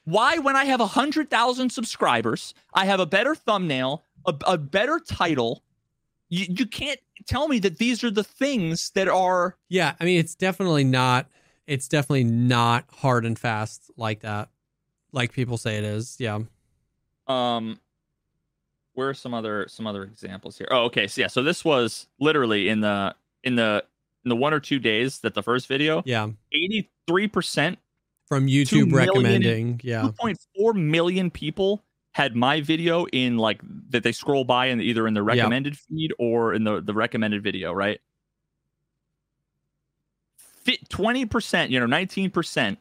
why when i have 100,000 subscribers i have a better thumbnail a, a better title you, you can't tell me that these are the things that are Yeah. I mean, it's definitely not. It's definitely not hard and fast like that, like people say it is. Yeah. um where are some other some other examples here oh okay so yeah so this was literally in the in the in the one or two days that the first video Yeah. 83% From YouTube million- recommending. Yeah. 2.4 million people had my video in like that they scroll by and either in the recommended feed or in the the recommended video right Fit 20% you know 19%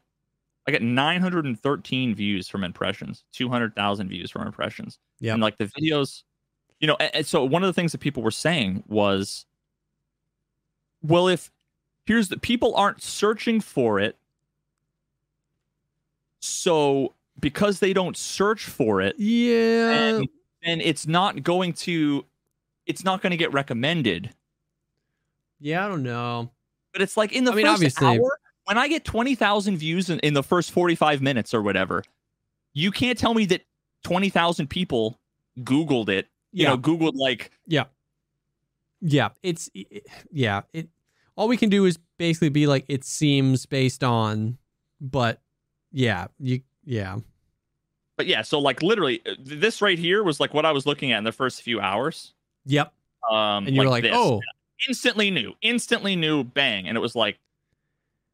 i got 913 views from impressions 200000 views from impressions Yeah. and like the videos you know and, and so one of the things that people were saying was well if here's the people aren't searching for it so because they don't search for it Yeah. and, and it's not going to it's not going to get recommended Yeah. I don't know. but it's like in the I mean, first obviously- hour when i get 20,000 views in, in the first 45 minutes or whatever you can't tell me that 20,000 people googled it you Yeah. know googled like Yeah. Yeah. It's, it- yeah. It, all we can do is basically be like, it seems based on, but yeah, you, Yeah. But yeah, so like literally, uh, this right here was like what I was looking at in the first few hours. Yep. Um, And you're like, this. oh, instantly knew, instantly knew, bang, and it was like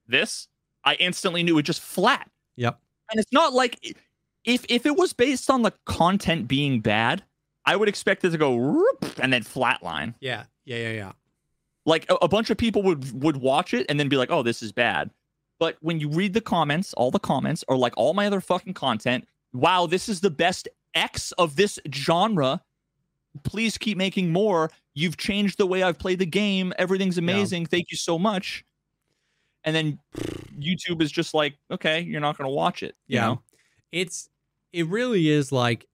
this. I instantly knew it just flat. Yep. And it's not like if if it was based on the content being bad, I would expect it to go and then flatline. yeah, yeah, yeah, yeah. Like a, a bunch of people would would watch it and then be like, "Oh, this is bad." But when you read the comments, all the comments are like all my other fucking content. Wow, this is the best X of this genre. Please keep making more. You've changed the way I've played the game. Everything's amazing. Thank you so much. And then YouTube is just like, okay, you're not going to watch it. you Yeah. know? It's it really is like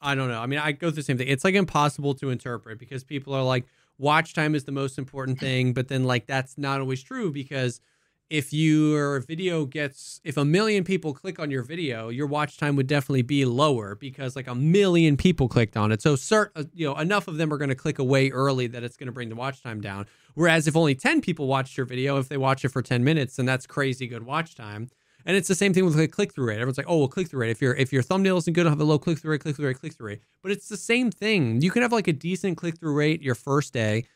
I don't know. I mean, I go through the same thing. It's like impossible to interpret because people are like watch time is the most important thing, but then like that's not always true because if your video gets if a million people click on your video, your watch time would definitely be lower because like a million people clicked on it. So cert, uh, you know, enough of them are going to click away early that it's going to bring the watch time down. Whereas if only 10 people watched your video, if they watch it for 10 minutes, then that's crazy good watch time. And it's the same thing with like click through rate. Everyone's like, oh, well, click through rate. If your if your thumbnail isn't good, have a low click through rate, click through rate, click through rate. But it's the same thing. You can have like a decent click through rate your first day,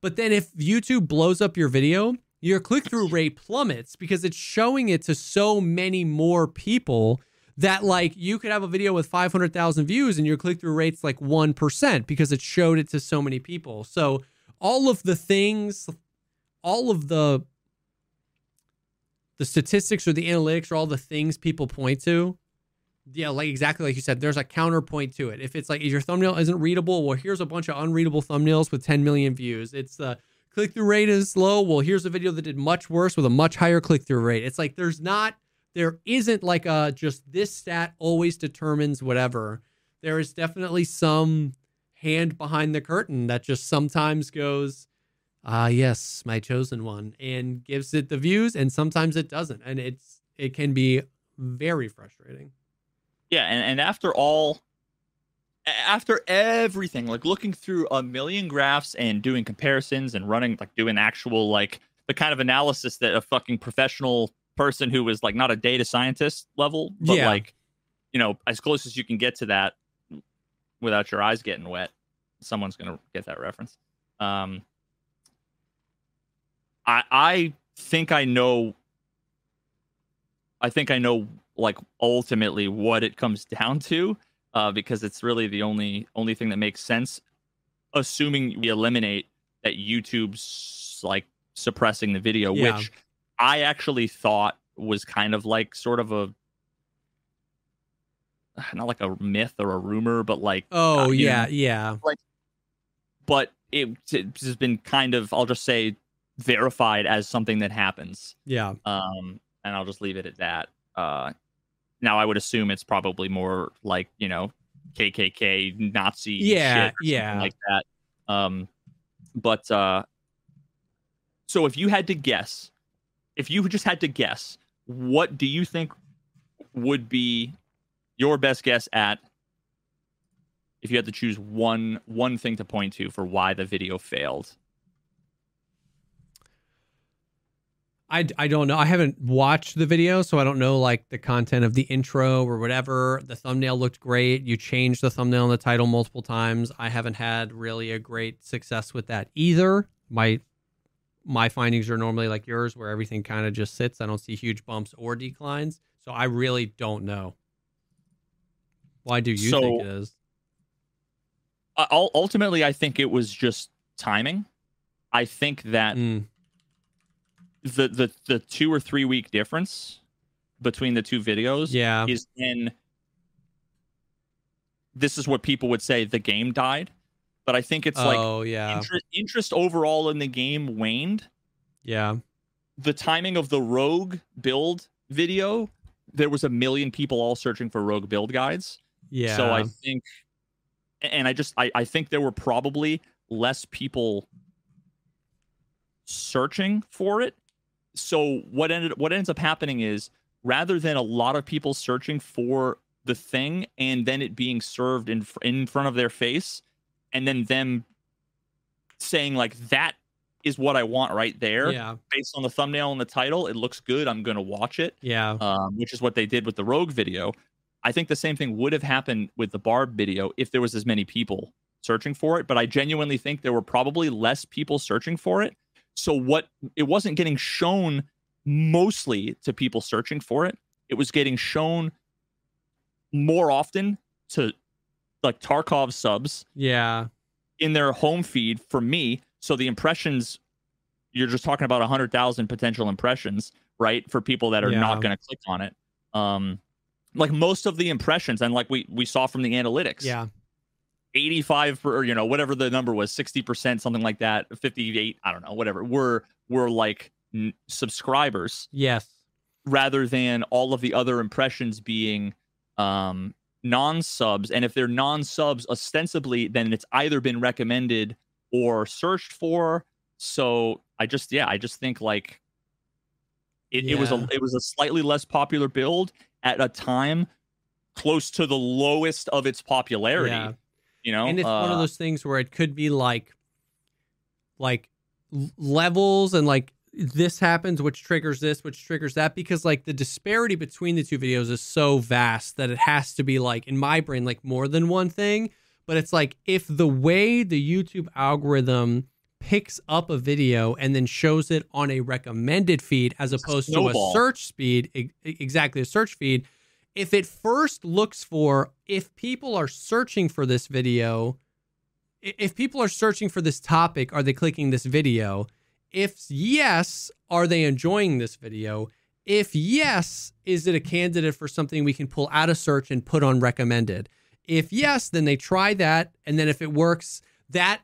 but then if YouTube blows up your video, your click through rate plummets because it's showing it to so many more people that like you could have a video with 500,000 views and your click through rate's like 1% because it showed it to so many people. So all of the things all of the the statistics or the analytics or all the things people point to yeah like exactly like you said there's a counterpoint to it if it's like if your thumbnail isn't readable well here's a bunch of unreadable thumbnails with 10 million views it's the click-through rate is low well here's a video that did much worse with a much higher click-through rate. It's like there's not there isn't like a just this stat always determines whatever. There is definitely some hand behind the curtain that just sometimes goes ah yes my chosen one and gives it the views and sometimes it doesn't. And it's it can be very frustrating. Yeah, and, and after all, after everything, like looking through a million graphs and doing comparisons and running, like doing actual, like the kind of analysis that a fucking professional person who is like not a data scientist level, but Yeah. like, you know, as close as you can get to that without your eyes getting wet, someone's gonna get that reference. Um, I I think I know. I think I know like ultimately what it comes down to uh, because it's really the only only thing that makes sense assuming we eliminate that youtube's like suppressing the video Yeah. which i actually thought was kind of like sort of a not like a myth or a rumor but like oh uh, yeah yeah but it, it has been kind of i'll just say verified as something that happens yeah um, and I'll just leave it at that. Uh, now I would assume it's probably more like you know KKK Nazi Yeah, shit or something yeah. like that. Um, but uh, so if you had to guess, if you just had to guess, what do you think would be your best guess at? If you had to choose one one thing to point to for why the video failed, I, I don't know. I haven't watched the video, so I don't know like the content of the intro or whatever. The thumbnail looked great. You changed the thumbnail and the title multiple times. I haven't had really a great success with that either. My my findings are normally like yours, where everything kind of just sits. I don't see huge bumps or declines. So I really don't know. Why do you So- think it is? uh, ultimately, I think it was just timing. I think that Mm, the the the two or three week difference between the two videos yeah. is in this is what people would say the game died but i think it's like oh yeah. interest, interest overall in the game waned Yeah. the timing of the rogue build video there was a million people all searching for rogue build guides Yeah. so i think and i just I, I think there were probably less people searching for it so what ended what ends up happening is rather than a lot of people searching for the thing and then it being served in in front of their face and then them saying like that is what I want right there. Yeah. Based on the thumbnail and the title, it looks good. I'm gonna watch it. Yeah. Um, which is what they did with the Rogue video. I think the same thing would have happened with the Barb video if there was as many people searching for it. But I genuinely think there were probably less people searching for it. So what it wasn't getting shown mostly to people searching for it. It was getting shown more often to like Tarkov subs Yeah. in their home feed for me. So the impressions, you're just talking about a 100,000 potential impressions, right? For people that are Yeah. not going to click on it. Um, like most of the impressions, and like we, we saw from the analytics, Yeah. 85 per, or, you know, whatever the number was, 60%, something like that, 58, I don't know, whatever, were, were like n- subscribers. Yes. rather than all of the other impressions being um non-subs. And if they're non-subs ostensibly then it's either been recommended or searched for. So i just yeah i just think like it, it was a it was a slightly less popular build at a time close to the lowest of its popularity. Yeah. You know and it's one of Uh, those things where it could be like like levels and like this happens which triggers this which triggers that because like the disparity between the two videos is so vast that it has to be like in my brain like more than one thing. But it's like if the way the YouTube algorithm picks up a video and then shows it on a recommended feed as opposed to a search speed e- exactly a search feed if it first looks for if people are searching for this video if people are searching for this topic are they clicking this video? If yes are they enjoying this video? If yes is it a candidate for something we can pull out of search and put on recommended? If yes then they try that and then if it works that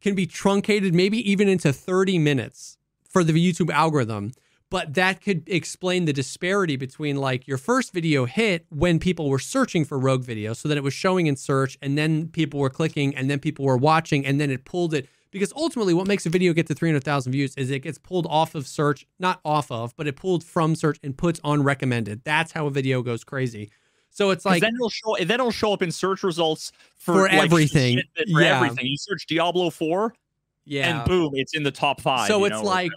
can be truncated maybe even into 30 minutes for the YouTube algorithm but that could explain the disparity between like your first video hit when people were searching for rogue video so that it was showing in search and then people were clicking and then people were watching and then it pulled it because ultimately what makes a video get to 300,000 views is it gets pulled off of search not off of but it pulled from search and puts on recommended that's how a video goes crazy so it's like then it'll show then it'll show up in search results for, For like, everything. for Yeah. everything you search diablo 4 yeah and boom, it's in the top five. So it's know, like-.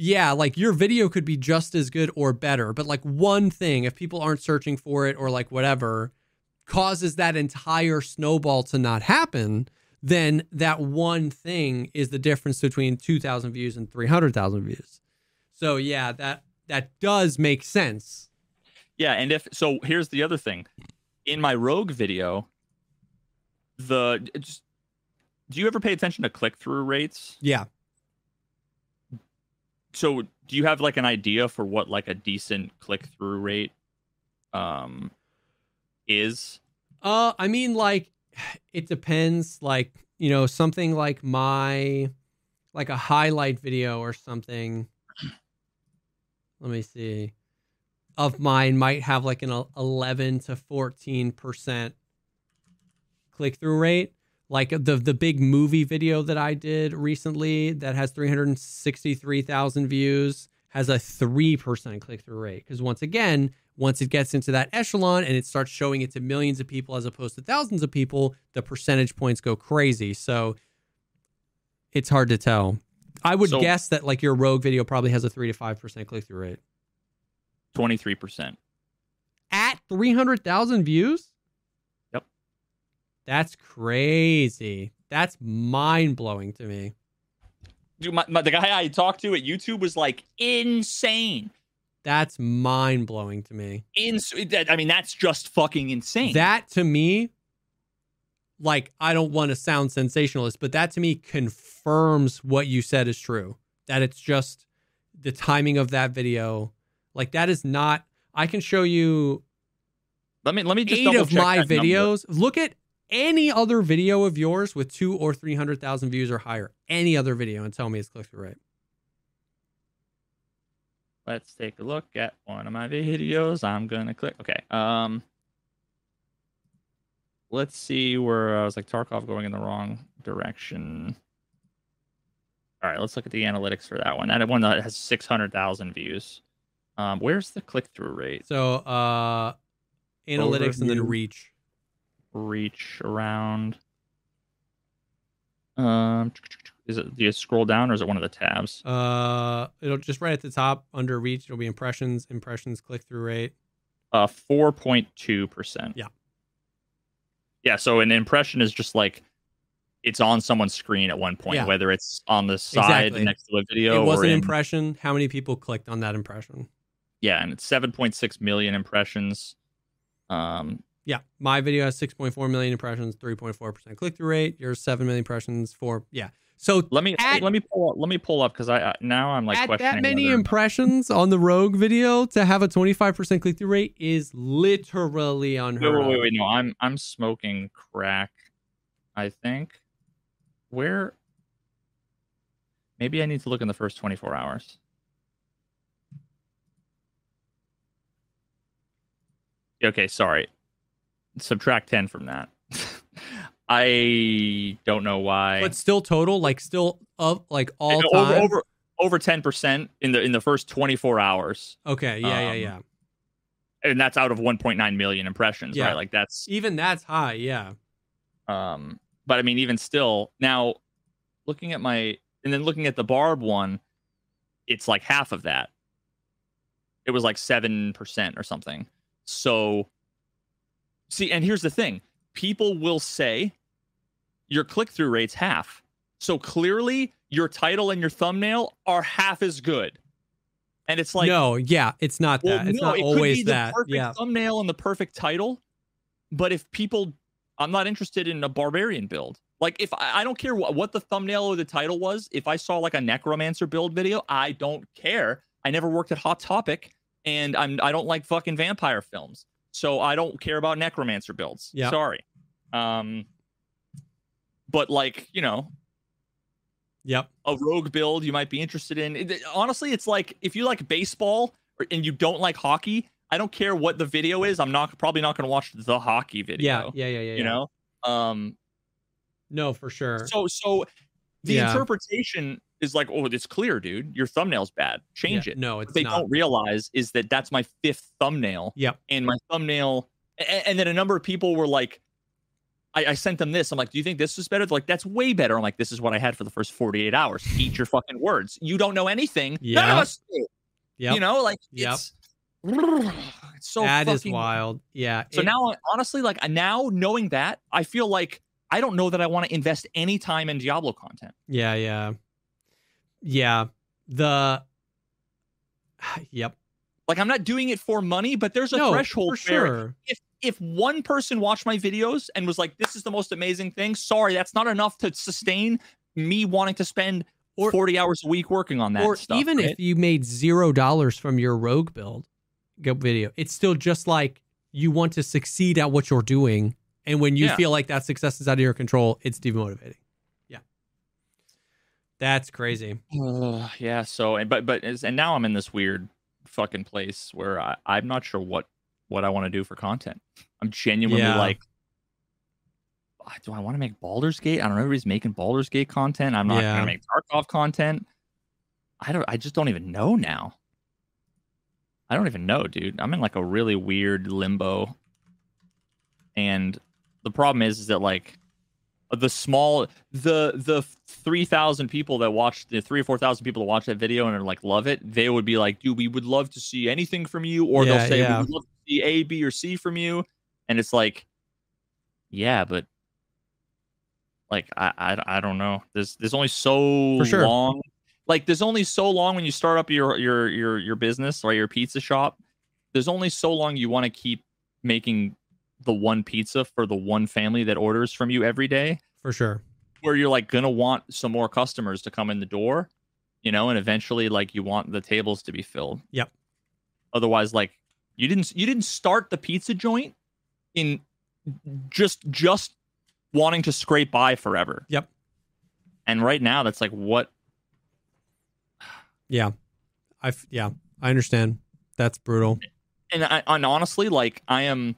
Yeah, like your video could be just as good or better, but like one thing, if people aren't searching for it or like whatever, causes that entire snowball to not happen, then that one thing is the difference between 2,000 views and 300,000 views. So yeah, that that does make sense. yeah. And if so, here's the other thing. In my Rogue video, the just, do you ever pay attention to click through rates? Yeah. So do you have like an idea for what like a decent click through rate um is? Uh, I mean, like, it depends. Like, you know, something like my, like a highlight video or something. Let me see. Of mine might have like an 11 to 14 percent click through rate. Like the the big movie video that I did recently that has 363,000 views has a 3% click through rate. Because once again, once it gets into that echelon and it starts showing it to millions of people as opposed to thousands of people, the percentage points go crazy. So it's hard to tell. I would So- guess that like your rogue video probably has a 3 to 5% click through rate. Twenty three percent. At 300,000 views? That's crazy. That's mind blowing to me. Dude, my, my, the guy I talked to at YouTube was like insane. That's mind blowing to me. Ins- I mean, that's just fucking insane. That to me, like, I don't want to sound sensationalist, but that to me confirms what you said is true. That it's just the timing of that video. Like, that is not, I can show you let me let me just eight double of check my that number. videos. Look at any other video of yours with two or 300,000 views or higher. Any other video and tell me it's click through rate. Let's take a look at one of my videos. I'm gonna click. Okay. Um. Let's see where I was like Tarkov going in the wrong direction. All right, let's look at the analytics for that one. That one that has six hundred thousand views. Um, where's the click through rate? So, uh, analytics and then reach. Reach around. Um, Is it? Do you scroll down, or is it one of the tabs? Uh, it'll just right at the top under reach. It'll be impressions, impressions, click through rate. Uh, four point two percent. Yeah. Yeah. So an impression is just like it's on someone's screen at one point, Yeah. whether it's on the side Exactly. next to a video it was an in, impression. How many people clicked on that impression? yeah, and it's seven point six million impressions. Um, Yeah, my video has 6.4 million impressions, 3.4% click through rate. Yours 7 million impressions, four. Yeah. So let me At- let me pull up, let me pull up because I, I now I'm like at questioning that many whether- impressions on the Rogue video to have a 25% click through rate is literally Wait, unheard wait, wait, of. wait, no, I'm I'm smoking crack. I think. Where? Maybe I need to look in the first 24 hours. Okay, sorry. Subtract 10 from that. I don't know why. But still total, like still of like all time. over, over over 10% in the in the first 24 hours. okay, yeah, yeah, um, yeah. And that's out of 1.9 million impressions, Yeah. right? Like that's Even that's high, yeah. Um, but I mean, even still, now looking at my and then looking at the Barb one, it's like half of that. It was like seven percent or something. So, see, and here's the thing: people will say your click through rate's half. So clearly, your title and your thumbnail are half as good. And it's like, no, yeah, it's not well, that. it's no, not it always could be that. the perfect Yeah. thumbnail and the perfect title. But if people, I'm not interested in a barbarian build. Like if I, I don't care what, what the thumbnail or the title was. If I saw like a necromancer build video, I don't care. I never worked at Hot Topic, and I'm I don't like fucking vampire films, so I don't care about necromancer builds. Yeah. sorry. Um, but like you know, Yep. a rogue build you might be interested in. It- honestly, it's like if you like baseball or, and you don't like hockey, I don't care what the video is. I'm not probably not going to watch the hockey Yeah, video. yeah, yeah, yeah. You yeah. know. Um. No, for sure. So so the Yeah. interpretation is like, oh, it's clear, dude. Your thumbnail's bad. Change Yeah, it. No, What it's they not. don't realize is that that's my fifth thumbnail, Yep. and my thumbnail, and, and then a number of people were like. I, I sent them this. I'm like, do you think this is better? They're like, that's way better. I'm like, this is what I had for the first 48 hours. Eat your fucking words. You don't know anything. None Yeah. of us do. Yep. You know, like Yep. it's, it's so That is wild. Yeah. So it- now, honestly, like now knowing that, I feel like I don't know that I want to invest any time in Diablo content. Yeah, yeah. Yeah. The Yep. Like I'm not doing it for money, but there's a no, threshold for sure. if if one person watched my videos and was like, "This is the most amazing thing," sorry, that's not enough to sustain me wanting to spend Or- 40 hours a week working on that Or stuff. even right? if you made zero dollars from your rogue build video, it's still just like you want to succeed at what you're doing. And when you Yeah. feel like that success is out of your control, it's demotivating. That's crazy. Yeah. So, and but but and now I'm in this weird fucking place where I, I'm not sure what what I want to do for content. I'm genuinely Yeah. like, "Ah, do I want to make Baldur's Gate? I don't know. Everybody's making Baldur's Gate content. I'm not Yeah. gonna make Tarkov content. I don't. I just don't even know now. I don't even know, dude. I'm in like a really weird limbo. And the problem is, is that like the small the the 3000 people that watched the 3 or 4000 people that watch that video and are like love it they would be like dude we would love to see anything from you or Yeah, they'll say yeah. we would love to see a b or c from you and it's like yeah but like i i, I don't know there's there's only so sure. long like there's only so long when you start up your your your your business or your pizza shop there's only so long you want to keep making the one pizza for the one family that orders from you every day For sure. where you're like gonna want some more customers to come in the door, you know, and eventually like you want the tables to be filled. Yep. Otherwise, like you didn't you didn't start the pizza joint in just just wanting to scrape by forever. Yep. And right now that's like what Yeah. I yeah, I understand. That's brutal. and I and honestly, like I am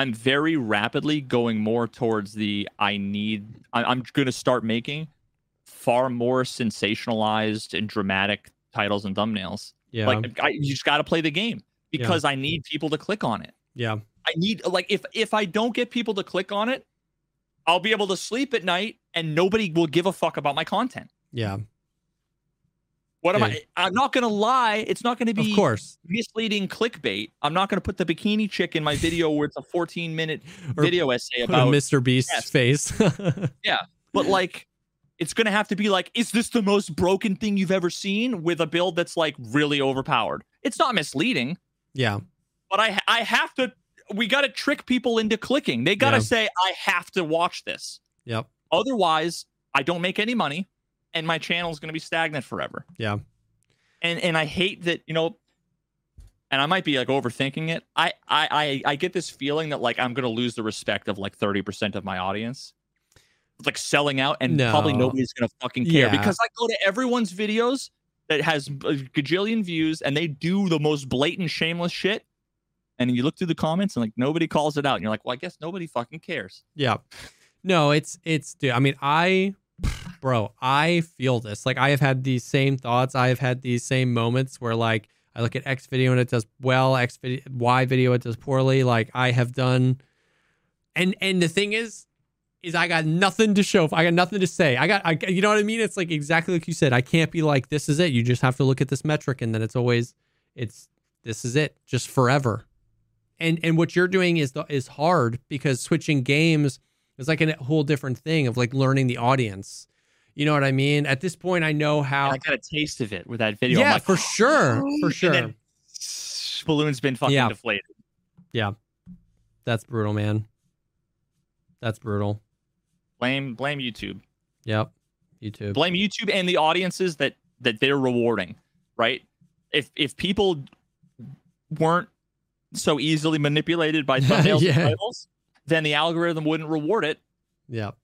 I'm very rapidly going more towards the I need I, I'm gonna start making far more sensationalized and dramatic titles and thumbnails. Yeah. Like I, you just got to play the game because I need people to click on it. yeah. I need like if if I don't get people to click on it, I'll be able to sleep at night and nobody will give a fuck about my content. Yeah. What am Yeah. I? I'm not gonna lie. It's not gonna be, Of course. misleading clickbait. I'm not gonna put the bikini chick in my video where it's a 14 minute video essay about. Mr. Beast's Yes. face. Yeah, but like, it's gonna have to be like, is this the most broken thing you've ever seen with a build that's like really overpowered? It's not misleading, yeah. but I I have to. We got to trick people into clicking. They got to Yeah. say, I have to watch this. Yep. Otherwise, I don't make any money, and my channel is going to be stagnant forever. Yeah. And and I hate that you know, and I might be like overthinking it. I I I, I get this feeling that like I'm going to lose the respect of like thirty percent of my audience. It's like selling out, and probably nobody's going to fucking care Yeah. because I go to everyone's videos that has a uh, gajillion views, and they do the most blatant, shameless shit. And you look through the comments, and like nobody calls it out, and you're like, well, I guess nobody fucking cares. Yeah. No, it's it's dude, I mean, I bro, I feel this. Like I have had these same thoughts. I have had these same moments where like I look at X video and it does well, X video Y video it does poorly. Like I have done and and the thing is is I got nothing to show. I got nothing to say. I got I you know what I mean? It's like exactly like you said. I can't be like this is it. You just have to look at this metric and then it's always it's this is it just forever. And and what you're doing is the, is hard because switching games is like a whole different thing of like learning the audience. You know what I mean? At this point, I know how. And I got a taste of it with that video. Yeah, like, for sure, for sure. then balloon's been fucking Yeah. deflated. Yeah, that's brutal, man. That's brutal. Blame blame YouTube. Yep. YouTube. Blame YouTube and the audiences that that they're rewarding, right? If if people weren't so easily manipulated by thumbnails Yeah. and titles, then the algorithm wouldn't reward it. Yep.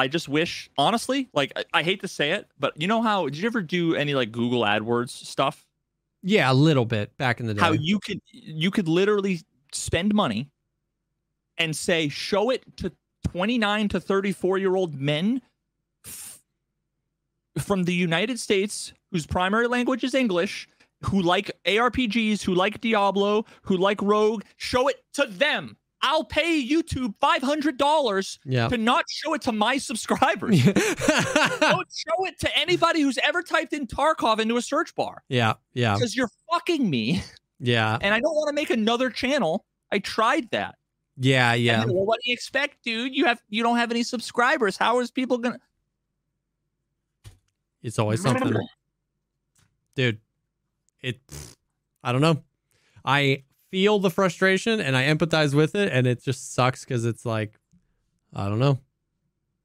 I just wish, honestly, like I, I hate to say it, but you know how did you ever do any like Google AdWords stuff? Yeah, a little bit back in the day. How you could you could literally spend money and say show it to 29 to 34 year old men f- from the United States whose primary language is English who like ARPGs, who like Diablo, who like Rogue, show it to them. I'll pay YouTube $500 yeah. to not show it to my subscribers. Don't show it to anybody who's ever typed in Tarkov into a search bar yeah. Yeah. because you're fucking me Yeah. and I don't want to make another channel. I tried that. Yeah. Yeah. then, well, what do you expect, dude? You have you don't have any subscribers. How is people gonna? It's always something. Dude, it I don't know. I feel the frustration and I empathize with it and it just sucks cuz it's like I don't know.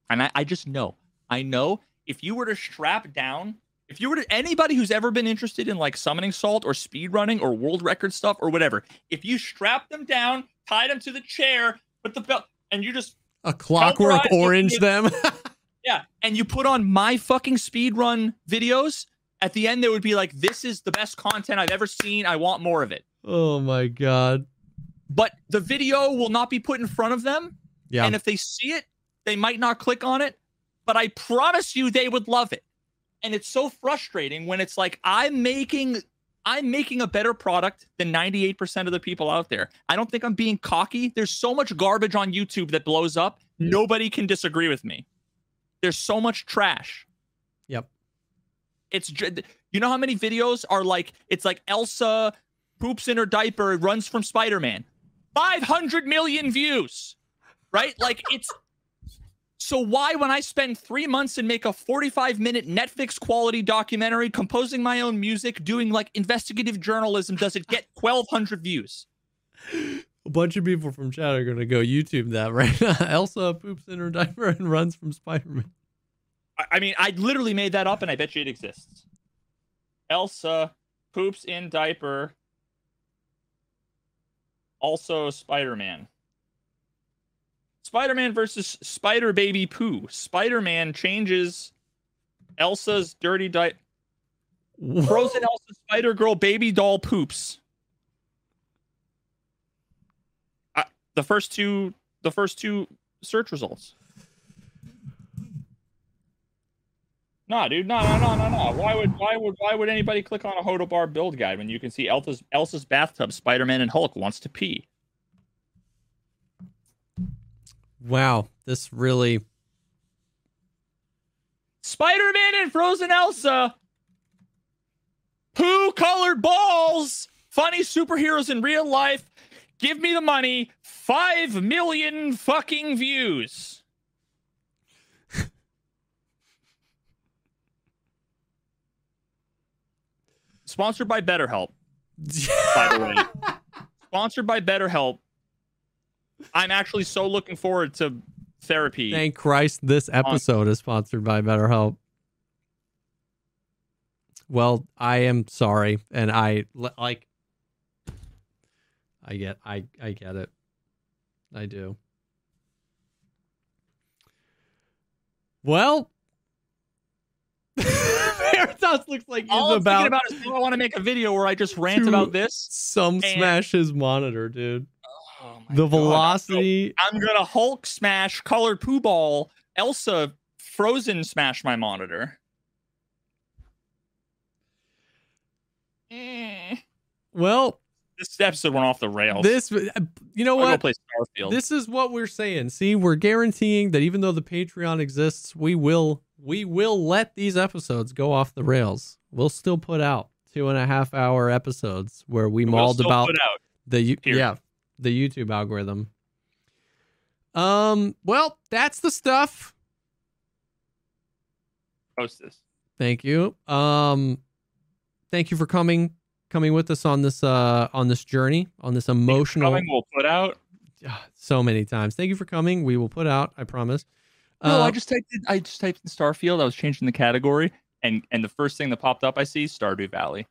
And I, I just know. I know if you were to strap down, if you were to anybody who's ever been interested in like summoning salt or speed running or world record stuff or whatever, if you strap them down, tied them to the chair, put the belt, and you just A clockwork orange them. Yeah, and you put on my fucking speed run videos. At the end, there would be like, "This is the best content I've ever seen. I want more of it." Oh my god. But the video will not be put in front of them, Yeah. and if they see it, they might not click on it. But I promise you, they would love it. And it's so frustrating when it's like I'm making. I'm making a better product than 98% of the people out there. I don't think I'm being cocky. There's so much garbage on YouTube that blows up. Mm. Nobody can disagree with me. There's so much trash. Yep. It's you know how many videos are like it's like Elsa poops in her diaper, runs from Spider-Man. 500 million views. Right? Like it's so why when I spend 3 months and make a 45 minute Netflix quality documentary composing my own music, doing like investigative journalism does it get 1200 views? A bunch of people from chat are going to go YouTube that right now. Elsa poops in her diaper and runs from Spider-Man. I- I mean, I literally made that up and I bet you it exists. Elsa poops in diaper. Also, Spider Man. Spider Man versus Spider Baby Poo. Spider Man changes Elsa's dirty diaper. Frozen Elsa Spider Girl baby doll poops. The first two, the first two search results. Nah, dude, no, no, no, no, no. Why would, why would, why would anybody click on a Hodobar build guide when you can see Elsa's, Elsa's bathtub, Spider-Man and Hulk wants to pee? Wow, this really Spider Man and Frozen Elsa. Poo colored balls. Funny superheroes in real life. Give me the money. Five million fucking views. Sponsored by BetterHelp, by the way. Sponsored by BetterHelp. I'm actually so looking forward to therapy. Thank Christ this episode is sponsored by BetterHelp. Well, I am sorry, and I like. I get, I, I get it. I do. Well, Veritas looks like All I'm about, thinking about is do I want to make a video where I just rant about this? some and- smash his monitor, dude. Oh my The God. velocity. I'm gonna Hulk smash colored poo ball. Elsa frozen smash my monitor. Mm. Well, This episode went off the rails. this, you know what? play Starfield. This is what we're saying. See, we're guaranteeing that even though the Patreon exists, we will we will let these episodes go off the rails. We'll still put out two and a half hour episodes where we We'll mauled about out. the Period. yeah the YouTube algorithm. Um. Well, that's the stuff. Post this. Thank you. Um. Thank you for coming coming with us on this uh on this journey on this emotional Coming, we'll put out. Ah, so many times. Thank you for coming. We will put out. I promise. No, Uh, I just typed in, I just typed in Starfield. I was changing the category, and and the first thing that popped up I see Stardew Valley.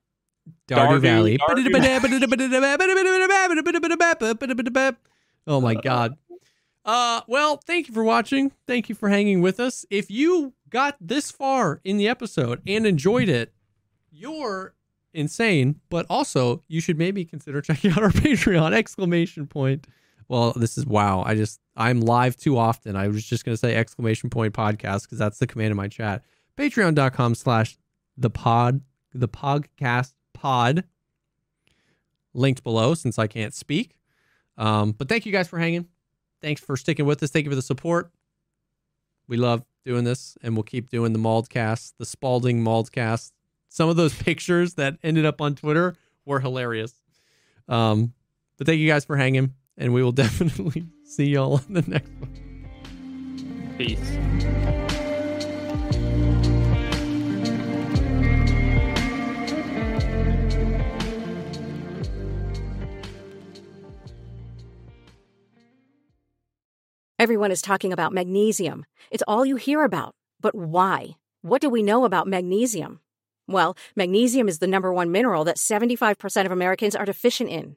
Dardu Valley. Stardew- Oh my god. Uh well, thank you for watching. Thank you for hanging with us. If you got this far in the episode and enjoyed it, you're insane, but also you should maybe consider checking out our Patreon exclamation point. Well, this is wow. I just I'm live too often. I was just gonna say exclamation point pogcast because that's the command in my chat. Patreon.com slash the pod the pogcast pod linked below since I can't speak. Um, but thank you guys for hanging. Thanks for sticking with us. Thank you for the support. We love doing this and we'll keep doing the Maldcast, the Spalding Maldcast. Some of those pictures that ended up on Twitter were hilarious. Um, but thank you guys for hanging and we will definitely see y'all on the next one. Peace. Everyone is talking about magnesium. It's all you hear about. But why? What do we know about magnesium? Well, magnesium is the number one mineral that 75% of Americans are deficient in.